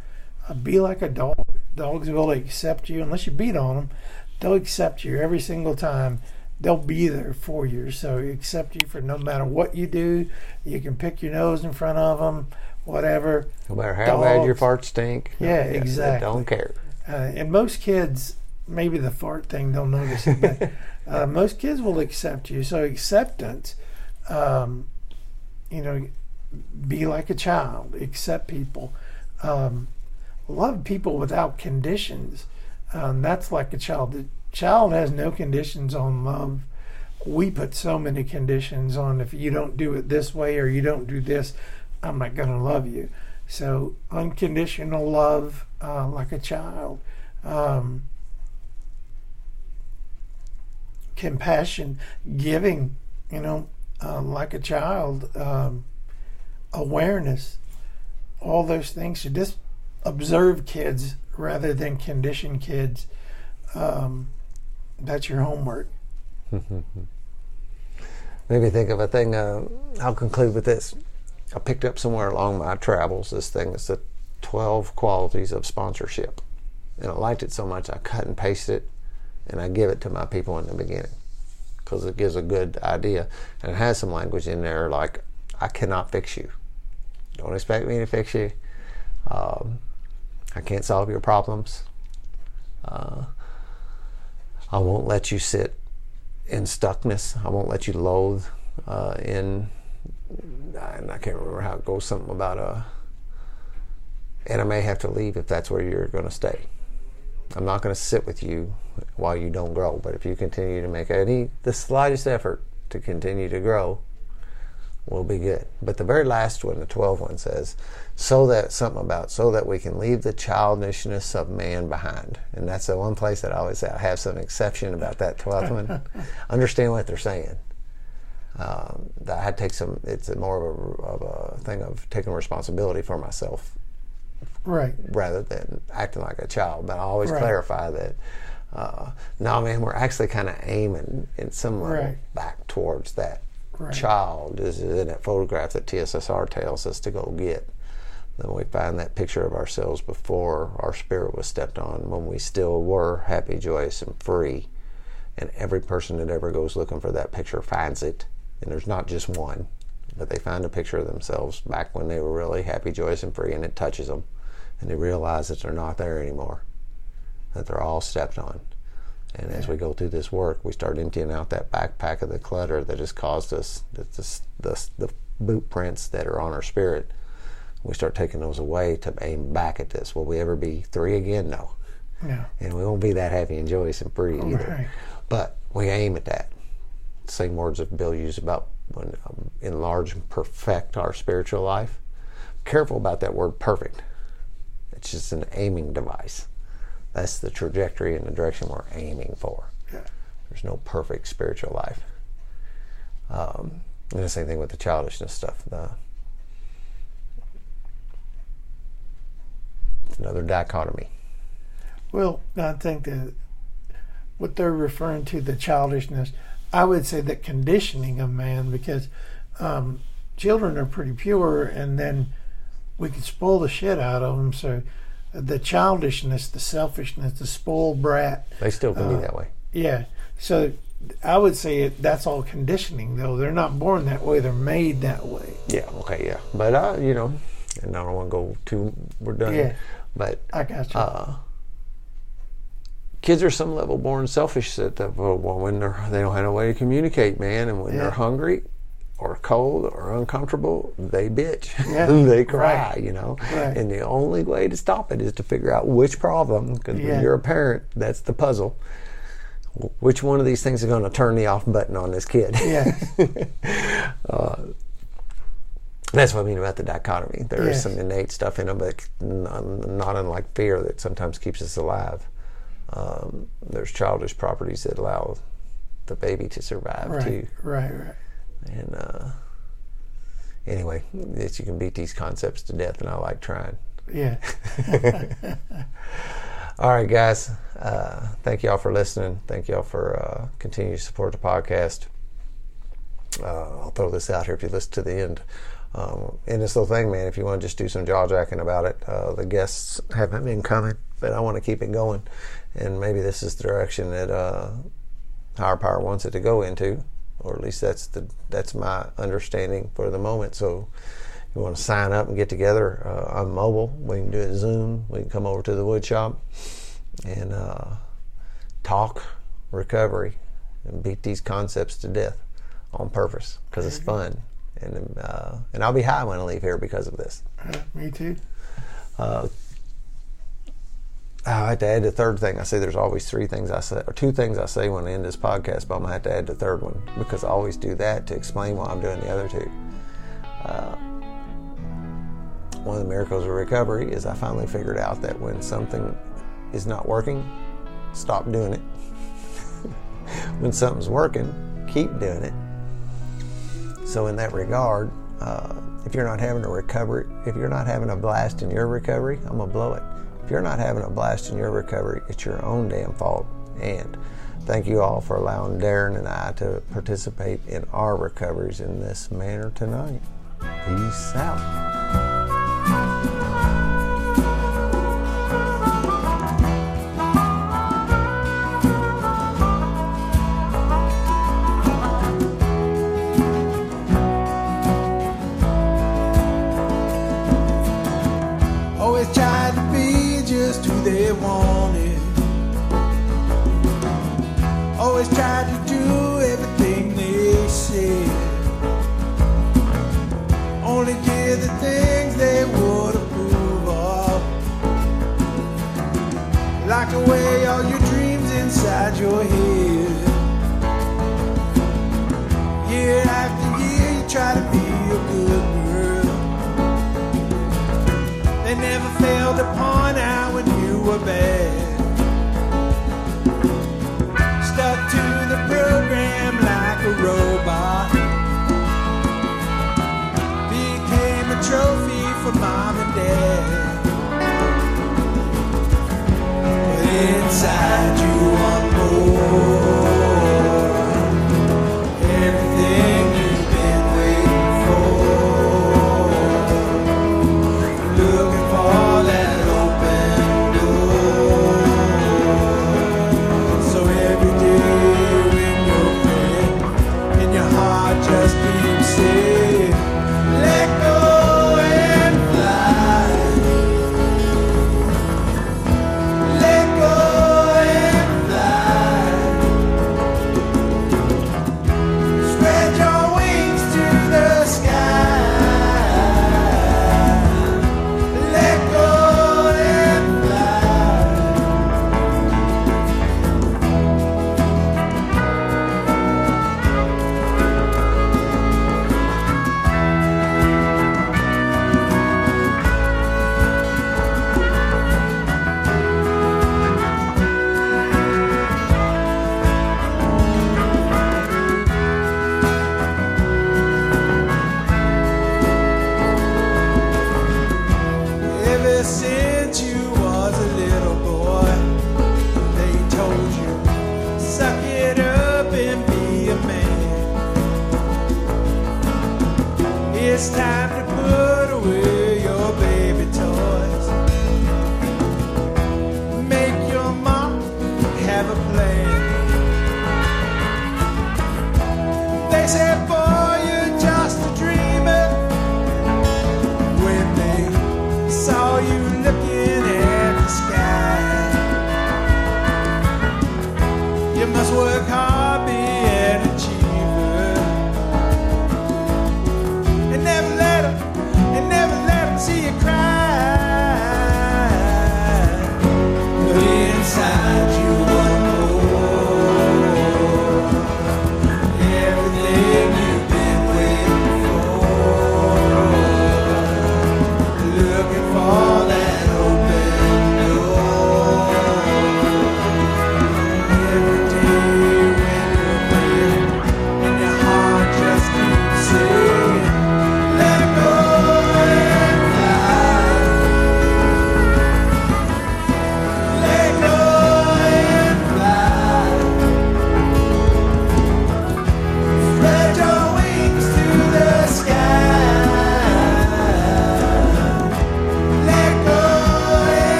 Uh, be like a dog. Dogs will accept you unless you beat on them they'll accept you every single time. They'll be there for you. So accept you for no matter what you do. You can pick your nose in front of them, whatever. No matter how bad your Dogs. farts stink. Yeah, they exactly. don't care. Uh, and most kids, maybe the fart thing, don't notice it, but uh, most kids will accept you. So acceptance, um, you know, be like a child, accept people, um, love people without conditions. Um, that's like a child. The child has no conditions on love. We put so many conditions on if you don't do it this way or you don't do this, I'm not going to love you. So unconditional love, uh, like a child. Um, compassion, giving, you know, uh, like a child. Um, awareness, all those things. So just observe kids rather than condition kids. Um, that's your homework. Maybe think of a thing. Uh, I'll conclude with this. I picked up somewhere along my travels this thing. It's the 12 qualities of sponsorship. And I liked it so much I cut and pasted it and I give it to my people in the beginning because it gives a good idea. And it has some language in there like, I cannot fix you. Don't expect me to fix you. Um, I can't solve your problems. Uh, I won't let you sit in stuckness. I won't let you loathe uh, in and I can't remember how it goes. Something about uh, and I may have to leave if that's where you're going to stay. I'm not going to sit with you while you don't grow. But if you continue to make any the slightest effort to continue to grow, we'll be good. But the very last one, the 12th one says, so that something about so that we can leave the childishness of man behind. And that's the one place that I always have some exception about that 12th one. Understand what they're saying. Um, that I take some. It's more of a, of a thing of taking responsibility for myself Right. rather than acting like a child. But I always Right. clarify that, uh, no, man, we're actually kind of aiming in some way Right. back towards that Right. child is in that photograph that TSSR tells us to go get. Then we find that picture of ourselves before our spirit was stepped on, when we still were happy, joyous, and free. And every person that ever goes looking for that picture finds it. And there's not just one, but they find a picture of themselves back when they were really happy, joyous, and free, and it touches them. And they realize that they're not there anymore, that they're all stepped on. And as we go through this work, we start emptying out that backpack of the clutter that has caused us the, the, the, the boot prints that are on our spirit. We start taking those away to aim back at this. Will we ever be three again? No. Yeah. And we won't be that happy and joyous and free either. Right. But we aim at that. Same words that Bill used about when um, enlarge and perfect our spiritual life. Careful about that word perfect. It's just an aiming device. That's the trajectory and the direction we're aiming for. Yeah. There's no perfect spiritual life. Um, and the same thing with the childishness stuff. The, it's another dichotomy. Well, I think that what they're referring to the childishness, I would say the conditioning of man because um, children are pretty pure, and then we can spoil the shit out of them. So the childishness, the selfishness, the spoiled brat, They still can Uh, be that way. yeah. So I would say it, that's all conditioning, though. They're not born that way; they're made that way. Yeah, okay, yeah. But, I, you know, and I don't want to go too, we're done. Yeah. But I got you. uh, kids are some level born selfish that uh, well, when they're, they don't have a way to communicate, man. And when Yeah. they're hungry or cold or uncomfortable, they bitch. Yeah. they cry, Right. you know. Right. And the only way to stop it is to figure out which problem, because Yeah. when you're a parent, that's the puzzle. Which one of these things is going to turn the off button on this kid? yeah. That's what I mean about the dichotomy. There is Yes. some innate stuff in them, but not unlike fear that sometimes keeps us alive. Um, there's childish properties that allow the baby to survive Right. too. Right. Right. And uh, anyway, it's, you can beat these concepts to death, and I like trying. Yeah. All right, guys. Uh, thank y'all for listening. Thank y'all for uh, continuing to support the podcast. Uh, I'll throw this out here if you listen to the end. Um, in this little thing, man, if you want to just do some jaw jacking about it, uh, the guests haven't been coming, but I want to keep it going. And maybe this is the direction that uh, higher power wants it to go into, or at least that's the that's my understanding for the moment. So you want to sign up and get together, uh, I'm mobile. We can do it Zoom. We can come over to the wood shop and uh, talk recovery and beat these concepts to death on purpose because it's fun. And uh, and I'll be high when I leave here because of this. Uh, me too. I had to add the third thing. I say there's always three things I say, or two things I say when I end this podcast, but I'm gonna have to add the third one because I always do that to explain why I'm doing the other two. Uh, one of the miracles of recovery is I finally figured out that when something is not working, stop doing it. when something's working, keep doing it. So in that regard, uh, if you're not having a recovery, if you're not having a blast in your recovery, I'm gonna blow it. If you're not having a blast in your recovery, it's your own damn fault. And thank you all for allowing Darren and I to participate in our recoveries in this manner tonight. Peace out. always try to do everything they say. Only did the things they would approve of. Lock away all your dreams inside your head. Year after year, you try to be a good girl. They never failed to point out when you were bad. robot became a trophy for mom and dad. But inside you want more.